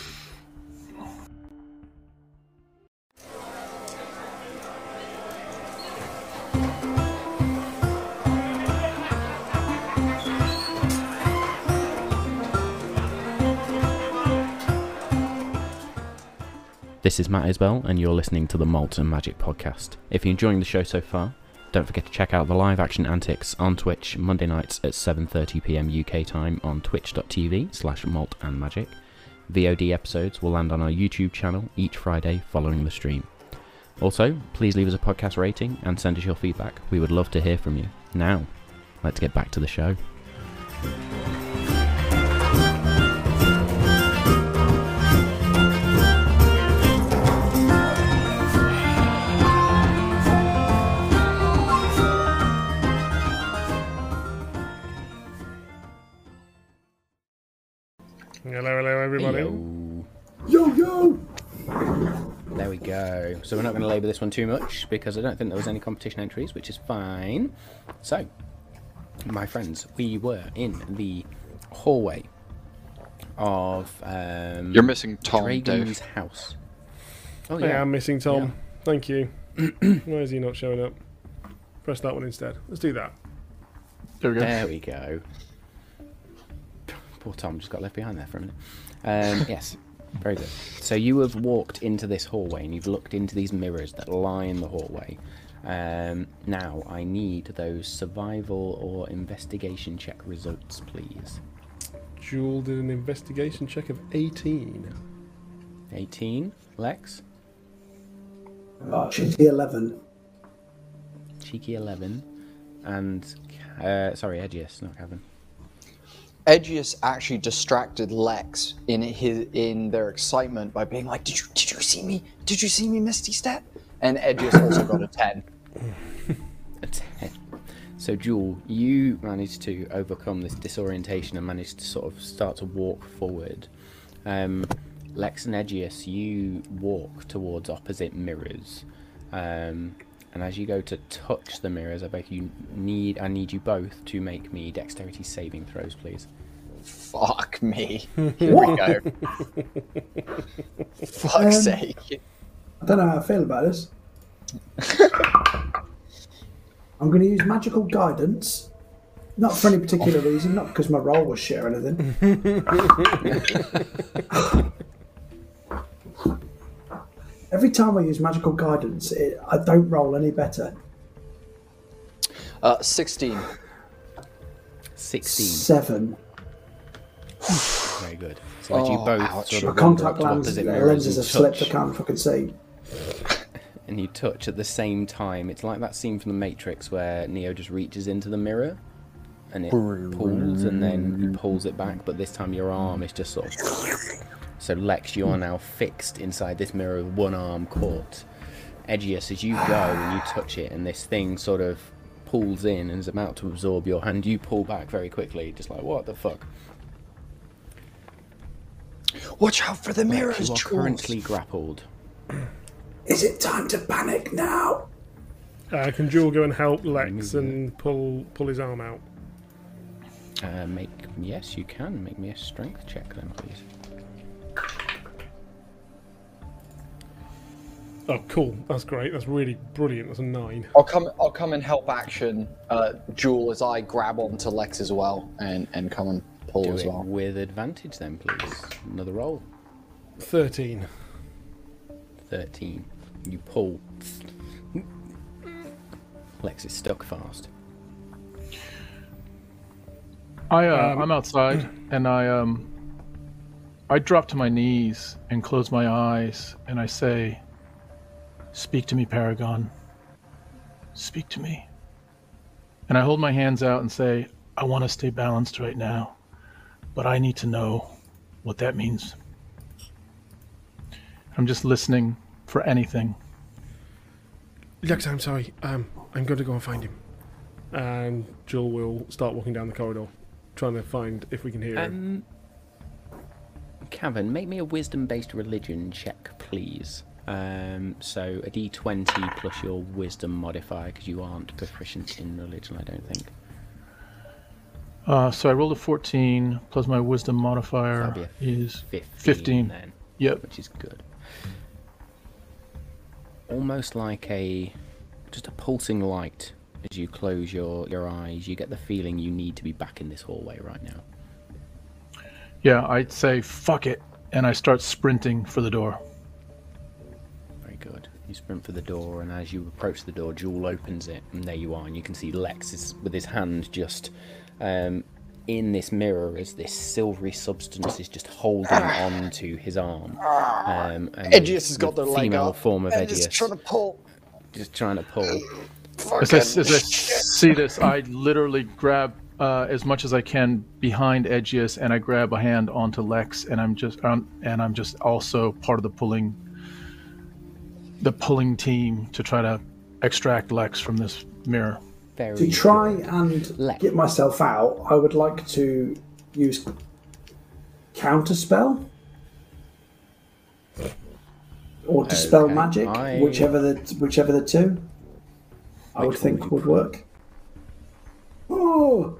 [SPEAKER 1] This is Matt Isbell, and you're listening to the Malt and Magic podcast. If you're enjoying the show so far, don't forget to check out the live action antics on Twitch Monday nights at 7:30pm UK time on twitch.tv slash malt and magic. VOD episodes will land on our YouTube channel each Friday following the stream. Also, please leave us a podcast rating and send us your feedback. We would love to hear from you. Now, let's get back to the show.
[SPEAKER 2] Hello, hello, everybody.
[SPEAKER 1] Yo.
[SPEAKER 3] Yo, yo!
[SPEAKER 1] There we go. So we're not going to labour this one too much because I don't think there was any competition entries, which is fine. So, my friends, we were in the hallway of um,
[SPEAKER 7] You're missing Tom,
[SPEAKER 1] Dragon's
[SPEAKER 7] Dave.
[SPEAKER 1] house. Oh yeah.
[SPEAKER 2] I am missing Tom.
[SPEAKER 1] Yeah.
[SPEAKER 2] Thank you. Why is he not showing up? Press that one instead. Let's do that.
[SPEAKER 4] There we go.
[SPEAKER 1] there we go. Poor Tom just got left behind there for a minute. Um, yes, very good. So you have walked into this hallway and you've looked into these mirrors that line the hallway. Um, now I need those survival or investigation check results, please.
[SPEAKER 2] Jewel did an investigation check of 18.
[SPEAKER 1] 18, Lex,
[SPEAKER 3] Uh, cheeky 11.
[SPEAKER 1] cheeky 11, and uh, sorry, Edgius, not Kevin.
[SPEAKER 5] Edgius actually distracted Lex in his in their excitement by being like, "Did you did you see me? Did you see me, Misty Step?" And Edgius also got a ten.
[SPEAKER 1] A 10. So, Jewel, you managed to overcome this disorientation and managed to sort of start to walk forward. Um, Lex and Edgius, you walk towards opposite mirrors. Um, and as you go to touch the mirrors, I beg you need I need you both to make me dexterity saving throws, please.
[SPEAKER 5] Fuck me. Here we go. Fuck's
[SPEAKER 3] Um,
[SPEAKER 5] sake.
[SPEAKER 3] I don't know how I feel about this. I'm going to use magical guidance. Not for any particular reason, not because my role was shit or anything. Every time I use magical guidance, it, I don't roll any better.
[SPEAKER 5] Uh, Sixteen.
[SPEAKER 1] 16.
[SPEAKER 3] Seven.
[SPEAKER 1] Very good. So as you
[SPEAKER 5] Oh,
[SPEAKER 1] both
[SPEAKER 5] ouch.
[SPEAKER 1] sort
[SPEAKER 3] My
[SPEAKER 1] of wander
[SPEAKER 3] contact
[SPEAKER 1] to
[SPEAKER 3] lenses,
[SPEAKER 1] opposite
[SPEAKER 3] the lenses
[SPEAKER 1] and
[SPEAKER 3] have slipped. I can't fucking see.
[SPEAKER 1] and you touch at the same time. It's like that scene from the Matrix where Neo just reaches into the mirror and it pulls and then he pulls it back, but this time your arm is just sort of. So Lex, you are now fixed inside this mirror with one arm caught. Edgius, as you go and you touch it, and this thing sort of pulls in and is about to absorb your hand, you pull back very quickly, just like what the fuck.
[SPEAKER 5] Watch out for the mirrors,
[SPEAKER 1] You are
[SPEAKER 5] Jules.
[SPEAKER 1] currently grappled.
[SPEAKER 3] Is it time to panic now?
[SPEAKER 2] Uh, can Jewel go and help Lex and pull pull his arm out?
[SPEAKER 1] Uh, make yes, you can make me a strength check then, please.
[SPEAKER 2] Oh, cool. That's great. That's really brilliant. That's a nine.
[SPEAKER 5] I'll come. I'll come and help action, uh, Jewel, as I grab onto Lex as well, and and come and pull
[SPEAKER 1] Do
[SPEAKER 5] as
[SPEAKER 1] it
[SPEAKER 5] well.
[SPEAKER 1] with advantage then, please. Another roll.
[SPEAKER 2] Thirteen.
[SPEAKER 1] Thirteen. You pull. Lex is stuck fast.
[SPEAKER 4] I uh,
[SPEAKER 2] Um,
[SPEAKER 4] I'm outside and I um I drop to my knees and close my eyes and I say, "Speak to me, Paragon. Speak to me." And I hold my hands out and say, "I want to stay balanced right now, but I need to know what that means." I'm just listening for anything.
[SPEAKER 2] Lex, I'm sorry. Um, I'm going to go and find him. And Jewel will start walking down the corridor, trying to find if we can hear him.
[SPEAKER 1] Um, Cavan, make me a wisdom-based religion check, please. Um, so a d20 plus your wisdom modifier, because you aren't proficient in religion, I don't think.
[SPEAKER 4] Uh, so I rolled a 14 plus my wisdom modifier is
[SPEAKER 1] 15,
[SPEAKER 4] 15.
[SPEAKER 1] then,
[SPEAKER 4] Yep.
[SPEAKER 1] which is good. Almost like a just a pulsing light as you close your, your eyes. You get the feeling you need to be back in this hallway right now.
[SPEAKER 4] Yeah, I'd say fuck it, and I start sprinting for the door.
[SPEAKER 1] Very good. You sprint for the door, and as you approach the door, Jewel opens it, and there you are, and you can see Lex is with his hand just um, in this mirror as this silvery substance is just holding on to his arm. Um, and
[SPEAKER 5] Edgius has got
[SPEAKER 1] the
[SPEAKER 5] their leg
[SPEAKER 1] female
[SPEAKER 5] up.
[SPEAKER 1] form of
[SPEAKER 5] and
[SPEAKER 1] Edgius
[SPEAKER 5] just trying to pull.
[SPEAKER 1] just trying to pull.
[SPEAKER 4] As I, as I see this, I literally grab uh, as much as I can behind Edgius, and I grab a hand onto Lex, and I'm just um, and I'm just also part of the pulling, the pulling team to try to extract Lex from this mirror.
[SPEAKER 1] Very
[SPEAKER 3] To try
[SPEAKER 1] good.
[SPEAKER 3] and
[SPEAKER 1] Left.
[SPEAKER 3] get myself out, I would like to use counterspell or dispel
[SPEAKER 1] Okay,
[SPEAKER 3] magic,
[SPEAKER 1] I-
[SPEAKER 3] whichever the whichever the two. I would think
[SPEAKER 1] would
[SPEAKER 3] would work. Oh,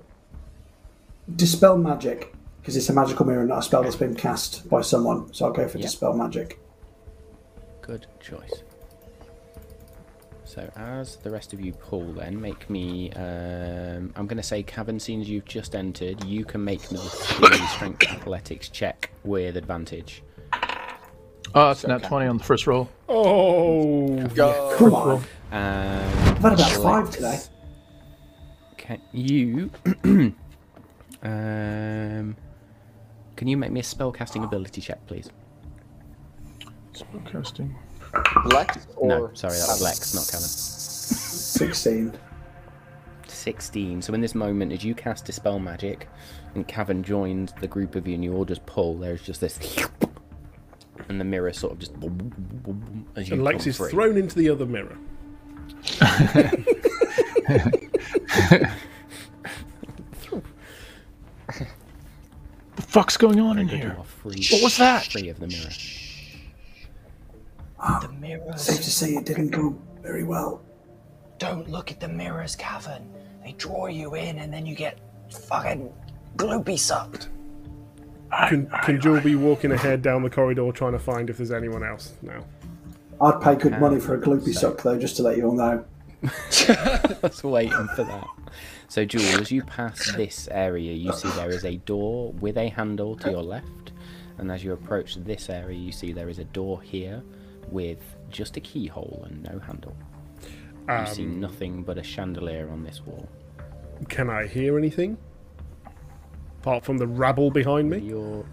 [SPEAKER 3] dispel magic because it's a magical mirror, not a spell that's been cast by someone. So I'll go for
[SPEAKER 1] Yeah.
[SPEAKER 3] dispel magic.
[SPEAKER 1] Good choice. So as the rest of you pull, then make me. Um, I'm going to say, Cavan, scenes you've just entered, you can make me the strength athletics check with advantage.
[SPEAKER 4] Oh, it's not 20 on the first roll.
[SPEAKER 2] Oh,
[SPEAKER 5] Go.
[SPEAKER 3] Come on,
[SPEAKER 1] Um,
[SPEAKER 3] I've had about five
[SPEAKER 1] Lex,
[SPEAKER 3] today.
[SPEAKER 1] Can you? um, can you make me a spellcasting ability check, please?
[SPEAKER 4] Spellcasting.
[SPEAKER 5] Lex or
[SPEAKER 1] no, sorry, that was Lex, not Cavan.
[SPEAKER 3] Sixteen.
[SPEAKER 1] 16. So in this moment, as you cast Dispel Magic, and Cavan joins the group of you, and you all just pull, there's just this... And the mirror sort of just... As you
[SPEAKER 2] and Lex is
[SPEAKER 1] free.
[SPEAKER 2] thrown into the other mirror.
[SPEAKER 4] The fuck's going on in here? What was that?
[SPEAKER 1] Free of the mirror.
[SPEAKER 5] Ah, the mirrors.
[SPEAKER 3] Safe to say it didn't go very well.
[SPEAKER 5] Don't look at the mirrors, Cavan. They draw you in, and then you get fucking gloopy sucked.
[SPEAKER 2] Can, can Jewel be walking ahead down the corridor trying to find if there's anyone else now?
[SPEAKER 3] I'd pay good money for a gloopy
[SPEAKER 1] so-
[SPEAKER 3] suck though, just to let you all know.
[SPEAKER 1] I was waiting for that. So, Jewel, as you pass this area, you see there is a door with a handle to your left. And as you approach this area, you see there is a door here with just a keyhole and no handle. You see
[SPEAKER 2] Um,
[SPEAKER 1] nothing but a chandelier on this wall.
[SPEAKER 2] Can I hear anything? Apart from the rabble behind
[SPEAKER 1] With
[SPEAKER 2] me?
[SPEAKER 1] your,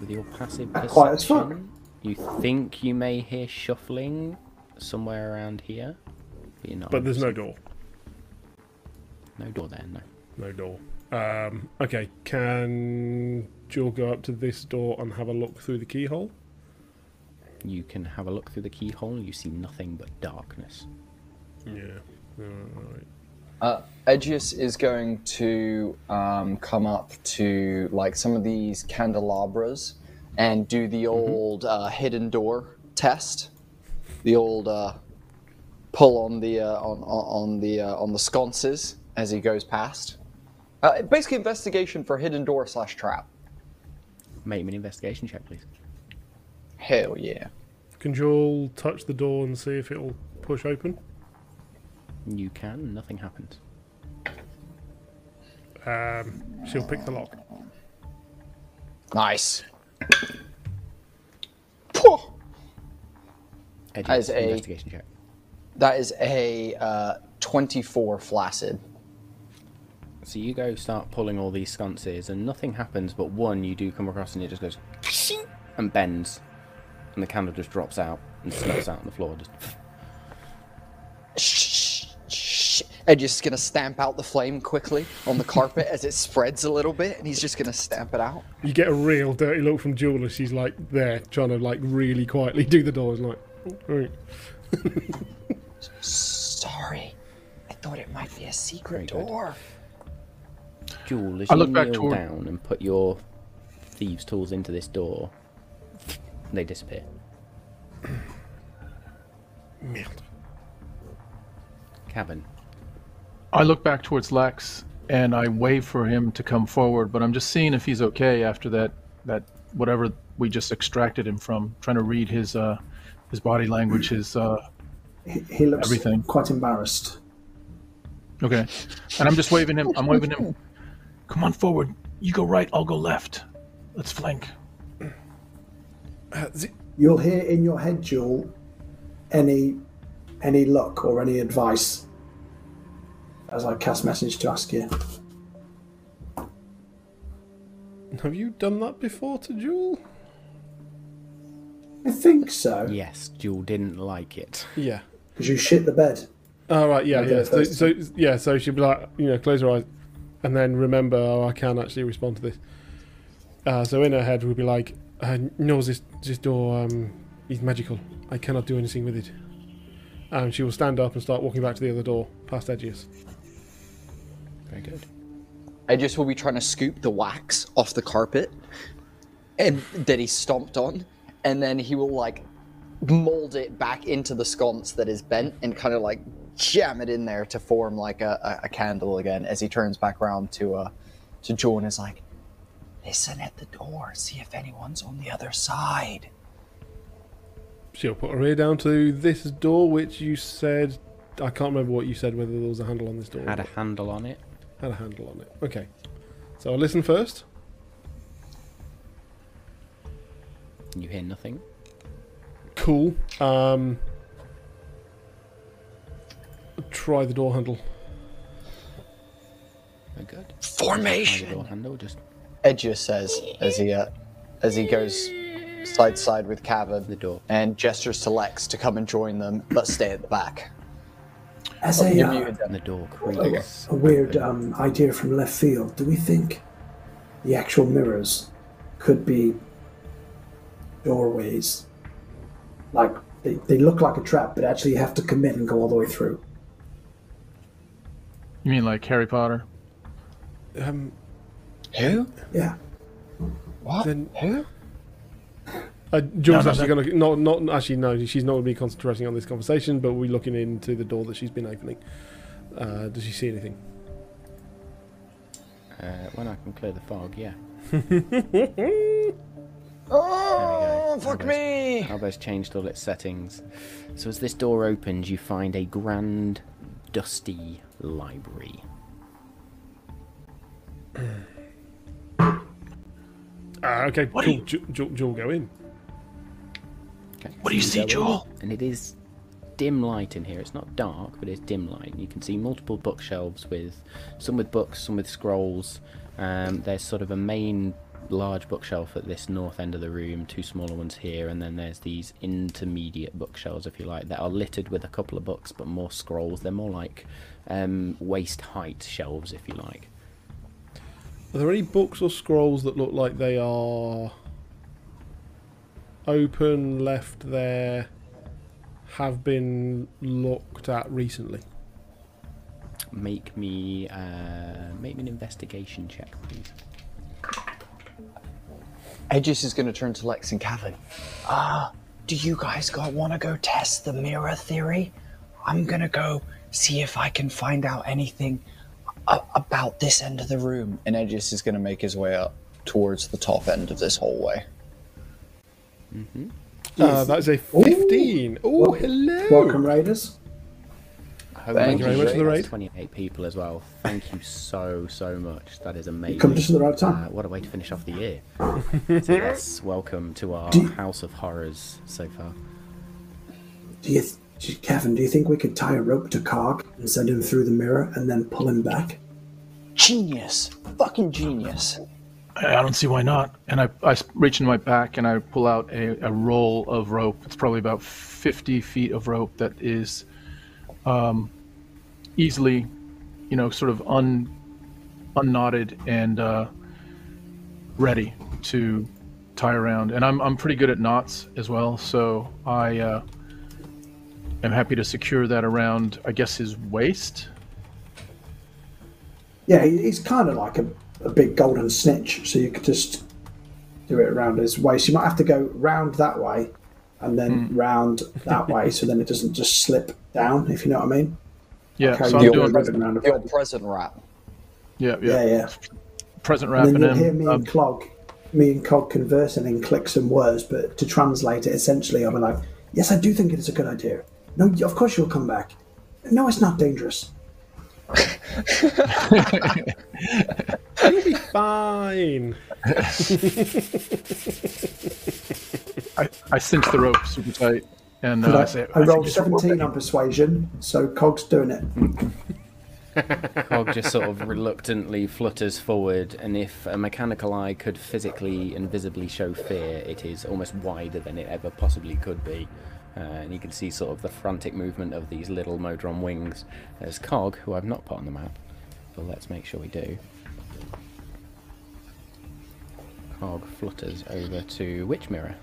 [SPEAKER 1] with your passive
[SPEAKER 3] Quiet as fuck.
[SPEAKER 1] perception, you think you may hear shuffling somewhere around here. But, you're not
[SPEAKER 2] But there's no door.
[SPEAKER 1] no door there. No.
[SPEAKER 2] No door. Um, okay, can Jewel go up to this door and have a look through the keyhole?
[SPEAKER 1] You can have a look through the keyhole. You see nothing but darkness.
[SPEAKER 2] Yeah. Alright.
[SPEAKER 5] Uh, Edgius is going to um, come up to like some of these candelabras and do the old uh, hidden door test. The old uh, pull on the uh, on on on the uh, on the sconces as he goes past. Uh, basically, investigation for hidden door slash trap.
[SPEAKER 1] Make me an investigation check, please.
[SPEAKER 5] Hell yeah!
[SPEAKER 2] Can Jewel touch the door and see if it'll push open?
[SPEAKER 1] You can. Nothing happens.
[SPEAKER 2] Um, she'll pick the lock.
[SPEAKER 5] Nice. Phew.
[SPEAKER 1] Edge
[SPEAKER 5] As a-
[SPEAKER 1] investigation check.
[SPEAKER 5] That is a uh, twenty-four flaccid.
[SPEAKER 1] So you go start pulling all these sconces, and nothing happens. But one you do come across, and it just goes and bends, and the candle just drops out and smokes out on the floor. Just
[SPEAKER 5] Shh, shh. And just gonna stamp out the flame quickly on the carpet as it spreads a little bit, and he's just gonna stamp it out.
[SPEAKER 2] You get a real dirty look from Jewel as she's like there trying to like really quietly do the doors like. Alright.
[SPEAKER 5] Sorry, I thought it might be a secret
[SPEAKER 1] Very
[SPEAKER 5] door.
[SPEAKER 1] Jewel, as
[SPEAKER 4] I
[SPEAKER 1] you
[SPEAKER 4] look back
[SPEAKER 1] kneel
[SPEAKER 4] toward-
[SPEAKER 1] down and put your thieves' tools into this door, they disappear.
[SPEAKER 2] Merde.
[SPEAKER 1] Cabin.
[SPEAKER 4] I look back towards Lex and I wave for him to come forward, but I'm just seeing if he's okay after that that whatever we just extracted him from. Trying to read his uh his body language, his uh
[SPEAKER 3] He, he looks
[SPEAKER 4] Everything.
[SPEAKER 3] quite embarrassed.
[SPEAKER 4] okay. And I'm just waving him. I'm waving him. Come on forward. You go right. I'll go left. Let's flank.
[SPEAKER 2] Uh, zi-
[SPEAKER 3] You'll hear in your head, Jewel, any any luck or any advice as I cast message to ask you.
[SPEAKER 2] have you done that before to Jewel?
[SPEAKER 3] I think so.
[SPEAKER 1] Yes, Jewel didn't like it.
[SPEAKER 2] Yeah.
[SPEAKER 3] Because you shit the bed.
[SPEAKER 2] Oh right, yeah, yeah. So, so yeah, so she'd be like, you know, close her eyes, and then remember, oh, I can actually respond to this. Uh, so in her head, we'd be like, uh, no, this this door um, is magical. I cannot do anything with it. And she will stand up and start walking back to the other door, past Edgius.
[SPEAKER 1] Very good.
[SPEAKER 5] Edgius will be trying to scoop the wax off the carpet, and that he stomped on, and then he will like mold it back into the sconce that is bent and kind of like jam it in there to form like a, a, a candle again as he turns back around to uh to Joe and is like, listen at the door, see if anyone's on the other side.
[SPEAKER 2] She'll put her ear down to this door, which you said. I can't remember what you said. Whether there was a handle on this door.
[SPEAKER 1] Had a handle on it.
[SPEAKER 2] had a handle on it. Okay. So I'll listen first.
[SPEAKER 1] You hear nothing.
[SPEAKER 2] Cool. Um, try the door handle.
[SPEAKER 1] Very good. Try the
[SPEAKER 5] Formation.
[SPEAKER 1] door handle. Just
[SPEAKER 5] Edgius says as he uh, as he goes side to side with Cavan
[SPEAKER 1] the door.
[SPEAKER 5] and gestures to Lex to come and join them, but stay at the back.
[SPEAKER 3] As a,
[SPEAKER 5] You're
[SPEAKER 3] uh,
[SPEAKER 5] muted then.
[SPEAKER 1] The door creaks.
[SPEAKER 3] a weird um, idea from left field, do we think the actual mirrors could be doorways? Like, they, they look like a trap, but actually you have to commit and go all the way through.
[SPEAKER 4] You mean like Harry Potter?
[SPEAKER 2] Um,
[SPEAKER 5] Who?
[SPEAKER 3] Yeah.
[SPEAKER 5] What?
[SPEAKER 2] Then-
[SPEAKER 5] Who?
[SPEAKER 2] uh, Jules
[SPEAKER 4] no,
[SPEAKER 2] actually going to not not actually no, she's not going to be concentrating on this conversation, but we're looking into the door that she's been opening. Uh, does she see anything?
[SPEAKER 1] Uh, when I can clear the fog, yeah.
[SPEAKER 5] Oh, fuck
[SPEAKER 1] Owlbear's-
[SPEAKER 5] me!
[SPEAKER 1] Owlbear's changed all its settings. So as this door opens, you find a grand, dusty library.
[SPEAKER 2] Ah, okay,
[SPEAKER 4] What do
[SPEAKER 2] cool. Ju- Ju- Jewel, go in.
[SPEAKER 1] Okay,
[SPEAKER 4] What do you see,
[SPEAKER 1] go in,
[SPEAKER 4] Joel?
[SPEAKER 1] And it is dim light in here. It's not dark, but it's dim light. You can see multiple bookshelves with some with books, some with scrolls. Um, there's sort of a main large bookshelf at this north end of the room, two smaller ones here, and then there's these intermediate bookshelves, if you like, that are littered with a couple of books, but more scrolls. They're more like um, waist height shelves, if you like.
[SPEAKER 2] Are there any books or scrolls that look like they are open, left there, have been looked at recently?
[SPEAKER 1] Make me uh, make me an investigation check, please.
[SPEAKER 5] Edgius is going to turn to Lex and Kevin.
[SPEAKER 7] Uh, do you guys got want to go test the mirror theory? I'm gonna go see if I can find out anything a- about this end of the room.
[SPEAKER 5] And Edgius is going to make his way up towards the top end of this hallway.
[SPEAKER 1] Mm-hmm.
[SPEAKER 2] Uh, that is a 15. Oh,
[SPEAKER 3] Wel-
[SPEAKER 2] hello.
[SPEAKER 3] Welcome, Raiders.
[SPEAKER 5] Thank you
[SPEAKER 2] very much for the raid.
[SPEAKER 1] 28 people as well. Thank you so, so much. That is amazing.
[SPEAKER 3] You come just at the right
[SPEAKER 1] Uh,
[SPEAKER 3] time.
[SPEAKER 1] what a way to finish off the year. so yes, welcome to our
[SPEAKER 3] you-
[SPEAKER 1] House of Horrors so far.
[SPEAKER 3] Do you, th- Kevin? Do you think we could tie a rope to Cog and send him through the mirror and then pull him back?
[SPEAKER 5] Genius. Fucking genius.
[SPEAKER 4] I I don't see why not. And I, I reach in my back and I pull out a, a roll of rope. It's probably about 50 feet of rope that is um, easily, you know, sort of un, unknotted and uh, ready to tie around. And I'm, I'm pretty good at knots as well. So I uh, am happy to secure that around, I guess, his waist.
[SPEAKER 3] Yeah, he's kind of like a, a big golden snitch, so you could just do it around his waist. You might have to go round that way and then
[SPEAKER 4] Hmm.
[SPEAKER 3] round that way, so then it doesn't just slip down. If you know what I mean?
[SPEAKER 4] Yeah,
[SPEAKER 3] Okay,
[SPEAKER 4] so
[SPEAKER 3] the
[SPEAKER 4] I'm doing,
[SPEAKER 3] ribbon round
[SPEAKER 5] The old present wrap.
[SPEAKER 4] yeah, yeah,
[SPEAKER 3] Yeah, yeah.
[SPEAKER 4] present
[SPEAKER 3] And then
[SPEAKER 4] wrapping
[SPEAKER 3] you'll hear
[SPEAKER 4] him.
[SPEAKER 3] me
[SPEAKER 4] Um,
[SPEAKER 3] and Clog, me and Cog conversing in clicks and words, but to translate it, essentially, I'll be like, "Yes, I do think it is a good idea. No, of course you'll come back. No, it's not dangerous.
[SPEAKER 2] You'll be fine.
[SPEAKER 4] I, I cinch the rope super tight, and uh,
[SPEAKER 3] I,
[SPEAKER 4] I say,
[SPEAKER 3] I
[SPEAKER 4] think
[SPEAKER 3] rolled 17 on persuasion, so Cog's doing it.
[SPEAKER 1] Cog just sort of reluctantly flutters forward, and if a mechanical eye could physically and visibly show fear, it is almost wider than it ever possibly could be. Uh, and you can see sort of the frantic movement of these little Modron wings. There's Cog, who I've not put on the map, but let's make sure we do. Cog flutters over to which mirror?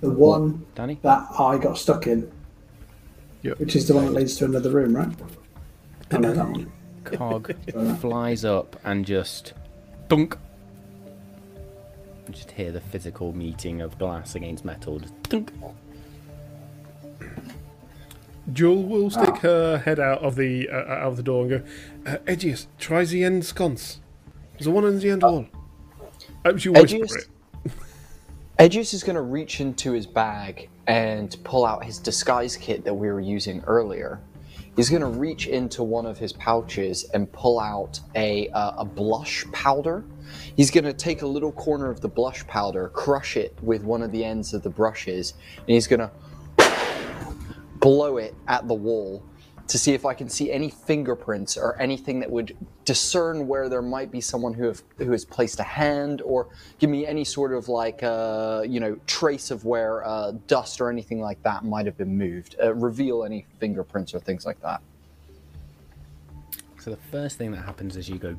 [SPEAKER 3] The one
[SPEAKER 1] Danny?
[SPEAKER 3] that I got stuck in,
[SPEAKER 4] Yep.
[SPEAKER 3] which is the one that leads to another room, right? I know that one.
[SPEAKER 1] Cog flies up and just dunk. You just hear the physical meeting of glass against metal. Just dunk.
[SPEAKER 2] Jewel will stick her head out of the uh, out of the door and go, uh, Edgius, try the end sconce. There's a one in the end wall. Oh, she whisper
[SPEAKER 5] Edgius?
[SPEAKER 2] it.
[SPEAKER 5] Edgius is going to reach into his bag and pull out his disguise kit that we were using earlier. He's going to reach into one of his pouches and pull out a, uh, a blush powder. He's going to take a little corner of the blush powder, crush it with one of the ends of the brushes, and he's going to blow it at the wall to see if I can see any fingerprints or anything that would discern where there might be someone who have, who has placed a hand or give me any sort of like uh, you know trace of where uh, dust or anything like that might have been moved. Uh, reveal any fingerprints or things like that.
[SPEAKER 1] So the first thing that happens as you go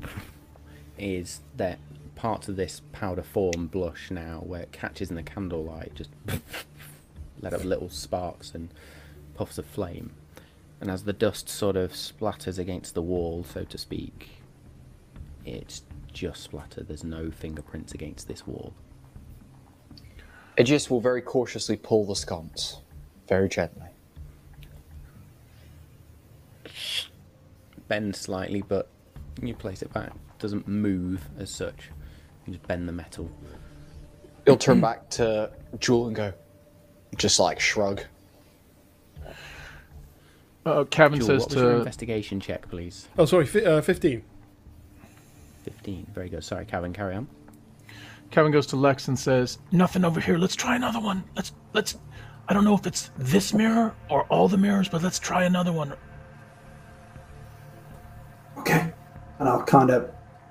[SPEAKER 1] is that parts of this powder form blush now, where it catches in the candlelight, just let up little sparks and puffs of flame. And as the dust sort of splatters against the wall, so to speak, it's just splatter. There's no fingerprints against this wall.
[SPEAKER 5] Edgius will very cautiously pull the sconce, very gently.
[SPEAKER 1] Bend slightly, but you place it back. Doesn't move as such. You just bend the metal.
[SPEAKER 5] He'll turn back to Jewel and go, just like shrug.
[SPEAKER 4] Uh, Kevin
[SPEAKER 1] Jewel,
[SPEAKER 4] says
[SPEAKER 1] what was your
[SPEAKER 4] to
[SPEAKER 1] investigation check, please?
[SPEAKER 2] Oh, sorry, fi- uh, 15.
[SPEAKER 1] 15. Very good. Sorry, Cavan, carry on.
[SPEAKER 4] Kevin goes to Lex and says,
[SPEAKER 7] Nothing over here. Let's try another one. Let's let's. I don't know if it's this mirror or all the mirrors, but let's try another one.
[SPEAKER 3] Okay. and I'll kind of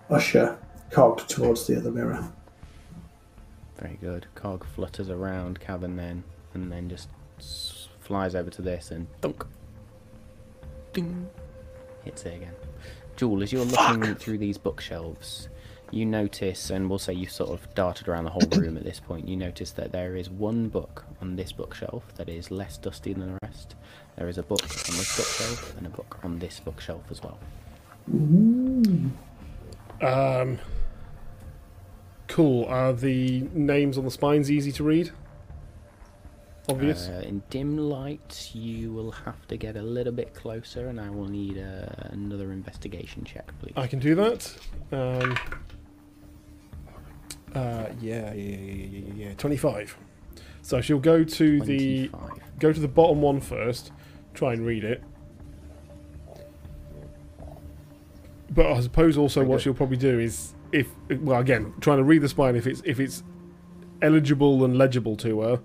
[SPEAKER 3] usher Cog towards the other mirror.
[SPEAKER 1] Very good. Cog flutters around Cavan then, and then just flies over to this and thunk. Ding. Hits it again. Jewel, as you're looking through these bookshelves, you notice, and we'll say you've sort of darted around the whole room at this point, you notice that there is one book on this bookshelf that is less dusty than the rest. There is a book on this bookshelf and a book on this bookshelf as well.
[SPEAKER 2] Um, cool. Are the names on the spines easy to read? Obvious.
[SPEAKER 1] Uh, in dim light, you will have to get a little bit closer, and I will need uh, another investigation check, please.
[SPEAKER 2] I can do that. Um, uh, yeah, yeah, yeah, yeah, yeah. Twenty-five. So she'll go to the go to the bottom one first, try and read it. But I suppose also
[SPEAKER 1] Very
[SPEAKER 2] what
[SPEAKER 1] good.
[SPEAKER 2] she'll probably do is if well again trying to read the spine if it's if it's eligible and legible to her,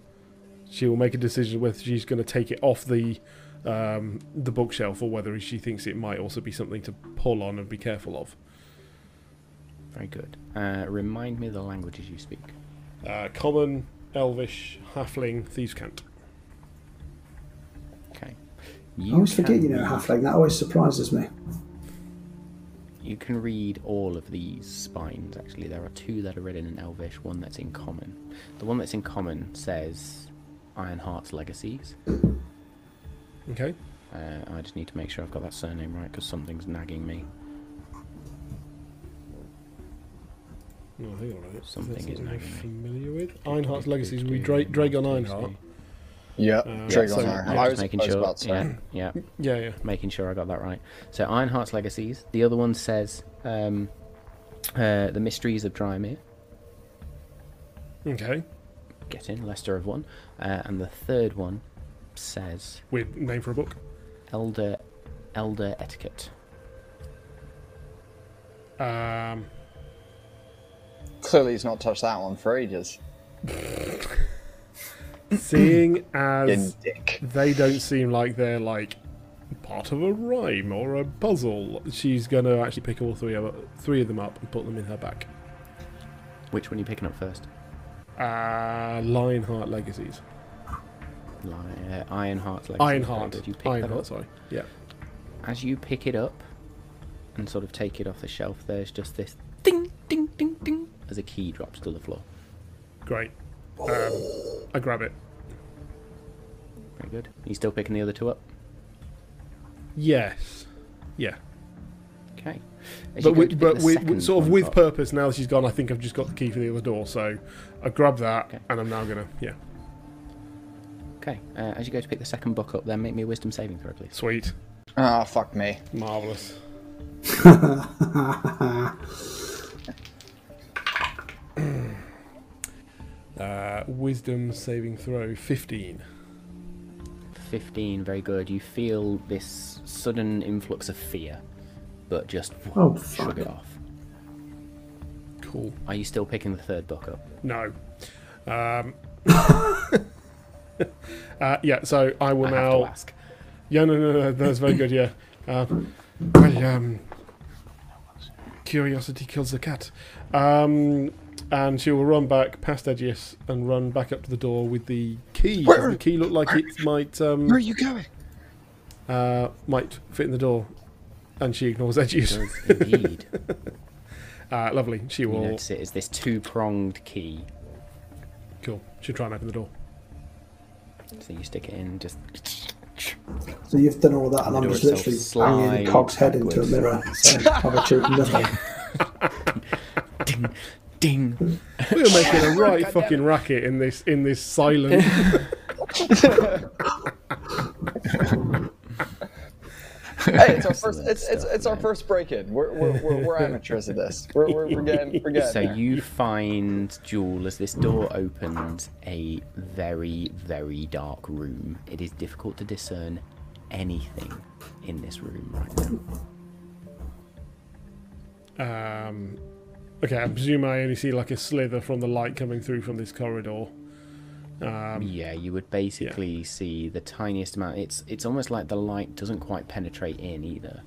[SPEAKER 2] she will make a decision whether she's going to take it off the um, the bookshelf or whether she thinks it might also be something to pull on and be careful of.
[SPEAKER 1] Very good. Uh, remind me the languages you speak.
[SPEAKER 2] Uh, common, Elvish, Halfling, Thieves' Cant.
[SPEAKER 1] Okay.
[SPEAKER 3] I
[SPEAKER 1] You
[SPEAKER 3] always forget you know
[SPEAKER 1] read-
[SPEAKER 3] halfling. That always surprises me.
[SPEAKER 1] You can read all of these spines, actually. There are two that are written in Elvish, one that's in common. The one that's in common says Ironheart's Legacies.
[SPEAKER 2] Okay.
[SPEAKER 1] Uh, I just need to make sure I've got that surname right because something's nagging me.
[SPEAKER 2] No, I think all right.
[SPEAKER 1] Something
[SPEAKER 2] That's
[SPEAKER 1] is
[SPEAKER 2] something I'm
[SPEAKER 1] nagging me.
[SPEAKER 2] familiar with. Ironheart's Legacies. We Dra- Dragon Ironheart.
[SPEAKER 5] Yep.
[SPEAKER 2] Uh,
[SPEAKER 5] Dragon
[SPEAKER 2] so-
[SPEAKER 5] Iron.
[SPEAKER 2] yeah,
[SPEAKER 5] I
[SPEAKER 1] just
[SPEAKER 5] was,
[SPEAKER 1] making
[SPEAKER 5] I was
[SPEAKER 1] sure.
[SPEAKER 5] about to say.
[SPEAKER 1] Yeah, yeah,
[SPEAKER 2] Yeah, yeah.
[SPEAKER 1] making sure I got that right. So Ironheart's Legacies. The other one says um, uh, The Mysteries of Drymere.
[SPEAKER 2] Okay.
[SPEAKER 1] Get in, Lester of one. Uh, and the third one says
[SPEAKER 2] Weird name for a book.
[SPEAKER 1] Elder Elder Etiquette.
[SPEAKER 2] Um,
[SPEAKER 5] Clearly, he's not touched that one for ages.
[SPEAKER 2] seeing
[SPEAKER 5] In
[SPEAKER 2] as
[SPEAKER 5] dick.
[SPEAKER 2] they don't seem like they're like part of a rhyme or a puzzle, she's going to actually pick all three of three of them up and put them in her back.
[SPEAKER 1] Which one are you picking up first?
[SPEAKER 2] Uh, Lionheart Legacies.
[SPEAKER 1] Uh, Ironheart's Legacies. Very
[SPEAKER 2] Ironheart.
[SPEAKER 1] good. You pick that up.
[SPEAKER 2] Sorry. Yeah.
[SPEAKER 1] As you pick it up and sort of take it off the shelf, there's just this ding, ding, ding, ding as a key drops to the floor.
[SPEAKER 2] Great. Um, I grab it.
[SPEAKER 1] Very good. Are you still picking the other two up?
[SPEAKER 2] Yes. Yeah.
[SPEAKER 1] Okay. As
[SPEAKER 2] but with, but with, sort of with
[SPEAKER 1] up-
[SPEAKER 2] purpose. Now that she's gone, I think I've just got the key for the other door. So I grab that,
[SPEAKER 1] Okay.
[SPEAKER 2] and I'm now gonna yeah,
[SPEAKER 1] Okay. Uh, as you go to pick the second book up, then make me a wisdom saving throw, please.
[SPEAKER 2] sweet,
[SPEAKER 5] Ah, fuck me.
[SPEAKER 2] marvelous. uh, wisdom saving throw fifteen.
[SPEAKER 1] 15, very good. You feel this sudden influx of fear, but just
[SPEAKER 3] Oh,
[SPEAKER 1] shrug
[SPEAKER 3] fuck.
[SPEAKER 1] it off.
[SPEAKER 2] Cool.
[SPEAKER 1] Are you still picking the third book up?
[SPEAKER 2] No. Um, uh, yeah. So I will
[SPEAKER 1] I have
[SPEAKER 2] now.
[SPEAKER 1] to ask.
[SPEAKER 2] Yeah, no, no, no, that's very good. Yeah. Um, well, um, curiosity kills the cat. Um, and she will run back past Edgius and run back up to the door with the key.
[SPEAKER 5] Where-
[SPEAKER 2] the key look like it might um,
[SPEAKER 5] Where are you going?
[SPEAKER 2] uh, might fit in the door? And she ignores Edgius.
[SPEAKER 1] Does indeed.
[SPEAKER 2] Uh, lovely. She
[SPEAKER 1] you
[SPEAKER 2] will.
[SPEAKER 1] notice it is this two-pronged key.
[SPEAKER 2] Cool. She'll try and open the door.
[SPEAKER 1] So you stick it in, just
[SPEAKER 3] So you've done all that, and
[SPEAKER 1] The
[SPEAKER 3] I'm just literally banging
[SPEAKER 1] slides
[SPEAKER 3] Cog's head into a mirror. So I've achieved nothing.
[SPEAKER 1] ding, ding.
[SPEAKER 2] We're making a right fucking racket in this in this silent.
[SPEAKER 5] Hey, it's our first—it's—it's
[SPEAKER 1] stuff,
[SPEAKER 5] it's our first break-in. We're we're, we're, we're amateurs at this. We're, we're, we're getting we're getting.
[SPEAKER 1] So
[SPEAKER 5] there.
[SPEAKER 1] you find Jewel as this door opens a very, very dark room. It is difficult to discern anything in this room right now.
[SPEAKER 2] Um, okay, I presume I only see like a slither from the light coming through from this corridor. Um,
[SPEAKER 1] yeah, you would basically see the tiniest amount. It's it's almost like the light doesn't quite penetrate in either.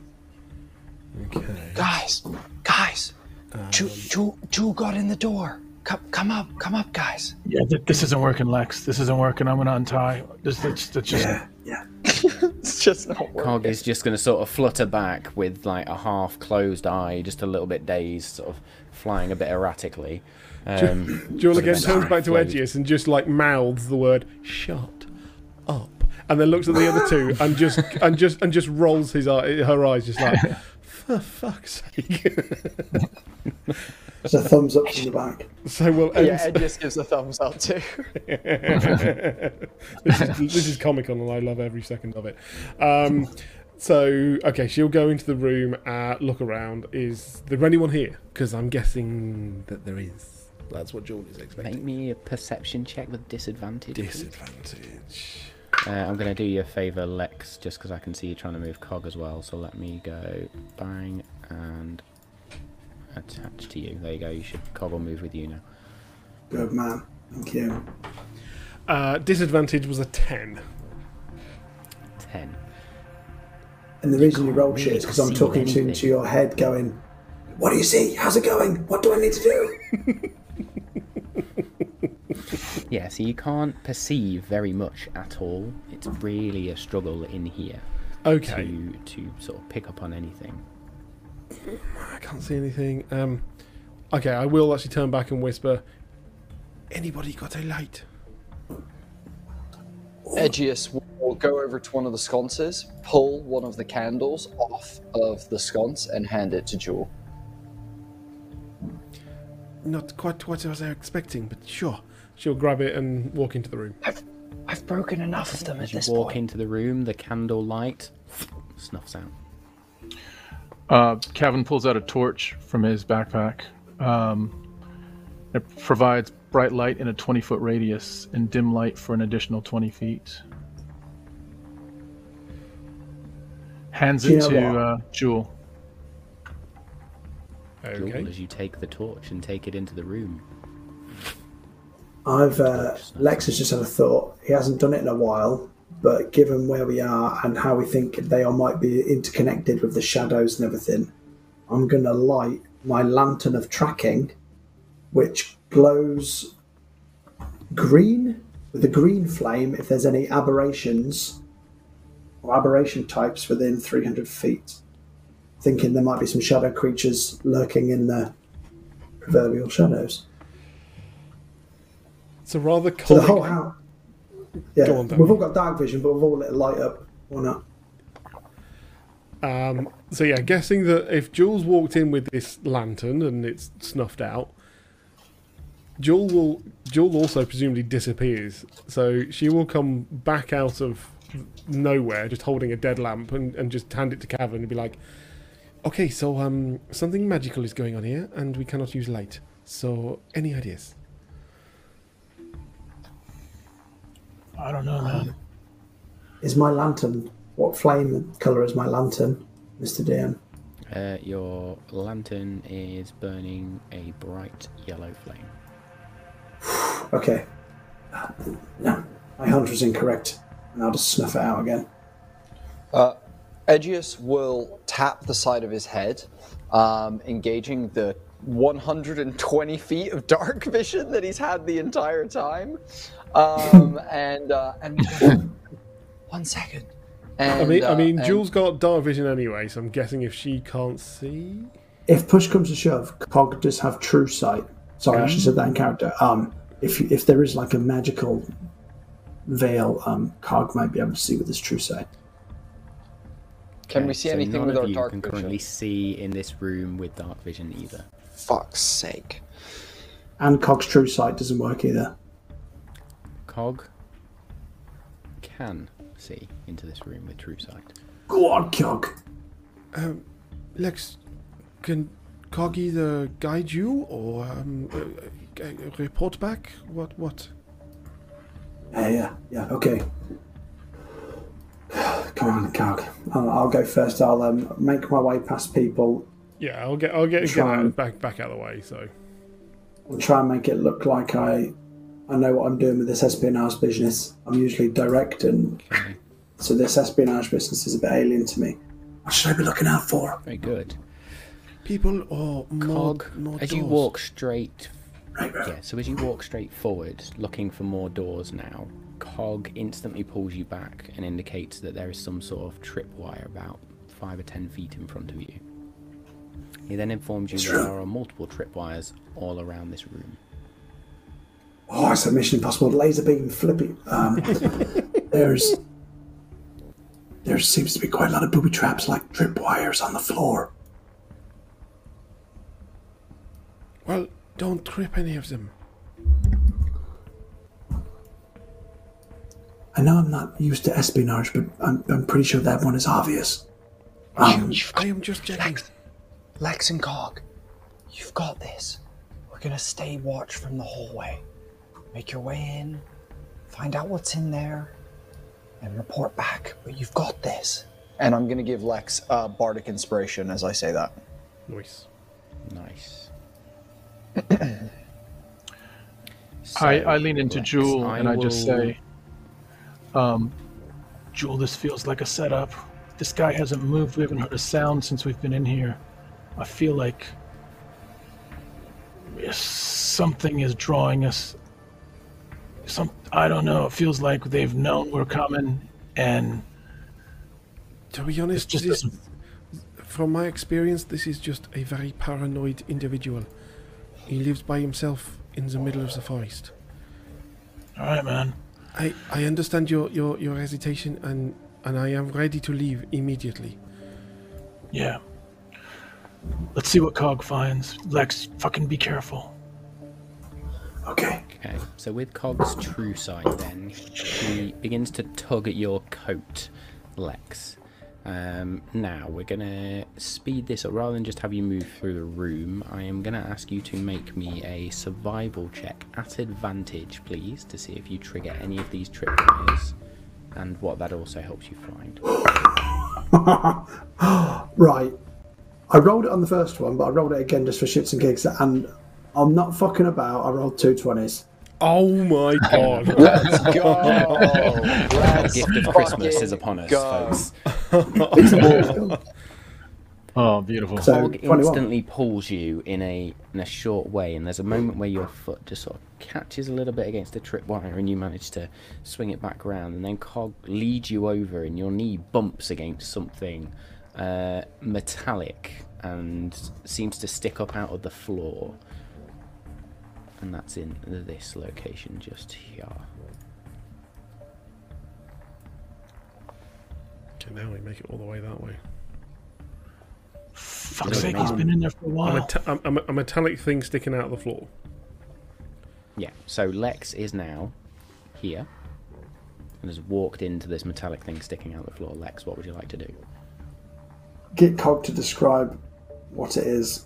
[SPEAKER 2] Okay.
[SPEAKER 7] Guys, guys, Jewel, Jewel, Jewel got in the door. Come, come up, come up, guys.
[SPEAKER 4] Yeah, th- this isn't working, Lex. This isn't working. I'm gonna untie. This, that's, that's just.
[SPEAKER 3] Yeah, yeah.
[SPEAKER 5] It's just not working.
[SPEAKER 1] Cog is just going to sort of flutter back with like a half closed eye, just a little bit dazed, sort of flying a bit erratically. Um,
[SPEAKER 2] Jewel again turns back to
[SPEAKER 1] floats.
[SPEAKER 2] Edgius and just like mouths the word "shut up," and then looks at the other two and just and just and just rolls his eye, her eyes, just like, for fuck's sake.
[SPEAKER 3] It's a thumbs up from the back.
[SPEAKER 2] so we'll end.
[SPEAKER 5] Yeah, Ed just gives a thumbs up too.
[SPEAKER 2] this, is, this is comical, and I love every second of it. Um, so okay, she'll go into the room, uh, look around. Is there anyone here? Because I'm guessing that there is. That's what Jewel is expecting.
[SPEAKER 1] Make me a perception check with disadvantage.
[SPEAKER 2] Disadvantage.
[SPEAKER 1] Uh, I'm going to do you a favour, Lex, just because I can see you trying to move Cog as well. So let me go bang and attach to you. There you go. You should Cog will move with you now.
[SPEAKER 3] Good man. Thank you.
[SPEAKER 2] Uh, disadvantage was a ten.
[SPEAKER 1] Ten.
[SPEAKER 3] And the reason you roll
[SPEAKER 1] really
[SPEAKER 3] shit is because I'm talking to,
[SPEAKER 1] anything.
[SPEAKER 3] to your head, going, "What do you see? How's it going? What do I need to do?"
[SPEAKER 1] Yeah. So you can't perceive very much at all. It's really a struggle in here
[SPEAKER 2] Okay,
[SPEAKER 1] to to sort of pick up on anything.
[SPEAKER 2] I can't see anything. Um, okay, I will actually turn back and whisper. Anybody got a light?
[SPEAKER 5] Edgius will go over to one of the sconces, pull one of the candles off of the sconce, and hand it to Jewel.
[SPEAKER 2] Not quite what I was expecting, but sure. She'll grab it and walk into the room.
[SPEAKER 7] I've, I've broken enough of them at
[SPEAKER 1] As you
[SPEAKER 7] this
[SPEAKER 1] walk
[SPEAKER 7] point.
[SPEAKER 1] into the room, the candle light snuffs out.
[SPEAKER 4] Uh, Kevin pulls out a torch from his backpack. Um, it provides bright light in a 20 foot radius and dim light for an additional 20 feet. Hands
[SPEAKER 3] Do you
[SPEAKER 4] it
[SPEAKER 3] know
[SPEAKER 4] to uh, Jewel.
[SPEAKER 1] Jewel,
[SPEAKER 2] Okay.
[SPEAKER 1] as you take the torch and take it into the room.
[SPEAKER 3] I've uh, Lex has just had a thought. He hasn't done it in a while, but given where we are and how we think they all might be interconnected with the shadows and everything, I'm going to light my lantern of tracking, which glows green with a green flame if there's any aberrations or aberration types within 300 feet. Thinking there might be some shadow creatures lurking in the proverbial shadows.
[SPEAKER 2] It's a rather
[SPEAKER 3] So the whole house. Yeah,
[SPEAKER 2] on,
[SPEAKER 3] we've all got dark vision, but we've all lit a light up. Or not?
[SPEAKER 2] Um, so yeah, guessing that if Jules walked in with this lantern and it's snuffed out, Jewel will Jewel also presumably disappears. So she will come back out of nowhere, just holding a dead lamp, and, and just hand it to Cavan and be like, "Okay, so um, something magical is going on here, and we cannot use light. So any ideas?"
[SPEAKER 4] I don't know, man.
[SPEAKER 3] Is my lantern? What flame color is my lantern, Mister DM?
[SPEAKER 1] Uh, your lantern is burning a bright yellow flame.
[SPEAKER 3] Okay. No, my hunter is incorrect, and I'll just snuff it out again.
[SPEAKER 5] Uh, Edgius will tap the side of his head, um, engaging the 120 feet of dark vision that he's had the entire time. Um, and uh, and one second. And,
[SPEAKER 2] I mean, I
[SPEAKER 5] uh,
[SPEAKER 2] mean,
[SPEAKER 5] and-
[SPEAKER 2] Jules got dark vision anyway, so I'm guessing if she can't see,
[SPEAKER 3] If push comes to shove, Cog does have true sight. Sorry, I should have said that in character. Um, if if there is like a magical veil, um, Cog might be able to see with his true sight.
[SPEAKER 5] Can
[SPEAKER 1] Okay,
[SPEAKER 5] we see
[SPEAKER 1] so
[SPEAKER 5] anything
[SPEAKER 1] none
[SPEAKER 5] with
[SPEAKER 1] of
[SPEAKER 5] our
[SPEAKER 1] you
[SPEAKER 5] dark
[SPEAKER 1] can
[SPEAKER 5] vision?
[SPEAKER 1] currently see in this room with dark vision either.
[SPEAKER 5] Fuck's sake.
[SPEAKER 3] And Cog's true sight doesn't work either.
[SPEAKER 1] Cog can see into this room with true sight.
[SPEAKER 3] Go on, Cog.
[SPEAKER 2] Lex, can Cog either guide you or um, uh, uh, report back? What? What?
[SPEAKER 3] Yeah, yeah, yeah. Okay. Come on, Cog. I'll, I'll go first. I'll um, make my way past people
[SPEAKER 2] Yeah, I'll get I'll get, get out,
[SPEAKER 3] and-
[SPEAKER 2] back back out of the way. So
[SPEAKER 3] I'll try and make it look like I I know what I'm doing with this espionage business. I'm usually direct, and
[SPEAKER 1] Okay,
[SPEAKER 3] so this espionage business is a bit alien to me. What should I be looking out for?
[SPEAKER 1] very good.
[SPEAKER 2] people or more,
[SPEAKER 1] Cog,
[SPEAKER 2] more
[SPEAKER 1] as you walk straight,
[SPEAKER 3] Right, right.
[SPEAKER 1] yeah. So as you walk straight forward, looking for more doors now, Cog instantly pulls you back and indicates that there is some sort of tripwire about five or ten feet in front of you. He then informs you that there are multiple tripwires all around this room.
[SPEAKER 3] Oh, it's a Mission Impossible laser beam flippy. Um, there's there seems to be quite a lot of booby traps, like tripwires on the floor.
[SPEAKER 2] Well, don't trip any of them.
[SPEAKER 3] I know I'm not used to espionage, but I'm, I'm pretty sure that one is obvious. Um,
[SPEAKER 2] I am just checking.
[SPEAKER 7] Lex, Lex and Cog, you've got this. We're gonna stay watch from the hallway. Make your way in, find out what's in there, and report back. But you've got this.
[SPEAKER 5] And I'm gonna give Lex uh, bardic inspiration as I say that.
[SPEAKER 2] Nice.
[SPEAKER 1] Nice.
[SPEAKER 4] I,
[SPEAKER 1] So,
[SPEAKER 4] I lean into
[SPEAKER 1] Lex,
[SPEAKER 4] Jewel and I just say, um, Jewel, this feels like a setup. This guy hasn't moved. We haven't heard a sound since we've been in here. I feel like something is drawing us. Some I don't know. It feels like they've known we're coming, and
[SPEAKER 2] To be honest,
[SPEAKER 4] just
[SPEAKER 2] this, from my experience, this is just a very paranoid individual. He lives by himself in the middle of the forest.
[SPEAKER 4] All right, man.
[SPEAKER 2] I, I understand your, your, your hesitation and, and I am ready to leave immediately.
[SPEAKER 4] Yeah. Let's see what Cog finds. Lex, fucking be careful.
[SPEAKER 3] okay.
[SPEAKER 1] Okay, so with Cog's true side, then he begins to tug at your coat, Lex. Um, now we're gonna speed this up rather than just have you move through the room. I am gonna ask you to make me a survival check at advantage, please, to see if you trigger any of these tripwires and what that also helps you find.
[SPEAKER 3] Right. I rolled it on the first one, but I rolled it again just for shits and gigs, and I'm not fucking about. I rolled two 20s.
[SPEAKER 2] Oh my god.
[SPEAKER 5] Let's go. Let's
[SPEAKER 1] Gift of Christmas is upon us,
[SPEAKER 5] go.
[SPEAKER 1] folks.
[SPEAKER 4] Oh, beautiful.
[SPEAKER 3] So,
[SPEAKER 1] Cog instantly pulls you in a in a short way, and there's a moment where your foot just sort of catches a little bit against the tripwire, and you manage to swing it back around, and then Cog leads you over, and your knee bumps against something uh, metallic and seems to stick up out of the floor, and that's in this location just here.
[SPEAKER 2] okay, now we make it all the way that way.
[SPEAKER 4] Fuck's sake, he's been in there for a
[SPEAKER 2] A,
[SPEAKER 4] while.
[SPEAKER 2] meta- a, a- a metallic thing sticking out of the floor.
[SPEAKER 1] Yeah, so Lex is now here and has walked into this metallic thing sticking out of the floor. Lex, what would you like to do?
[SPEAKER 3] Get Cog to describe what it is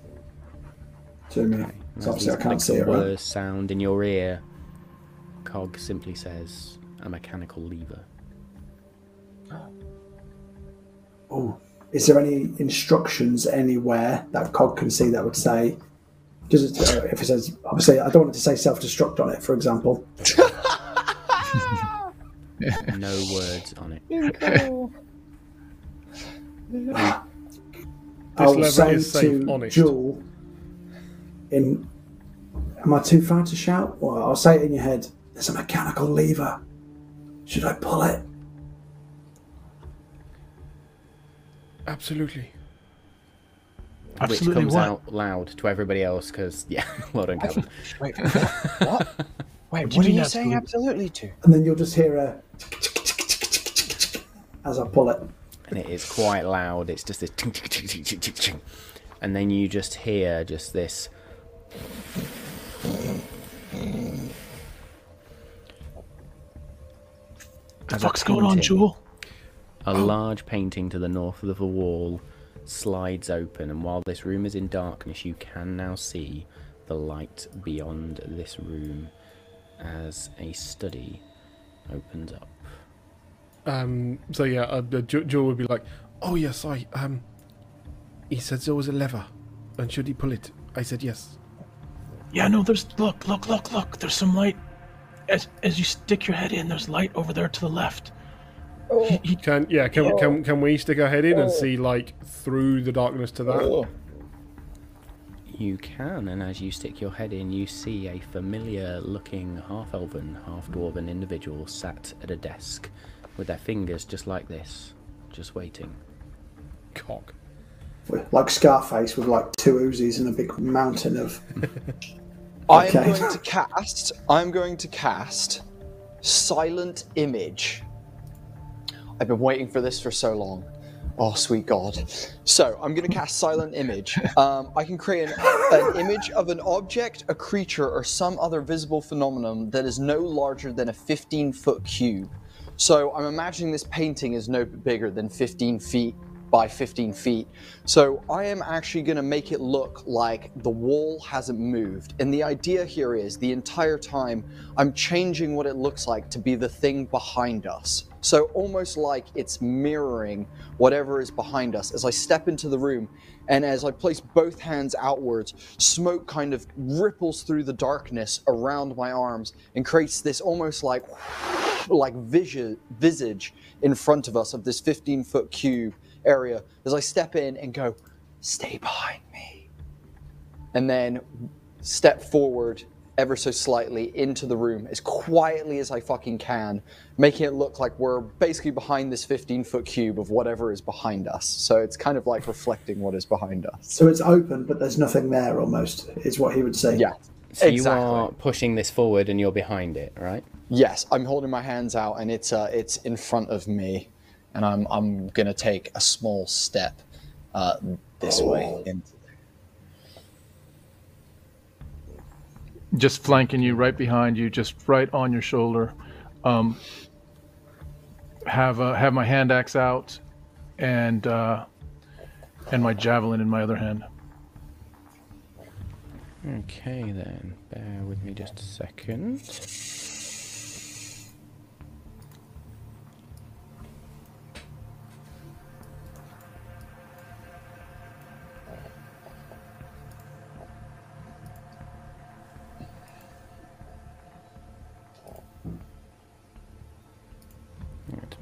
[SPEAKER 3] to me.
[SPEAKER 1] Okay.
[SPEAKER 3] So
[SPEAKER 1] As
[SPEAKER 3] obviously I can't see it,
[SPEAKER 1] clicks
[SPEAKER 3] right?
[SPEAKER 1] whirs sound in your ear. Cog simply says, "A mechanical lever."
[SPEAKER 3] Oh, is there any instructions anywhere that Cog can see that would say? Does it, uh, if it says, obviously, I don't want it to say self-destruct on it, for example.
[SPEAKER 1] No words on it.
[SPEAKER 3] I'll
[SPEAKER 2] lever
[SPEAKER 3] say
[SPEAKER 2] is safe,
[SPEAKER 3] to
[SPEAKER 2] honest.
[SPEAKER 3] Jewel, in, am I too far to shout? Well, I'll say it in your head. There's a mechanical lever. Should I pull it?
[SPEAKER 2] Absolutely.
[SPEAKER 1] Which comes
[SPEAKER 4] what?
[SPEAKER 1] out loud to everybody else because, yeah, well done, Kevin.
[SPEAKER 7] Wait, what? what? Wait,
[SPEAKER 4] do
[SPEAKER 7] what are you saying
[SPEAKER 4] absolutely?
[SPEAKER 7] absolutely to?
[SPEAKER 3] And then you'll just hear a as I pull it.
[SPEAKER 1] and it is quite loud. It's just this, and then you just hear just this.
[SPEAKER 4] The
[SPEAKER 1] As
[SPEAKER 4] fuck's going on,
[SPEAKER 1] painting-
[SPEAKER 4] Jewel?
[SPEAKER 1] A large painting to the north of the wall slides open, and while this room is in darkness, you can now see the light beyond this room as a study opens up.
[SPEAKER 2] Um, so yeah, uh, uh, Ju- Jewel would be like, "Oh yes, I um." He said there was a lever, and should he pull it? I said yes.
[SPEAKER 4] Yeah, no, there's look, look, look, look. There's some light. As as you stick your head in, there's light over there to the left. Oh. He, he,
[SPEAKER 2] Can yeah? Can oh. can can we stick our head in and oh. see like through the darkness to that?
[SPEAKER 1] You can, and as you stick your head in, you see a familiar looking half elven, half dwarven individual sat at a desk with their fingers just like this, just waiting.
[SPEAKER 2] Cock.
[SPEAKER 3] Like Scarface with like two Uzis and a big mountain of.
[SPEAKER 5] I am
[SPEAKER 3] Okay.
[SPEAKER 5] going to cast. I'm going to cast silent image. I've been waiting for this for so long. Oh, sweet God. So, I'm going to cast Silent Image. Um, I can create an, an image of an object, a creature, or some other visible phenomenon that is no larger than a 15 foot cube. So, I'm imagining this painting is no bigger than 15 feet by 15 feet. So, I am actually to make it look like the wall hasn't moved. And the idea here is the entire time I'm changing what it looks like to be the thing behind us. So almost like it's mirroring whatever is behind us as I step into the room and as I place both hands outwards, smoke kind of ripples through the darkness around my arms and creates this almost like like vision, visage in front of us of this 15 foot cube area as I step in and go, stay behind me. And then step forward ever so slightly into the room as quietly as I fucking can, making it look like we're basically behind this 15 foot cube of whatever is behind us. So it's kind of like reflecting what is behind us.
[SPEAKER 3] So it's open, but there's nothing there almost, is what he would say.
[SPEAKER 5] Yeah.
[SPEAKER 1] So
[SPEAKER 5] exactly.
[SPEAKER 1] you are pushing this forward and you're behind it, right?
[SPEAKER 5] Yes, I'm holding my hands out and it's uh, it's in front of me, and I'm I'm gonna take a small step uh, this way. In.
[SPEAKER 4] just flanking you right behind you, just right on your shoulder. Um, have uh, have my hand axe out, and uh, and my javelin in my other hand.
[SPEAKER 1] Okay then, bear with me just a second.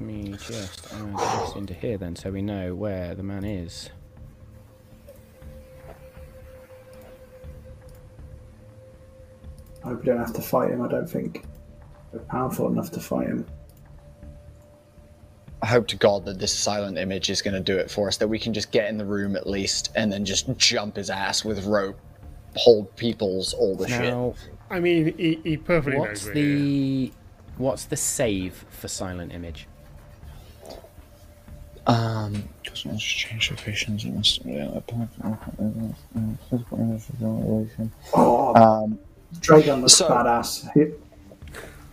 [SPEAKER 1] Let me just uh, add this into here then so we know where the man is.
[SPEAKER 3] I hope we don't have to fight him. I don't think we're powerful enough to fight him.
[SPEAKER 5] I hope to God that this silent image is gonna do it for us. That we can just get in the room at least and then just jump his ass with rope, hold people's all the shit.
[SPEAKER 2] I mean, he, he perfectly
[SPEAKER 1] what's
[SPEAKER 2] knows
[SPEAKER 1] the what's the save for silent image?
[SPEAKER 5] Um,
[SPEAKER 7] change locations. It must
[SPEAKER 3] Oh,
[SPEAKER 5] um,
[SPEAKER 3] Dragon looks
[SPEAKER 5] so-
[SPEAKER 3] badass.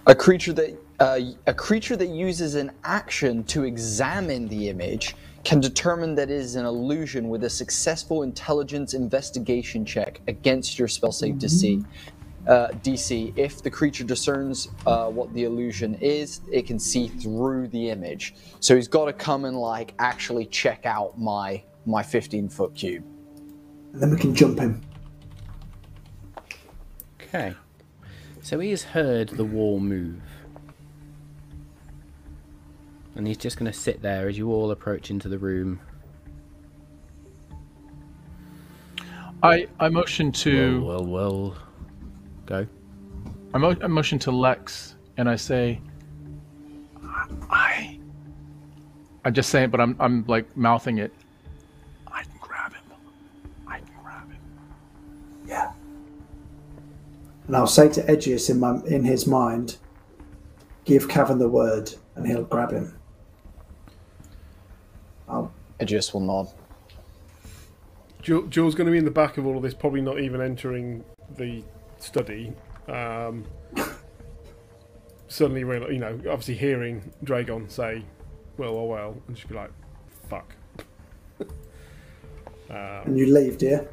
[SPEAKER 5] A creature that uh, a creature that uses an action to examine the image can determine that it is an illusion with a successful intelligence investigation check against your spell save DC. Uh, DC. If the creature discerns uh, what the illusion is, it can see through the image. So he's got to come and like actually check out my my 15 foot cube.
[SPEAKER 3] and then we can jump him.
[SPEAKER 1] Okay. So he has heard the wall move. And he's just going to sit there as you all approach into the room.
[SPEAKER 4] I I motion to
[SPEAKER 1] Well, well, well. Go.
[SPEAKER 4] I, mo- I motion to Lex and I say, I. I just say it, but I'm I'm like mouthing it. I can grab him. I can grab him.
[SPEAKER 3] Yeah. And I'll say to Edgius in my in his mind, give Cavan the word, and he'll grab him. I'll
[SPEAKER 5] Edgius will nod.
[SPEAKER 2] Jewel, Jewel's going to be in the back of all of this, probably not even entering the study. Um, suddenly, real, you know, obviously hearing Dragon say, "Well, well, well," and just be like, "Fuck."
[SPEAKER 3] um, and you leave, dear.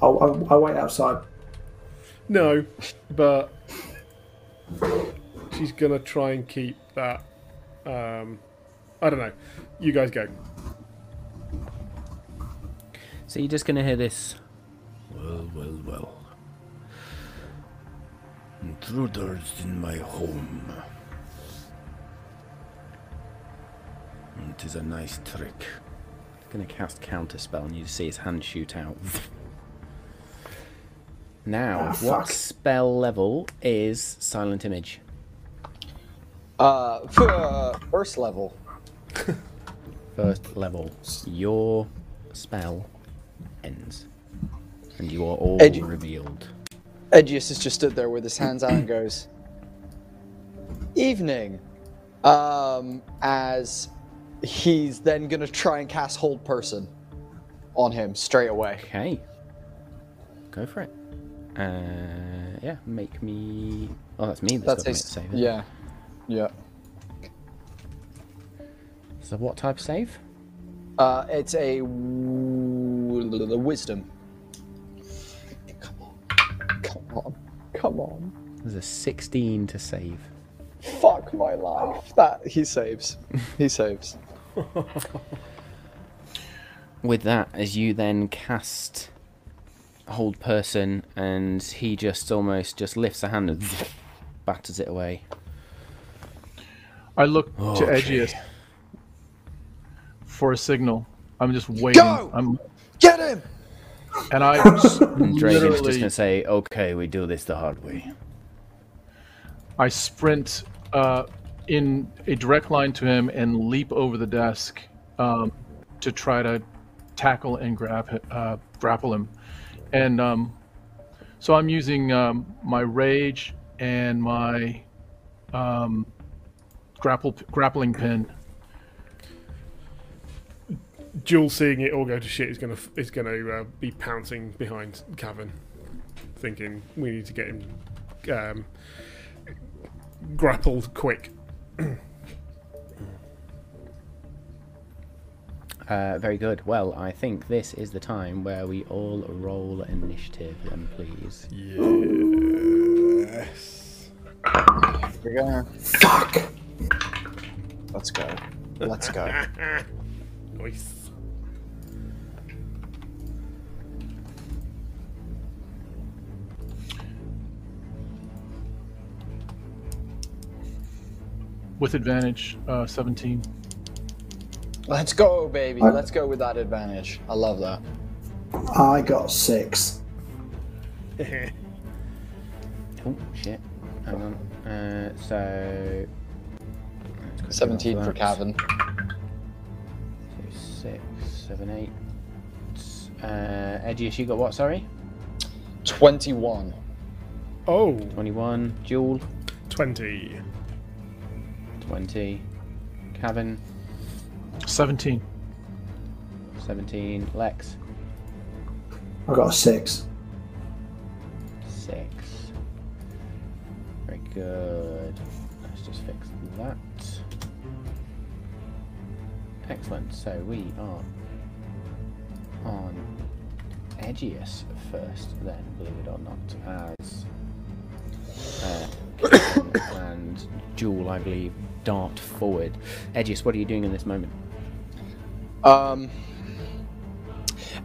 [SPEAKER 3] I'll, I'll, I'll wait outside.
[SPEAKER 2] No, but she's gonna try and keep that. Um, I don't know. You guys go.
[SPEAKER 1] So you're just going to hear this.
[SPEAKER 6] Well, well, well. Intruders in my home. It is a nice trick.
[SPEAKER 1] I'm Going to cast counter spell, and you see his hand shoot out. Now,
[SPEAKER 3] Ah,
[SPEAKER 1] what
[SPEAKER 3] fuck.
[SPEAKER 1] spell level is Silent Image?
[SPEAKER 5] Uh, uh, first level.
[SPEAKER 1] First level. Your spell ends. And you are all
[SPEAKER 5] Edu-
[SPEAKER 1] revealed.
[SPEAKER 5] Edgius has just stood there with his hands out and goes, "Evening," um, as he's then gonna try and cast Hold Person on him straight away.
[SPEAKER 1] Okay. Go for it. Uh, yeah, make me. Oh, that's me. That's,
[SPEAKER 5] That's
[SPEAKER 1] got to
[SPEAKER 5] a
[SPEAKER 1] make the save.
[SPEAKER 5] yeah, yeah.
[SPEAKER 1] So, what type of save?
[SPEAKER 5] Uh, it's a w- wisdom. Come on, come on.
[SPEAKER 1] There's a 16 to save.
[SPEAKER 5] Fuck my life. That he saves. He saves.
[SPEAKER 1] With that, as you then cast hold person, and he just almost just lifts a hand and batters it away.
[SPEAKER 4] I look to
[SPEAKER 6] Okay.
[SPEAKER 4] Edgius for a signal. I'm just waiting.
[SPEAKER 5] Go!
[SPEAKER 4] I'm,
[SPEAKER 5] Get him!
[SPEAKER 4] And I
[SPEAKER 1] And Dragon's just gonna say, "Okay, we do this the hard way."
[SPEAKER 4] I sprint uh, in a direct line to him and leap over the desk um, to try to tackle and grab uh, grapple him. And um, so I'm using um, my rage and my um, grapple grappling pin.
[SPEAKER 2] Jules seeing it all go to shit is gonna is gonna uh, be pouncing behind Cavan, thinking we need to get him um, grappled quick.
[SPEAKER 1] Uh, very good. Well, I think this is the time where we all roll initiative, then, please.
[SPEAKER 2] Yes.
[SPEAKER 5] We're gonna.
[SPEAKER 3] Fuck.
[SPEAKER 5] Let's go. Let's go.
[SPEAKER 2] Nice.
[SPEAKER 4] With advantage, uh, 17.
[SPEAKER 5] Let's go, baby.
[SPEAKER 3] I-
[SPEAKER 5] Let's go with that advantage. I love that.
[SPEAKER 3] I got six.
[SPEAKER 1] Oh shit! Hang on. Uh, so
[SPEAKER 5] 17 for
[SPEAKER 1] that.
[SPEAKER 5] Cavan.
[SPEAKER 1] So six, seven, eight. Uh, Edgius, you got what? Sorry,
[SPEAKER 5] 21.
[SPEAKER 2] Oh.
[SPEAKER 1] 21. Jewel,
[SPEAKER 2] 20.
[SPEAKER 1] Twenty. Cavan,
[SPEAKER 4] 17.
[SPEAKER 1] seventeen. Lex,
[SPEAKER 3] I got a six.
[SPEAKER 1] six. Very good. Let's just fix that. Excellent. So we are on Edgius first, then, believe it or not, as uh, and Jewel, I believe, dart forward. Edgius, what are you doing in this moment?
[SPEAKER 5] Um,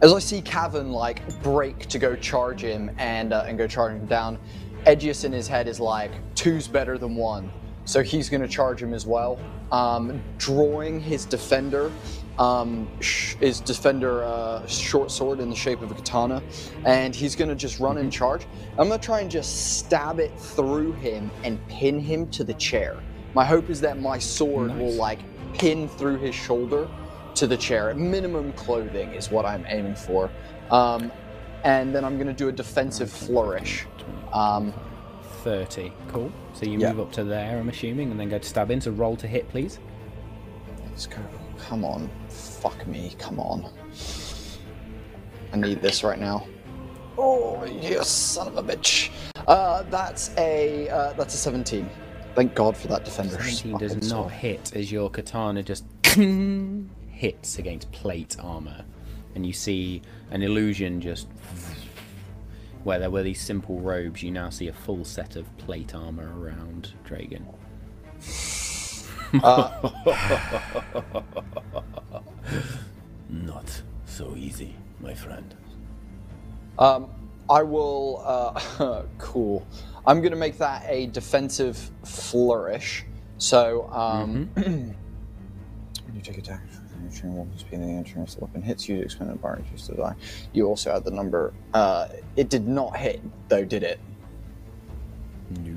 [SPEAKER 5] as I see Cavan like break to go charge him and uh, and go charge him down, Edgius in his head is like two's better than one, so he's gonna charge him as well. Um, drawing his defender, um, sh- his defender uh, short sword in the shape of a katana, and he's gonna just run and charge. I'm gonna try and just stab it through him and pin him to the chair. My hope is that my sword will like pin through his shoulder to the chair. Minimum clothing is what I'm aiming for. Um, and then I'm going to do a defensive flourish. Um,
[SPEAKER 1] 30. Cool. So you
[SPEAKER 5] Yeah.
[SPEAKER 1] move up to there, I'm assuming, and then go to stab in. So roll to hit, please.
[SPEAKER 5] let's go. Come on. Fuck me. Come on. I need this right now. Oh, you son of a bitch. Uh, that's a uh, that's a 17. Thank God for that defender.
[SPEAKER 1] 17 does not
[SPEAKER 5] sword.
[SPEAKER 1] hit as your katana just hits against plate armor. And you see an illusion just where there were these simple robes, you now see a full set of plate armor around Dragon.
[SPEAKER 6] Not so easy, my friend.
[SPEAKER 5] Um, I will. Uh, cool. I'm gonna make that a defensive flourish. So, um, when you take attack,
[SPEAKER 7] Entering will be the entering if the weapon hits you to expend a bar to die. You also add the number. Uh, it did not hit though, did it?
[SPEAKER 1] No.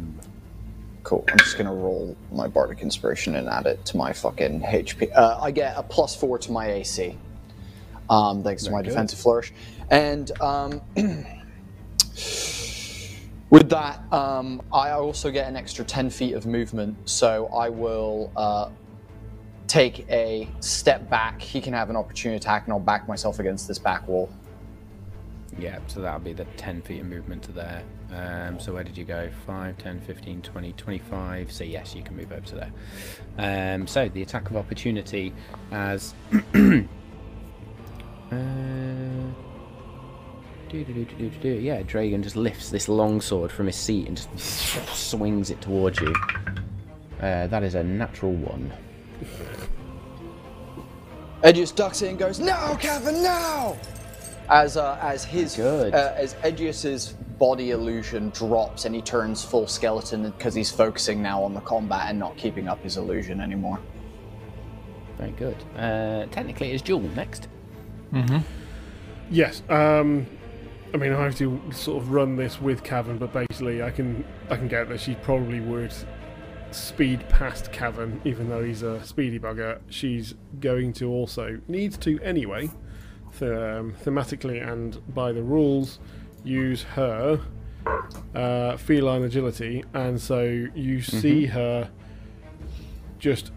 [SPEAKER 7] Cool. I'm just gonna roll my bardic inspiration and add it to my fucking HP. Uh, I get a plus four to my AC. Um, thanks to my
[SPEAKER 1] good.
[SPEAKER 7] defensive flourish, and um, with that, um, I also get an extra ten feet of movement. So I will uh, take a step back. He can have an opportunity attack, and I'll back myself against this back wall.
[SPEAKER 1] Yeah, so that'll be the 10 feet of movement to there. Um, so where did you go? 5, 10, 15, 20, 25. So yes, you can move over to there. Um, so the attack of opportunity as... uh, do-do-do-do-do-do. Yeah, Dragon just lifts this long sword from his seat and just swings it towards you. Uh, that is a natural one.
[SPEAKER 5] Edgius ducks it and goes, "No, Kevin, no!" As uh, as his
[SPEAKER 1] Good.
[SPEAKER 5] Uh, as Edgius's body illusion drops and he turns full skeleton because he's focusing now on the combat and not keeping up his illusion anymore.
[SPEAKER 1] Very good. Uh, technically, it's Jewel next. Mhm.
[SPEAKER 2] Yes. Um, I mean, I have to sort of run this with Cavan, but basically, I can I can get that she probably would speed past Cavan, even though he's a speedy bugger. She's going to also needs to anyway, th- um, thematically and by the rules, use her uh, feline agility, and so you see her just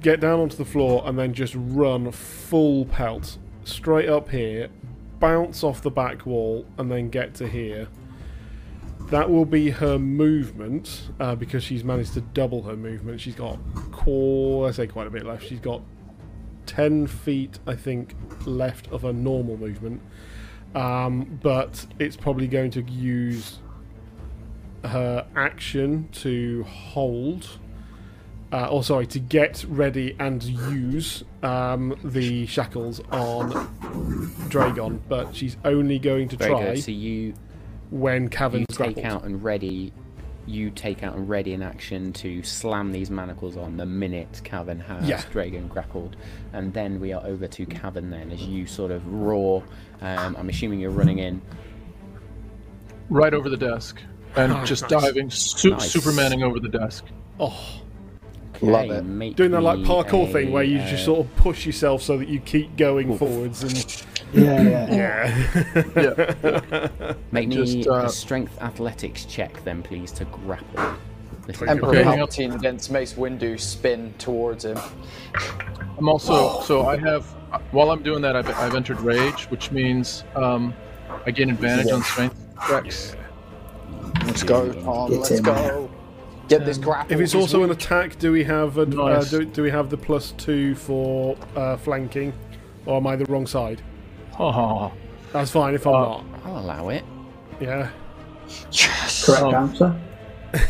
[SPEAKER 2] get down onto the floor and then just run full pelt straight up here, bounce off the back wall, and then get to here. That will be her movement uh, because she's managed to double her movement. She's got, core, I say quite a bit left. She's got 10 feet, I think, left of her normal movement. Um, but it's probably going to use her action to hold uh, or sorry, to get ready and use um, the shackles on Dragon, but she's only going to
[SPEAKER 1] Very
[SPEAKER 2] try
[SPEAKER 1] good. So you
[SPEAKER 2] when
[SPEAKER 1] you take
[SPEAKER 2] grappled.
[SPEAKER 1] out and ready you take out and ready in action to slam these manacles on the minute Cavan has
[SPEAKER 2] Yeah.
[SPEAKER 1] Dragon grappled and then we are over to Cavan then as you sort of roar um, I'm assuming you're running in
[SPEAKER 4] Right over the desk. And
[SPEAKER 2] Oh,
[SPEAKER 4] just
[SPEAKER 2] nice.
[SPEAKER 4] diving, su-
[SPEAKER 1] Nice.
[SPEAKER 4] supermaning over the desk.
[SPEAKER 2] Oh,
[SPEAKER 5] Love it.
[SPEAKER 1] make
[SPEAKER 2] doing that like parkour
[SPEAKER 1] a,
[SPEAKER 2] thing where you
[SPEAKER 1] uh,
[SPEAKER 2] just sort of push yourself so that you keep going forwards and
[SPEAKER 3] Yeah, yeah.
[SPEAKER 2] yeah.
[SPEAKER 4] Yeah.
[SPEAKER 1] make me
[SPEAKER 4] uh,
[SPEAKER 1] a strength athletics check then please to grapple this
[SPEAKER 5] Emperor
[SPEAKER 4] Okay, hang on.
[SPEAKER 5] Palpatine against Mace Windu spin towards him.
[SPEAKER 4] I'm also so I have while I'm doing that I've, I've entered rage, which means um, I gain advantage on strength checks.
[SPEAKER 5] Let's go, Tom. Let's go. Get this grapple.
[SPEAKER 2] If it's
[SPEAKER 5] He's
[SPEAKER 2] also an attack, do we have a,
[SPEAKER 4] Nice.
[SPEAKER 2] uh, do, do we have the plus two for uh, flanking, or am I the wrong side?
[SPEAKER 4] Oh,
[SPEAKER 2] That's fine if I'm
[SPEAKER 4] Uh,
[SPEAKER 2] not.
[SPEAKER 1] I'll allow it
[SPEAKER 2] Yeah.
[SPEAKER 3] Correct
[SPEAKER 4] Um,
[SPEAKER 3] answer.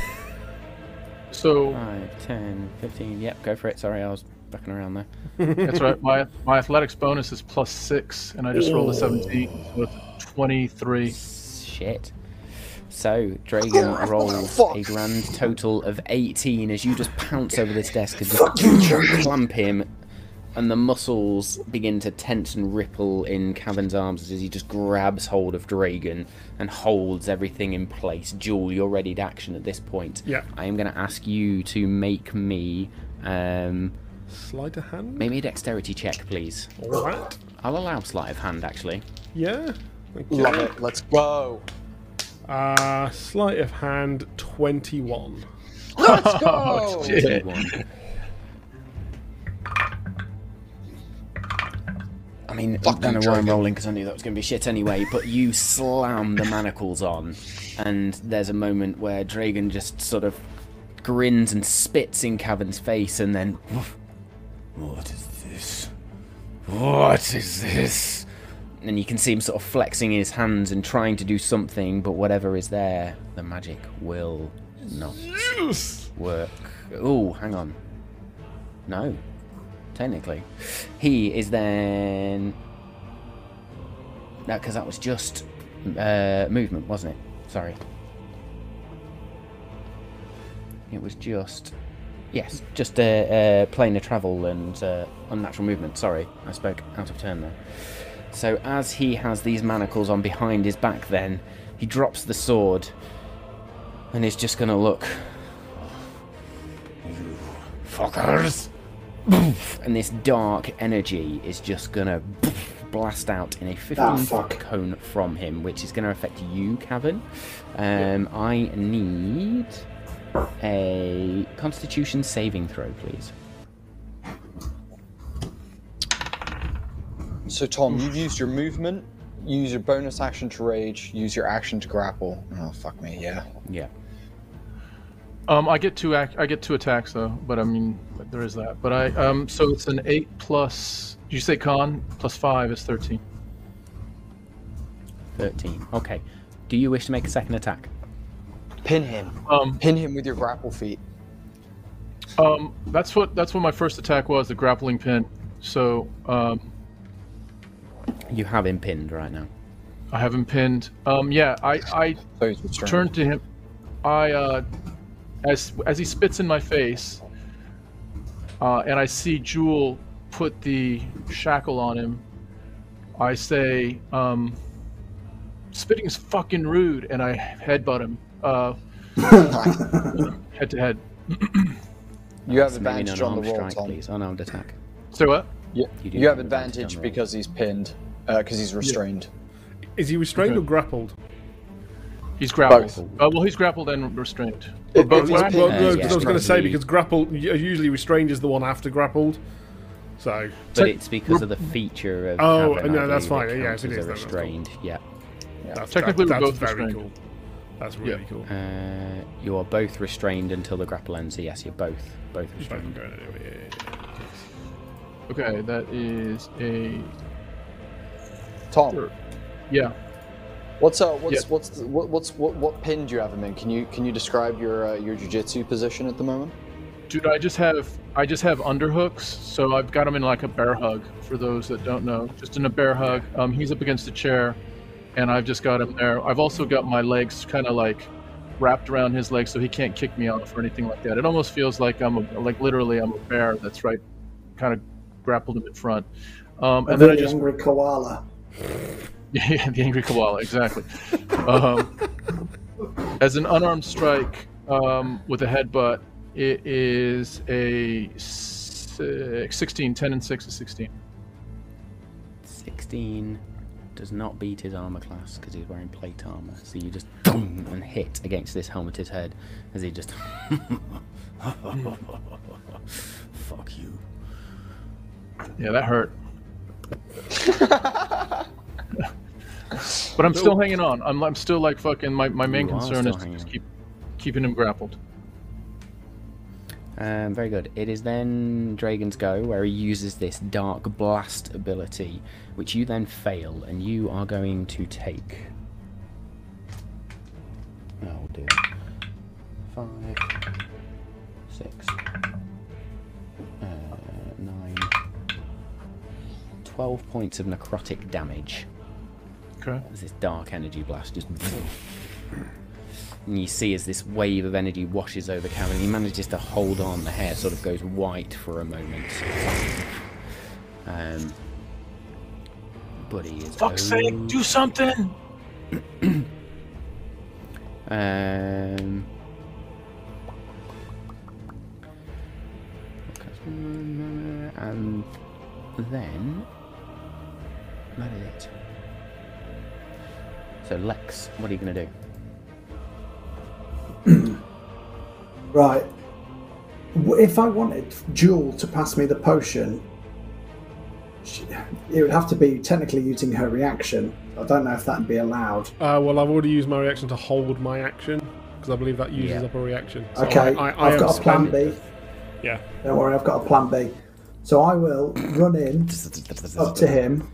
[SPEAKER 4] so
[SPEAKER 1] 5 10 15 yep go for it sorry I was fucking around there
[SPEAKER 4] that's right. My my athletics bonus is plus six, and I just rolled a 17, so it's 23.
[SPEAKER 1] Shit. So, Dragon rolls a grand total of 18 as you just pounce over this desk and just clamp him, and the muscles begin to tense and ripple in Cavan's arms as he just grabs hold of Dragon and holds everything in place. Jewel, you're ready to action at this point.
[SPEAKER 2] Yeah.
[SPEAKER 1] I am going to ask you to make me. Um,
[SPEAKER 2] Sleight of hand.
[SPEAKER 1] make me a dexterity check, please.
[SPEAKER 2] All right.
[SPEAKER 1] I'll allow sleight of hand, actually.
[SPEAKER 2] Yeah. Thank you.
[SPEAKER 5] Love it. Let's go.
[SPEAKER 2] Uh, sleight of hand, 21.
[SPEAKER 5] Let's go.
[SPEAKER 4] Oh, shit.
[SPEAKER 1] 21. I mean, I don't know why I'm rolling because I knew that was going to be shit anyway, but you slam the manacles on, and there's a moment where Dragon just sort of grins and spits in Cavan's face, and then.
[SPEAKER 6] What is this? What is this?
[SPEAKER 1] And you can see him sort of flexing his hands and trying to do something, but whatever is there, the magic will not work. Oh, hang on. No, technically. He is then. No, because that was just uh, movement, wasn't it? Sorry. It was just Yes, just uh, uh, plane of travel and uh, unnatural movement. Sorry, I spoke out of turn there. So as he has these manacles on behind his back, then he drops the sword and is just going to look.
[SPEAKER 6] You fuckers!
[SPEAKER 1] And this dark energy is just going to blast out in a 15
[SPEAKER 3] Ah,
[SPEAKER 1] foot
[SPEAKER 3] fuck.
[SPEAKER 1] cone from him, which is going to affect you, Cavan. Um, I need a Constitution saving throw, please.
[SPEAKER 5] So Tom, you've used your movement, use your bonus action to rage, use your action to grapple. Oh fuck me, yeah.
[SPEAKER 1] Yeah.
[SPEAKER 4] Um, I get two ac- I get two attacks though, but I mean there is that. But I um, so it's an eight plus. Did you say con plus five is thirteen?
[SPEAKER 1] 13. Okay. Do you wish to make a second attack?
[SPEAKER 5] Pin him.
[SPEAKER 4] Um,
[SPEAKER 5] Pin him with your grapple feet.
[SPEAKER 4] um, that's what that's what my first attack was, the grappling pin. So um,
[SPEAKER 1] You have him pinned right now.
[SPEAKER 4] I have him pinned. Um, yeah, I I
[SPEAKER 5] So
[SPEAKER 4] turn to him. I uh, as as he spits in my face, uh, and I see Jewel put the shackle on him. I say, um, "Spitting's fucking rude," and I headbutt him, uh, head to head.
[SPEAKER 5] You have
[SPEAKER 1] So
[SPEAKER 5] advantage on the
[SPEAKER 1] unarmed
[SPEAKER 5] roll,
[SPEAKER 1] strike,
[SPEAKER 5] Tom.
[SPEAKER 1] please. Unarmed attack.
[SPEAKER 4] So what?
[SPEAKER 5] You,
[SPEAKER 1] You do
[SPEAKER 5] you have
[SPEAKER 1] have advantage on
[SPEAKER 5] advantage
[SPEAKER 1] the roll.
[SPEAKER 5] because he's pinned, because he's restrained.
[SPEAKER 2] Is he restrained
[SPEAKER 4] Okay.
[SPEAKER 2] or grappled?
[SPEAKER 4] He's grappled.
[SPEAKER 5] Both.
[SPEAKER 4] Uh, well, he's grappled and restrained.
[SPEAKER 5] It-
[SPEAKER 4] Or both.
[SPEAKER 2] Well, well,
[SPEAKER 1] Uh,
[SPEAKER 2] no,
[SPEAKER 1] yeah.
[SPEAKER 2] 'cause I was going to say because grappled usually restrained is the one after grappled. So
[SPEAKER 1] But
[SPEAKER 4] Tec-
[SPEAKER 1] it's because of the feature of.
[SPEAKER 2] Oh, no, that's fine.
[SPEAKER 1] It
[SPEAKER 2] Yeah,
[SPEAKER 1] counts
[SPEAKER 2] it
[SPEAKER 1] as
[SPEAKER 2] is
[SPEAKER 1] a
[SPEAKER 2] cool.
[SPEAKER 1] restrained. Yeah.
[SPEAKER 2] that's,
[SPEAKER 4] Technically,
[SPEAKER 2] that,
[SPEAKER 4] we're
[SPEAKER 2] that's
[SPEAKER 4] both
[SPEAKER 2] very
[SPEAKER 4] restrained.
[SPEAKER 2] cool. That's really
[SPEAKER 4] Yeah.
[SPEAKER 2] cool.
[SPEAKER 1] Uh, you are both restrained until the grapple ends. So yes, you're both both
[SPEAKER 2] Both
[SPEAKER 1] restrained.
[SPEAKER 2] going
[SPEAKER 4] Okay, that is a
[SPEAKER 5] Tom,
[SPEAKER 4] yeah.
[SPEAKER 5] what's uh, what's
[SPEAKER 4] Yeah.
[SPEAKER 5] what's the, what, what's what, what pin do you have him in? Can you can you describe your uh, your jujitsu position at the moment?
[SPEAKER 4] Dude, I just have I just have underhooks, so I've got him in like a bear hug. For those that don't know, just in a bear hug. Um, he's up against a chair, and I've just got him there. I've also got my legs kind of like wrapped around his legs, so he can't kick me off or anything like that. It almost feels like I'm a, like literally I'm a bear that's right, kind of grappled him in front. Um,
[SPEAKER 3] A
[SPEAKER 4] and then I
[SPEAKER 3] really
[SPEAKER 4] just
[SPEAKER 3] angry koala.
[SPEAKER 4] Yeah, the angry koala, exactly. um, as an unarmed strike um, with a headbutt, it is a six, 16. 10 and 6 is 16.
[SPEAKER 1] 16 does not beat his armor class because he's wearing plate armor. So you just boom and hit against this helmeted head as he just.
[SPEAKER 6] Fuck you.
[SPEAKER 4] Yeah, that hurt. but I'm still hanging on. I'm, I'm still like fucking. My, my main
[SPEAKER 1] You are
[SPEAKER 4] concern
[SPEAKER 1] still
[SPEAKER 4] is to
[SPEAKER 1] hanging
[SPEAKER 4] just
[SPEAKER 1] on.
[SPEAKER 4] keep keeping him grappled.
[SPEAKER 1] Um, very good. It is then Dragon's go, where he uses this Dark Blast ability, which you then fail, and you are going to take. Oh dear. Five, 12 points of necrotic damage.
[SPEAKER 4] Okay.
[SPEAKER 1] As this dark energy blast just. and you see as this wave of energy washes over Cameron, he manages to hold on. The hair sort of goes white for a moment. Um, but he is.
[SPEAKER 4] Fuck's over. sake, do something!
[SPEAKER 1] um. And then that is. So Lex, what are you going to do?
[SPEAKER 3] Right. If I wanted Jewel to pass me the potion, she, it would have to be technically using her reaction. I don't know if that'd be allowed.
[SPEAKER 2] Uh, well, I've already used my reaction to hold my action because I believe that uses
[SPEAKER 1] Yeah.
[SPEAKER 2] up a reaction. So
[SPEAKER 3] Okay,
[SPEAKER 2] I, I, I
[SPEAKER 3] have got a plan B.
[SPEAKER 2] Yeah.
[SPEAKER 3] Don't worry, I've got a plan B. So I will run in up to him,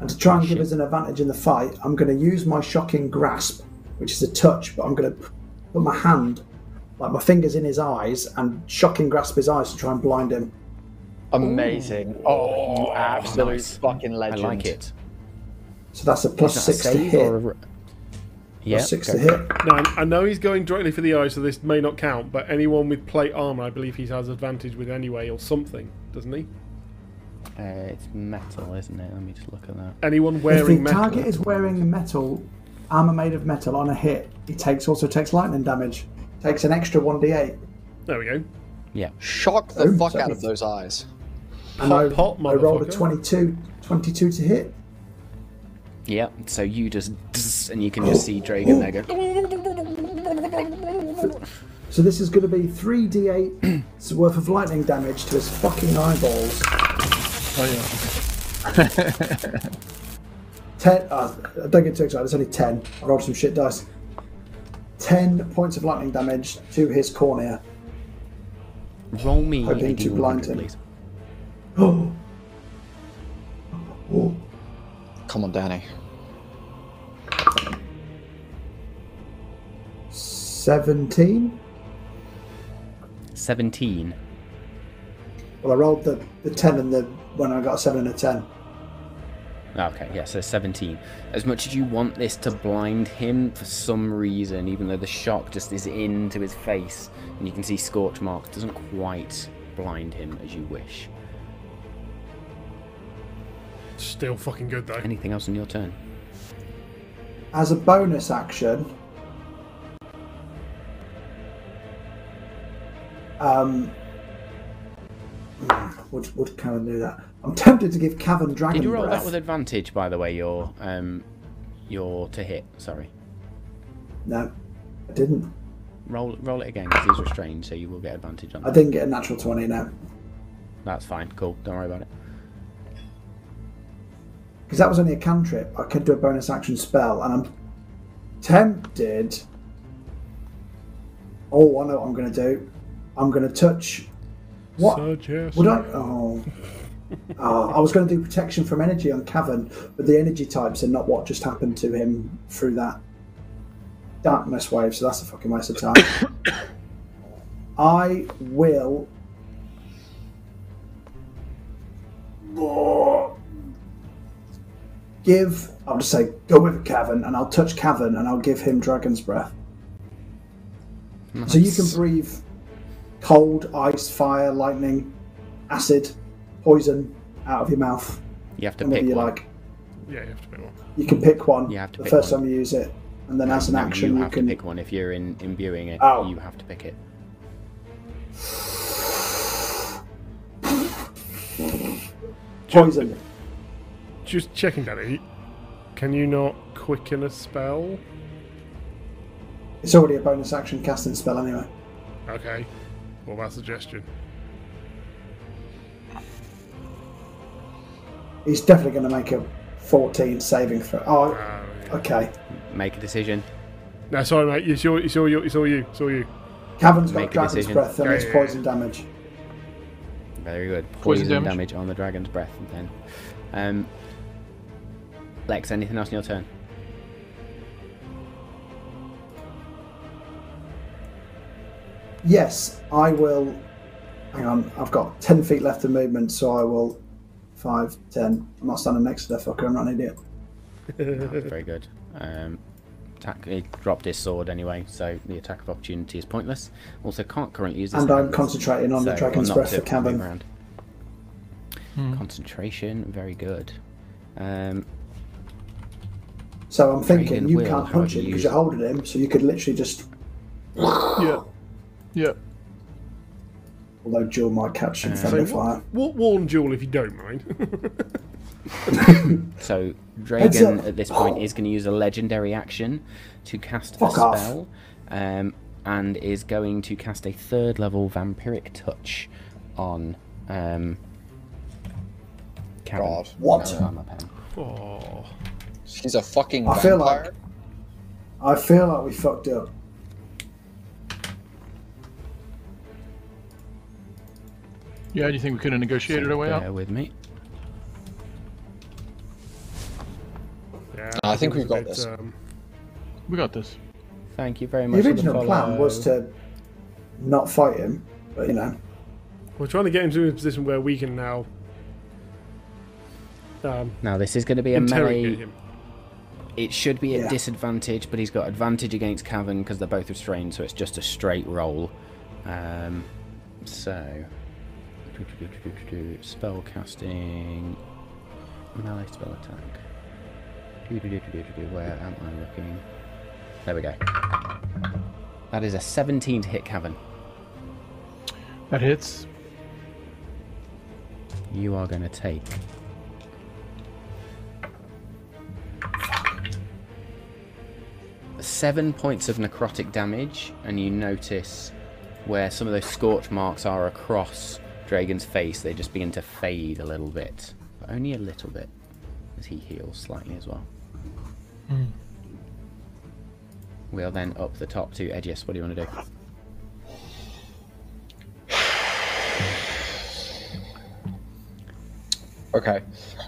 [SPEAKER 3] and to try and give us an advantage in the fight, I'm going to use my shocking grasp, which is a touch, but I'm going to put my hand, like my fingers in his eyes, and shocking grasp his eyes to try and blind him.
[SPEAKER 5] Amazing. Oh, you absolute
[SPEAKER 1] nice.
[SPEAKER 5] fucking
[SPEAKER 1] I
[SPEAKER 5] legend.
[SPEAKER 1] like it.
[SPEAKER 3] So that's a plus
[SPEAKER 1] Is that a
[SPEAKER 3] six to hit.
[SPEAKER 1] or a... Yeah,
[SPEAKER 3] Plus six
[SPEAKER 1] go
[SPEAKER 3] to hit.
[SPEAKER 2] Now, I I know he's going directly for the eye, so this may not count, but anyone with plate armor, I believe he has advantage with anyway, or something, doesn't he?
[SPEAKER 1] Uh, it's metal, isn't it? Let me just look at that.
[SPEAKER 2] Anyone wearing
[SPEAKER 3] If
[SPEAKER 2] wearing
[SPEAKER 3] the
[SPEAKER 2] metal.
[SPEAKER 3] target is wearing metal, armor made of metal on a hit, he takes also takes lightning damage. Takes an extra 1d8.
[SPEAKER 2] There we go.
[SPEAKER 1] Yeah.
[SPEAKER 5] Shock the
[SPEAKER 3] Boom,
[SPEAKER 5] fuck
[SPEAKER 3] so-
[SPEAKER 5] out of those eyes.
[SPEAKER 3] And
[SPEAKER 2] Pop,
[SPEAKER 3] I,
[SPEAKER 2] pop,
[SPEAKER 3] I rolled a
[SPEAKER 2] motherfucker.
[SPEAKER 3] 22, 22 to hit.
[SPEAKER 1] Yeah. So you just and you can just see Dragon there go.
[SPEAKER 3] So this is going to be 3d8 's worth of lightning damage to his fucking eyeballs.
[SPEAKER 4] Oh yeah.
[SPEAKER 3] 10, uh, don't get too excited, it's only 10. I rolled some shit dice. 10 points of lightning damage to his cornea.
[SPEAKER 1] Roll me
[SPEAKER 3] Hoping
[SPEAKER 1] a
[SPEAKER 3] to
[SPEAKER 1] D100,
[SPEAKER 3] blind him.
[SPEAKER 1] please.
[SPEAKER 3] Oh. Oh.
[SPEAKER 5] Come on, Danny.
[SPEAKER 3] 17.
[SPEAKER 1] 17.
[SPEAKER 3] Well, I rolled the, the 10 and the when I got a 7 and a 10.
[SPEAKER 1] Okay, yeah, so 17. As much as you want this to blind him, for some reason, even though the shock just is into his face, and you can see scorch marks, doesn't quite blind him as you wish.
[SPEAKER 2] Still fucking good though.
[SPEAKER 1] Anything else in your turn?
[SPEAKER 3] As a bonus action, um, would would Cavan do that? I'm tempted to give Cavan dragon
[SPEAKER 1] Did you roll
[SPEAKER 3] breath.
[SPEAKER 1] that with advantage, by the way, your, um, your to hit? Sorry.
[SPEAKER 3] No, I didn't.
[SPEAKER 1] Roll roll it again, because he's restrained, so you will get advantage on
[SPEAKER 3] I
[SPEAKER 1] that.
[SPEAKER 3] didn't get a natural 20 now
[SPEAKER 1] That's fine, cool, don't worry about it.
[SPEAKER 3] because that was only a cantrip. I could do a bonus action spell, and I'm tempted. Oh, I know what I'm going to do. I'm going to touch. What
[SPEAKER 2] Suggest-
[SPEAKER 3] would I? Oh. Oh, I was going to do protection from energy on Cavan, but the energy types are not what just happened to him through that darkness wave, so that's a fucking waste of time. I will. Give. I'll just say, go with Cavan, and I'll touch Cavan, and I'll give him Dragon's Breath. So you can breathe cold, ice, fire, lightning, acid, poison out of your mouth
[SPEAKER 1] You have to pick
[SPEAKER 3] you
[SPEAKER 1] one.
[SPEAKER 3] like.
[SPEAKER 2] Yeah, you have to pick one.
[SPEAKER 3] You can pick one
[SPEAKER 1] You have to
[SPEAKER 3] the
[SPEAKER 1] pick
[SPEAKER 3] first
[SPEAKER 1] one.
[SPEAKER 3] time you use it, and then as an
[SPEAKER 1] No,
[SPEAKER 3] action
[SPEAKER 1] you
[SPEAKER 3] you,
[SPEAKER 1] have
[SPEAKER 3] can.
[SPEAKER 1] to pick one. If you're in imbuing it,
[SPEAKER 3] Oh.
[SPEAKER 1] you have to pick it.
[SPEAKER 3] Poison.
[SPEAKER 2] Just checking, Daddy. Can you not quicken a spell?
[SPEAKER 3] It's already a bonus action casting spell anyway.
[SPEAKER 2] Okay. What about suggestion?
[SPEAKER 3] He's definitely going to make a 14 saving throw. Oh,
[SPEAKER 2] Uh,
[SPEAKER 3] okay.
[SPEAKER 1] Make a decision.
[SPEAKER 2] No, sorry, mate. It's all, it's all you. It's all you. It's all you.
[SPEAKER 3] Cavan's
[SPEAKER 1] Make
[SPEAKER 3] got
[SPEAKER 1] a
[SPEAKER 3] Dragon's
[SPEAKER 1] decision.
[SPEAKER 3] Breath and
[SPEAKER 2] Yeah,
[SPEAKER 3] it's
[SPEAKER 2] yeah, yeah.
[SPEAKER 3] poison damage.
[SPEAKER 1] Very good.
[SPEAKER 4] Poison
[SPEAKER 1] Poison,
[SPEAKER 4] damage.
[SPEAKER 1] damage. on the dragon's breath. Then, um, Lex, anything else in your turn?
[SPEAKER 3] Yes, I will. Hang on, I've got 10 feet left of movement, so I will. 5, 10. I'm not standing next to the fucker, I'm not an idiot.
[SPEAKER 1] No, very good. Um, attack. He dropped his sword anyway, so the attack of opportunity is pointless. Also, can't currently use. His
[SPEAKER 3] And I'm
[SPEAKER 1] hands,
[SPEAKER 3] concentrating on the Dragon's
[SPEAKER 1] not
[SPEAKER 3] Breath for Cavan.
[SPEAKER 1] move around. Concentration, very good. Um,
[SPEAKER 3] So I'm thinking you
[SPEAKER 1] will,
[SPEAKER 3] can't punch him because
[SPEAKER 1] use-
[SPEAKER 3] you're holding him, so you could literally just.
[SPEAKER 4] Yeah. Yeah.
[SPEAKER 3] Although Jewel might catch
[SPEAKER 1] Uh,
[SPEAKER 3] in
[SPEAKER 2] So
[SPEAKER 3] friendly
[SPEAKER 2] wa-
[SPEAKER 3] fire.
[SPEAKER 2] wa- warn Jewel if you don't mind.
[SPEAKER 1] So Dragon at this point is going to use a legendary action to cast
[SPEAKER 3] Fuck
[SPEAKER 1] a spell, um, and is going to cast a third level vampiric touch on um, Cavan.
[SPEAKER 5] God.
[SPEAKER 3] What?
[SPEAKER 1] No, armor pen.
[SPEAKER 2] oh.
[SPEAKER 5] She's a fucking
[SPEAKER 3] I
[SPEAKER 5] vampire.
[SPEAKER 3] feel like- I feel like we fucked up.
[SPEAKER 4] Yeah. Do you think we could have negotiated our way
[SPEAKER 1] Bear
[SPEAKER 4] out?
[SPEAKER 1] with me.
[SPEAKER 2] Yeah,
[SPEAKER 5] I think we've got
[SPEAKER 2] bit,
[SPEAKER 5] this.
[SPEAKER 2] Um,
[SPEAKER 4] We got this.
[SPEAKER 1] Thank you very
[SPEAKER 3] The
[SPEAKER 1] much. for
[SPEAKER 3] original plan was to not fight him, but you know.
[SPEAKER 2] we're trying to get him to a position where we can now um,
[SPEAKER 1] Now this is going to be a
[SPEAKER 2] interrogate
[SPEAKER 1] melee
[SPEAKER 2] him.
[SPEAKER 1] It should be at
[SPEAKER 3] Yeah.
[SPEAKER 1] disadvantage, but he's got advantage against Cavan because they're both restrained, so it's just a straight roll. Um, so, spell casting, melee spell attack. Where am I looking? There we go. That is a 17 to hit Cavan.
[SPEAKER 4] That hits.
[SPEAKER 1] You are going to take. Seven points of necrotic damage, and you notice where some of those scorch marks are across Dragon's face, they just begin to fade a little bit. But only a little bit, as he heals slightly as well. We'll then up the top to Edgius. What do you want to do?
[SPEAKER 5] Okay.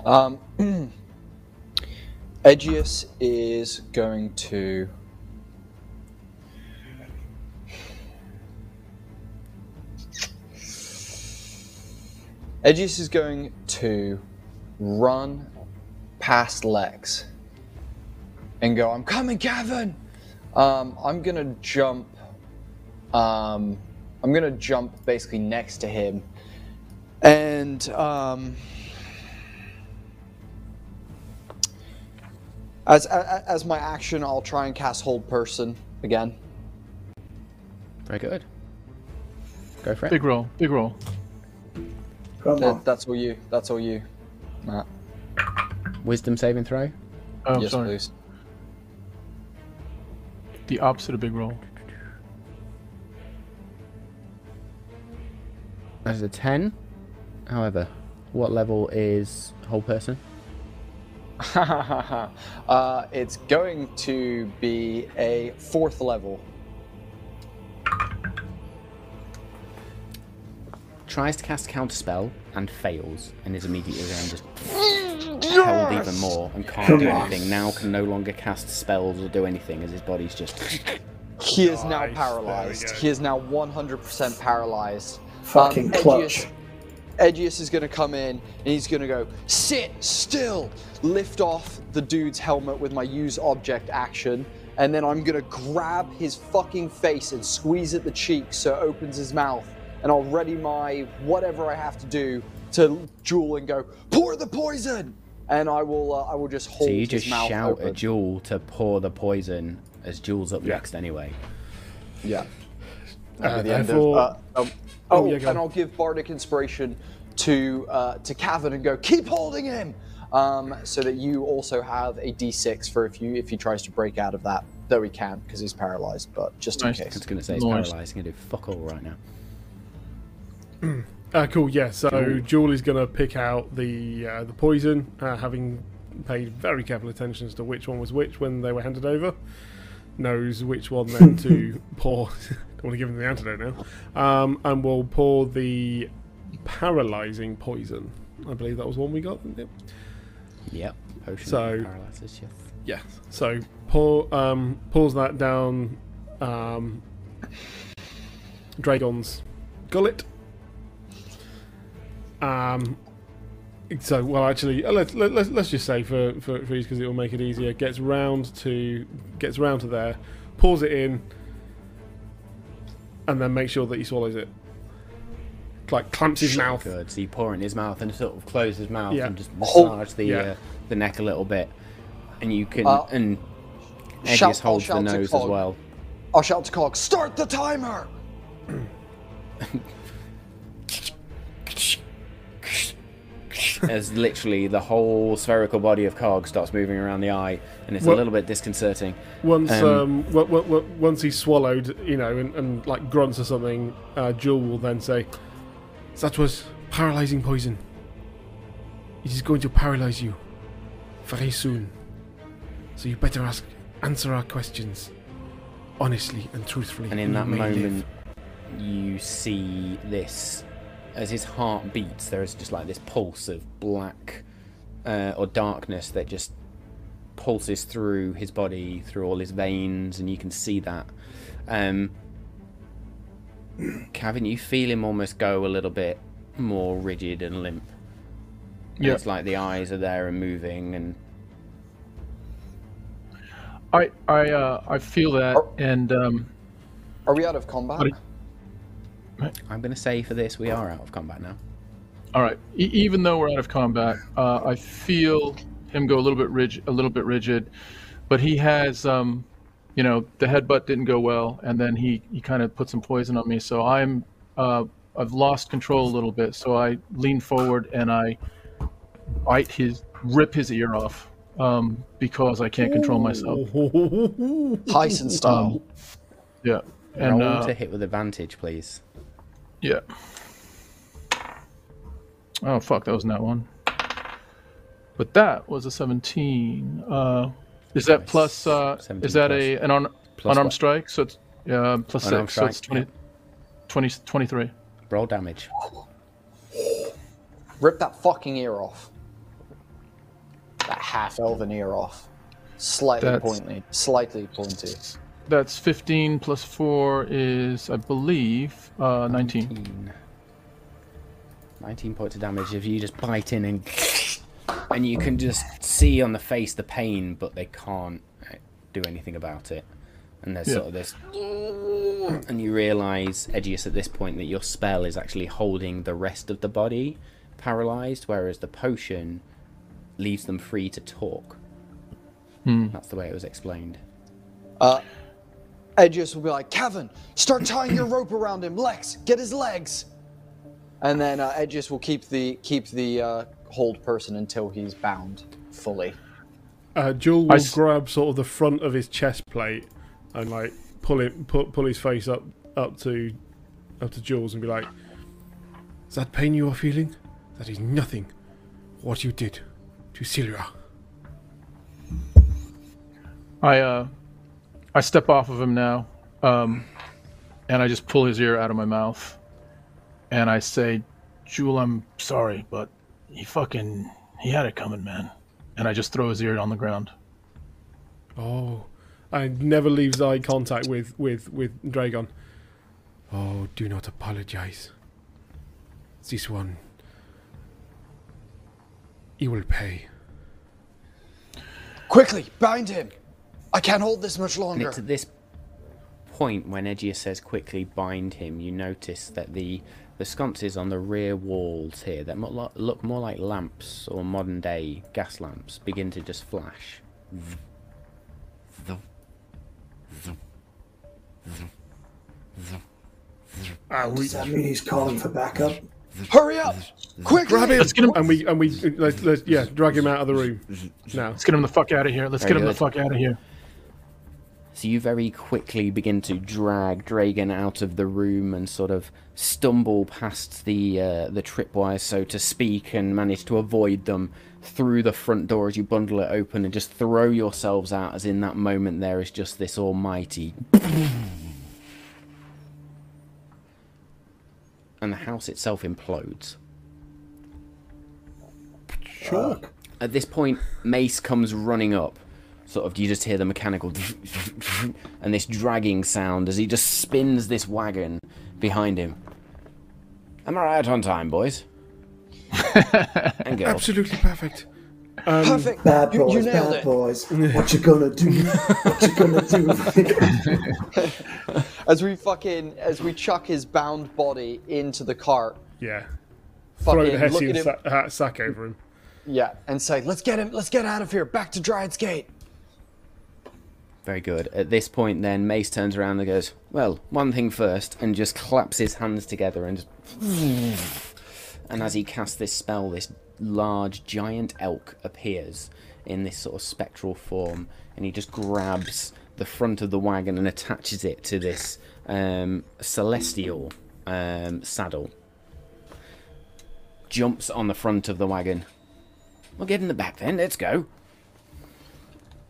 [SPEAKER 5] Um, Edgius is going to. Edgius is going to run past Lex and go, I'm coming, Gavin! Um, I'm gonna jump. Um, I'm gonna jump basically next to him. And um, As, as as my action, I'll try and cast Hold Person again.
[SPEAKER 1] Very good. Go for it.
[SPEAKER 4] Big roll. Big roll.
[SPEAKER 3] Come
[SPEAKER 5] That,
[SPEAKER 3] on.
[SPEAKER 5] that's all you. That's all you, Matt.
[SPEAKER 1] Wisdom saving throw.
[SPEAKER 4] Oh,
[SPEAKER 5] yes,
[SPEAKER 4] sorry.
[SPEAKER 5] please.
[SPEAKER 4] The opposite of big roll.
[SPEAKER 1] That is a 10. However, what level is whole person?
[SPEAKER 5] uh, it's going to be a fourth level.
[SPEAKER 1] Tries to cast counterspell and fails, and is immediately then just held even more and can't do
[SPEAKER 3] on.
[SPEAKER 1] anything. Now can no longer cast spells or do anything as his body's just.
[SPEAKER 5] He is now
[SPEAKER 2] Nice, there we
[SPEAKER 5] paralyzed.
[SPEAKER 2] go.
[SPEAKER 5] He is now 100% paralyzed.
[SPEAKER 3] Fucking
[SPEAKER 5] Um,
[SPEAKER 3] clutch.
[SPEAKER 5] Edgius is going to come in and he's going to go, sit still, lift off the dude's helmet with my use object action, and then I'm going to grab his fucking face and squeeze at the cheek so it opens his mouth, and I'll ready my whatever I have to do to Jewel and go, pour the poison! And I will, uh, I will just hold
[SPEAKER 1] So you
[SPEAKER 5] his
[SPEAKER 1] just
[SPEAKER 5] mouth
[SPEAKER 1] shout
[SPEAKER 5] open.
[SPEAKER 1] at Jewel to pour the poison as Jewel's up
[SPEAKER 2] Yeah.
[SPEAKER 1] next anyway.
[SPEAKER 5] Yeah.
[SPEAKER 2] Uh,
[SPEAKER 5] That'll the end of- uh, um,
[SPEAKER 2] Oh,
[SPEAKER 5] oh,
[SPEAKER 2] yeah,
[SPEAKER 5] and
[SPEAKER 2] on.
[SPEAKER 5] I'll give bardic inspiration to uh, to Cavan and go keep holding him, um, so that you also have a d6 for if you if he tries to break out of that. Though he can't because he's paralyzed, but just
[SPEAKER 4] Nice.
[SPEAKER 5] in case.
[SPEAKER 1] I was going to say he's
[SPEAKER 4] Nice.
[SPEAKER 1] paralysed. He's going to do fuck all right now.
[SPEAKER 2] Uh, cool. Yeah. So Jewel is going to pick out the uh, the poison, uh, having paid very careful attention as to which one was which when they were handed over. Knows which one then to pour. Don't want to give him the antidote now. Um, and we'll pour the paralyzing poison. I believe that was one we got. Yep.
[SPEAKER 1] Yep. Potion
[SPEAKER 2] So-
[SPEAKER 1] paralysis. Yes.
[SPEAKER 2] Yeah. So pour um, pours that down um, Dragon's gullet. Um. So well, actually, uh, let's let, let's let's just say for for for because it will make it easier. Gets round to gets round to there, pours it in, and then make sure that he swallows it. Like clamps his mouth.
[SPEAKER 1] Good. So you pour it in his mouth and sort of close his mouth
[SPEAKER 2] Yeah.
[SPEAKER 1] and just
[SPEAKER 5] Hold-
[SPEAKER 1] massage the
[SPEAKER 2] Yeah.
[SPEAKER 1] uh, the neck a little bit, and you can
[SPEAKER 5] Uh,
[SPEAKER 1] and
[SPEAKER 5] shout-
[SPEAKER 1] Edgius holds
[SPEAKER 5] I'll
[SPEAKER 1] the nose as well.
[SPEAKER 5] I'll shout to Cog, start the timer.
[SPEAKER 1] as literally the whole spherical body of Cog starts moving around the eye, and it's
[SPEAKER 2] Well-
[SPEAKER 1] a little bit disconcerting.
[SPEAKER 2] Once um,
[SPEAKER 1] Um,
[SPEAKER 2] once he's swallowed, you know, and, and like grunts or something, uh, Jewel will then say, "That was paralyzing poison. It is going to paralyze you very soon. So you better ask, answer our questions honestly and truthfully.
[SPEAKER 1] And in that
[SPEAKER 2] may live."
[SPEAKER 1] moment, you see this as his heart beats. There is just like this pulse of black uh, or darkness that just pulses through his body, through all his veins, and you can see that. Um, Kevin, you feel him almost go a little bit more rigid and limp. And
[SPEAKER 4] Yeah.
[SPEAKER 1] It's like the eyes are there and moving, and
[SPEAKER 4] I I uh, I feel that,
[SPEAKER 5] Oh.
[SPEAKER 4] and um,
[SPEAKER 5] Are we out of combat?
[SPEAKER 4] What
[SPEAKER 1] I'm going to say for this, we are out of combat now.
[SPEAKER 4] all right. E- even though we're out of combat, uh, I feel him go a little bit rigid, a little bit rigid, but he has, um, you know, the headbutt didn't go well, and then he he kind of put some poison on me, so I'm uh, I've lost control a little bit, so I lean forward and I bite his, rip his ear off, um, because I can't control myself.
[SPEAKER 5] Tyson style.
[SPEAKER 4] Yeah, and
[SPEAKER 1] Roll
[SPEAKER 4] uh,
[SPEAKER 1] to hit with advantage, please.
[SPEAKER 4] Yeah. Oh fuck, that was not one. But that was a 17. Uh, is that
[SPEAKER 1] Nice.
[SPEAKER 4] plus? Uh, is that
[SPEAKER 1] plus-
[SPEAKER 4] a an un,
[SPEAKER 1] plus
[SPEAKER 4] unarmed
[SPEAKER 1] what?
[SPEAKER 4] strike? So it's yeah, plus
[SPEAKER 1] Unarmed
[SPEAKER 4] six. So it's
[SPEAKER 1] strike,
[SPEAKER 4] 20, 20, 23.
[SPEAKER 1] Roll damage.
[SPEAKER 5] Rip that fucking ear off. That half elven ear off. Slightly
[SPEAKER 4] That's-
[SPEAKER 5] pointy. Slightly pointy.
[SPEAKER 4] That's 15 plus four is, I believe, uh, 19.
[SPEAKER 1] 19. 19 points of damage if you just bite in and and you can just see on the face the pain but they can't uh, do anything about it and there's
[SPEAKER 4] Yeah.
[SPEAKER 1] sort of this and you realize Edgius at this point that your spell is actually holding the rest of the body paralyzed whereas the potion leaves them free to talk
[SPEAKER 4] Hmm.
[SPEAKER 1] that's the way it was explained
[SPEAKER 5] Uh, Edgius will be like, Kevin, start tying your rope around him. Lex, get his legs. And then uh, Edgius will keep the keep the uh, hold person until he's bound fully.
[SPEAKER 2] Uh, Jewel
[SPEAKER 4] I
[SPEAKER 2] will
[SPEAKER 4] s-
[SPEAKER 2] grab sort of the front of his chest plate and like pull it, pull, pull his face up, up to, up to Jules and be like, "Is that pain you are feeling? That is nothing. What you did to Silra."
[SPEAKER 4] I uh, I step off of him now, um, and I just pull his ear out of my mouth, and I say, "Jewel, I'm sorry, but he fucking he had it coming, man." And I just throw his ear on the ground.
[SPEAKER 2] Oh, and never leaves eye contact with with with Dragon. Oh, do not apologize. This one, he will pay.
[SPEAKER 5] Quickly, bind him. I can't hold this much
[SPEAKER 1] And
[SPEAKER 5] longer.
[SPEAKER 1] it's at this point when Edgius says quickly bind him, you notice that the the sconces on the rear walls here that look more like lamps or modern day gas lamps begin to just flash.
[SPEAKER 2] Ah, we
[SPEAKER 3] Does that mean he's calling for backup?
[SPEAKER 5] Hurry up! Quick!
[SPEAKER 2] grab him,
[SPEAKER 4] Let's get him-
[SPEAKER 2] and we and we let's, let's yeah drag him out of the room now.
[SPEAKER 4] Let's get him the fuck out of here. Let's
[SPEAKER 1] Very
[SPEAKER 4] get him the fuck out of here.
[SPEAKER 1] So you very quickly begin to drag Dragon out of the room and sort of stumble past the uh, the tripwires, so to speak, and manage to avoid them through the front door as you bundle it open and just throw yourselves out. As in that moment, there is just this almighty, and the house itself implodes. At this point, Mace comes running up. Sort of, you just hear the mechanical and this dragging sound as he just spins this wagon behind him. Am I right on time, boys? and girls.
[SPEAKER 2] Absolutely perfect. Um,
[SPEAKER 5] Perfect.
[SPEAKER 3] Bad boys,
[SPEAKER 5] you nailed
[SPEAKER 3] bad
[SPEAKER 5] it.
[SPEAKER 3] boys. What you gonna do? What you gonna do?
[SPEAKER 5] As we fucking as we chuck his bound body into the cart.
[SPEAKER 2] Yeah. Throw the
[SPEAKER 5] Fucking look at
[SPEAKER 2] Hessian sa- ha- sack over him.
[SPEAKER 5] Yeah, and say, let's get him. Let's get out of here. Back to Dryad's Gate.
[SPEAKER 1] Very good. At this point, then, Mace turns around and goes, Well, one thing first, and just claps his hands together and. And as he casts this spell, this large giant elk appears in this sort of spectral form, and he just grabs the front of the wagon and attaches it to this um, celestial um, saddle. Jumps on the front of the wagon. We'll get in the back then, let's go.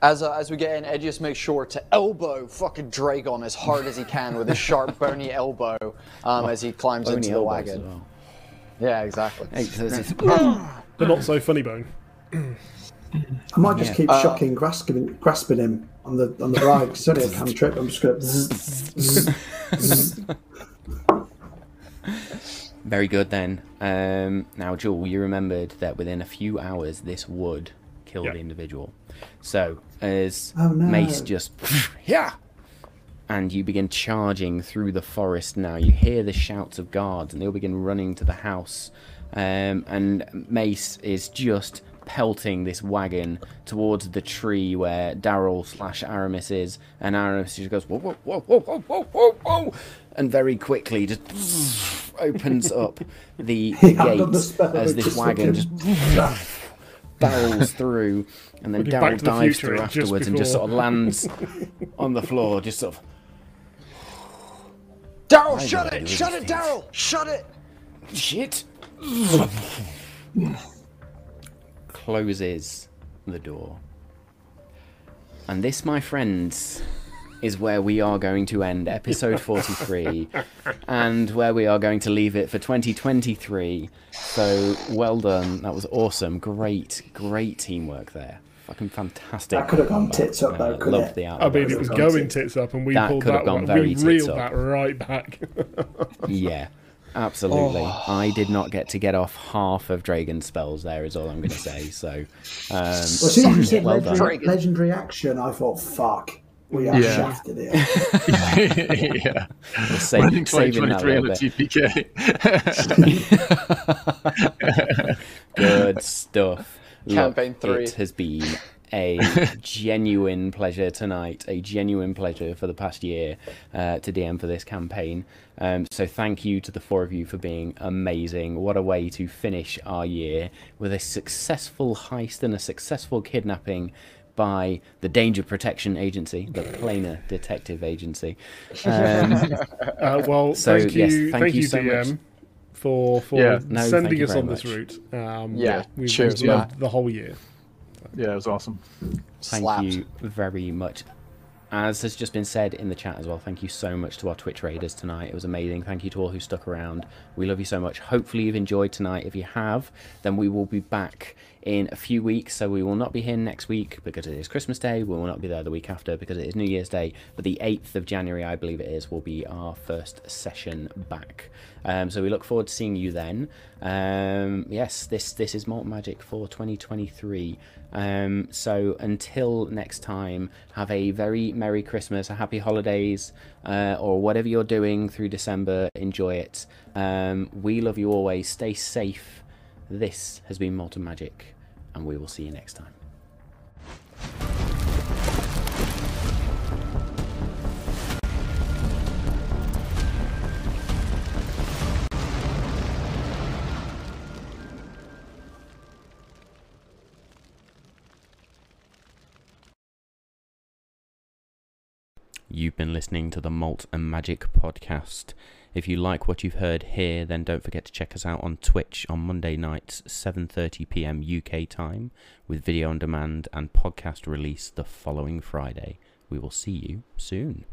[SPEAKER 5] As, uh, as we get in, Edgius makes sure to elbow fucking Dragon as hard as he can with his sharp, bony elbow um, as he climbs
[SPEAKER 1] Bony
[SPEAKER 5] into the wagon.
[SPEAKER 1] well.
[SPEAKER 5] Yeah, exactly.
[SPEAKER 1] Hey, so this is-
[SPEAKER 2] The not so funny bone.
[SPEAKER 3] I might just
[SPEAKER 1] Yeah.
[SPEAKER 3] keep
[SPEAKER 5] Uh,
[SPEAKER 3] shocking, grasping, grasping him on the on the ride. 'cause It's only a cantrip. I'm just gonna. zzz, zzz, zzz.
[SPEAKER 1] Very good then. Um, now, Jewel, you remembered that within a few hours this would kill
[SPEAKER 2] Yeah.
[SPEAKER 1] the individual. So, as
[SPEAKER 3] oh, no.
[SPEAKER 1] Mace just yeah, and you begin charging through the forest. Now you hear the shouts of guards, and they all begin running to the house. Um, and Mace is just pelting this wagon towards the tree where Daryl slash Aramis is, and Aramis just goes whoa whoa whoa whoa whoa whoa whoa, and very quickly just opens up the
[SPEAKER 3] gate
[SPEAKER 1] as this wagon just barrels through, and then Daryl
[SPEAKER 2] to the
[SPEAKER 1] dives
[SPEAKER 2] Future,
[SPEAKER 1] through
[SPEAKER 2] just
[SPEAKER 1] afterwards and just sort of lands on the floor, just sort of.
[SPEAKER 5] Daryl, shut it! Shut it. Daryl! Shut it!
[SPEAKER 1] Shit! Closes the door. And this, my friends, is where we are going to end episode 43 and where we are going to leave it for 2023. So, well done. That was awesome. Great, great teamwork there. Fucking fantastic.
[SPEAKER 3] That could have gone tits up, though,
[SPEAKER 1] Uh,
[SPEAKER 3] could
[SPEAKER 1] loved
[SPEAKER 3] it?
[SPEAKER 1] the
[SPEAKER 2] I mean, it was going
[SPEAKER 3] tits.
[SPEAKER 2] tits up, and we
[SPEAKER 1] That
[SPEAKER 2] pulled
[SPEAKER 1] could have
[SPEAKER 2] that.
[SPEAKER 1] gone
[SPEAKER 2] one-
[SPEAKER 1] very
[SPEAKER 2] we
[SPEAKER 1] tits
[SPEAKER 2] reeled
[SPEAKER 1] up.
[SPEAKER 2] that right back.
[SPEAKER 1] Yeah, absolutely.
[SPEAKER 3] Oh.
[SPEAKER 1] I did not get to get off half of Dragon's spells there, is all I'm going to say. So, um,
[SPEAKER 3] Well, as soon as you said
[SPEAKER 1] well done.
[SPEAKER 3] legendary, legendary action, I thought, fuck, we are
[SPEAKER 4] Yeah.
[SPEAKER 3] shafted here.
[SPEAKER 4] yeah.
[SPEAKER 1] We're sa-
[SPEAKER 4] Running 2023 on
[SPEAKER 1] little
[SPEAKER 4] the. TPK.
[SPEAKER 1] Good stuff.
[SPEAKER 5] Campaign three.
[SPEAKER 1] It has been a genuine pleasure tonight, a genuine pleasure for the past year uh, to DM for this campaign. Um, so thank you to the four of you for being amazing. What a way to finish our year with a successful heist and a successful kidnapping by the Danger Protection Agency, the Planar Detective Agency. Um,
[SPEAKER 2] Uh, well,
[SPEAKER 1] So,
[SPEAKER 2] thank you,
[SPEAKER 1] yes,
[SPEAKER 2] thank,
[SPEAKER 1] thank you
[SPEAKER 2] you,
[SPEAKER 1] so
[SPEAKER 2] DM,
[SPEAKER 1] much.
[SPEAKER 2] for for
[SPEAKER 4] Yeah.
[SPEAKER 1] No, thank
[SPEAKER 2] sending
[SPEAKER 1] you
[SPEAKER 2] us
[SPEAKER 1] very
[SPEAKER 2] on this
[SPEAKER 1] much.
[SPEAKER 2] route. Um,
[SPEAKER 5] Yeah,
[SPEAKER 2] we've,
[SPEAKER 5] cheers,
[SPEAKER 2] we've
[SPEAKER 5] man.
[SPEAKER 2] the whole year.
[SPEAKER 4] yeah, it was awesome.
[SPEAKER 1] Thank
[SPEAKER 5] Slapped.
[SPEAKER 1] you very much. As has just been said in the chat as well, thank you so much to our Twitch raiders tonight. It was amazing. Thank you to all who stuck around. We love you so much. Hopefully, you've enjoyed tonight. If you have, then we will be back in a few weeks. So, we will not be here next week because it is Christmas Day. We will not be there the week after because it is New Year's Day. But the 8th of January, I believe it is, will be our first session back. Um, so, we look forward to seeing you then. Um, yes, this, this is Malt Magic for 2023. Um, so until next time, have a very Merry Christmas, a Happy Holidays, uh, or whatever you're doing through December. Enjoy it. Um, we love you always. Stay safe. This has been Malt and Magic, and we will see you next time. You've been listening to the Malt and Magic podcast. If you like what you've heard here, then don't forget to check us out on Twitch on Monday nights, 7:30 p.m. UK time, with video on demand and podcast release the following Friday. We will see you soon.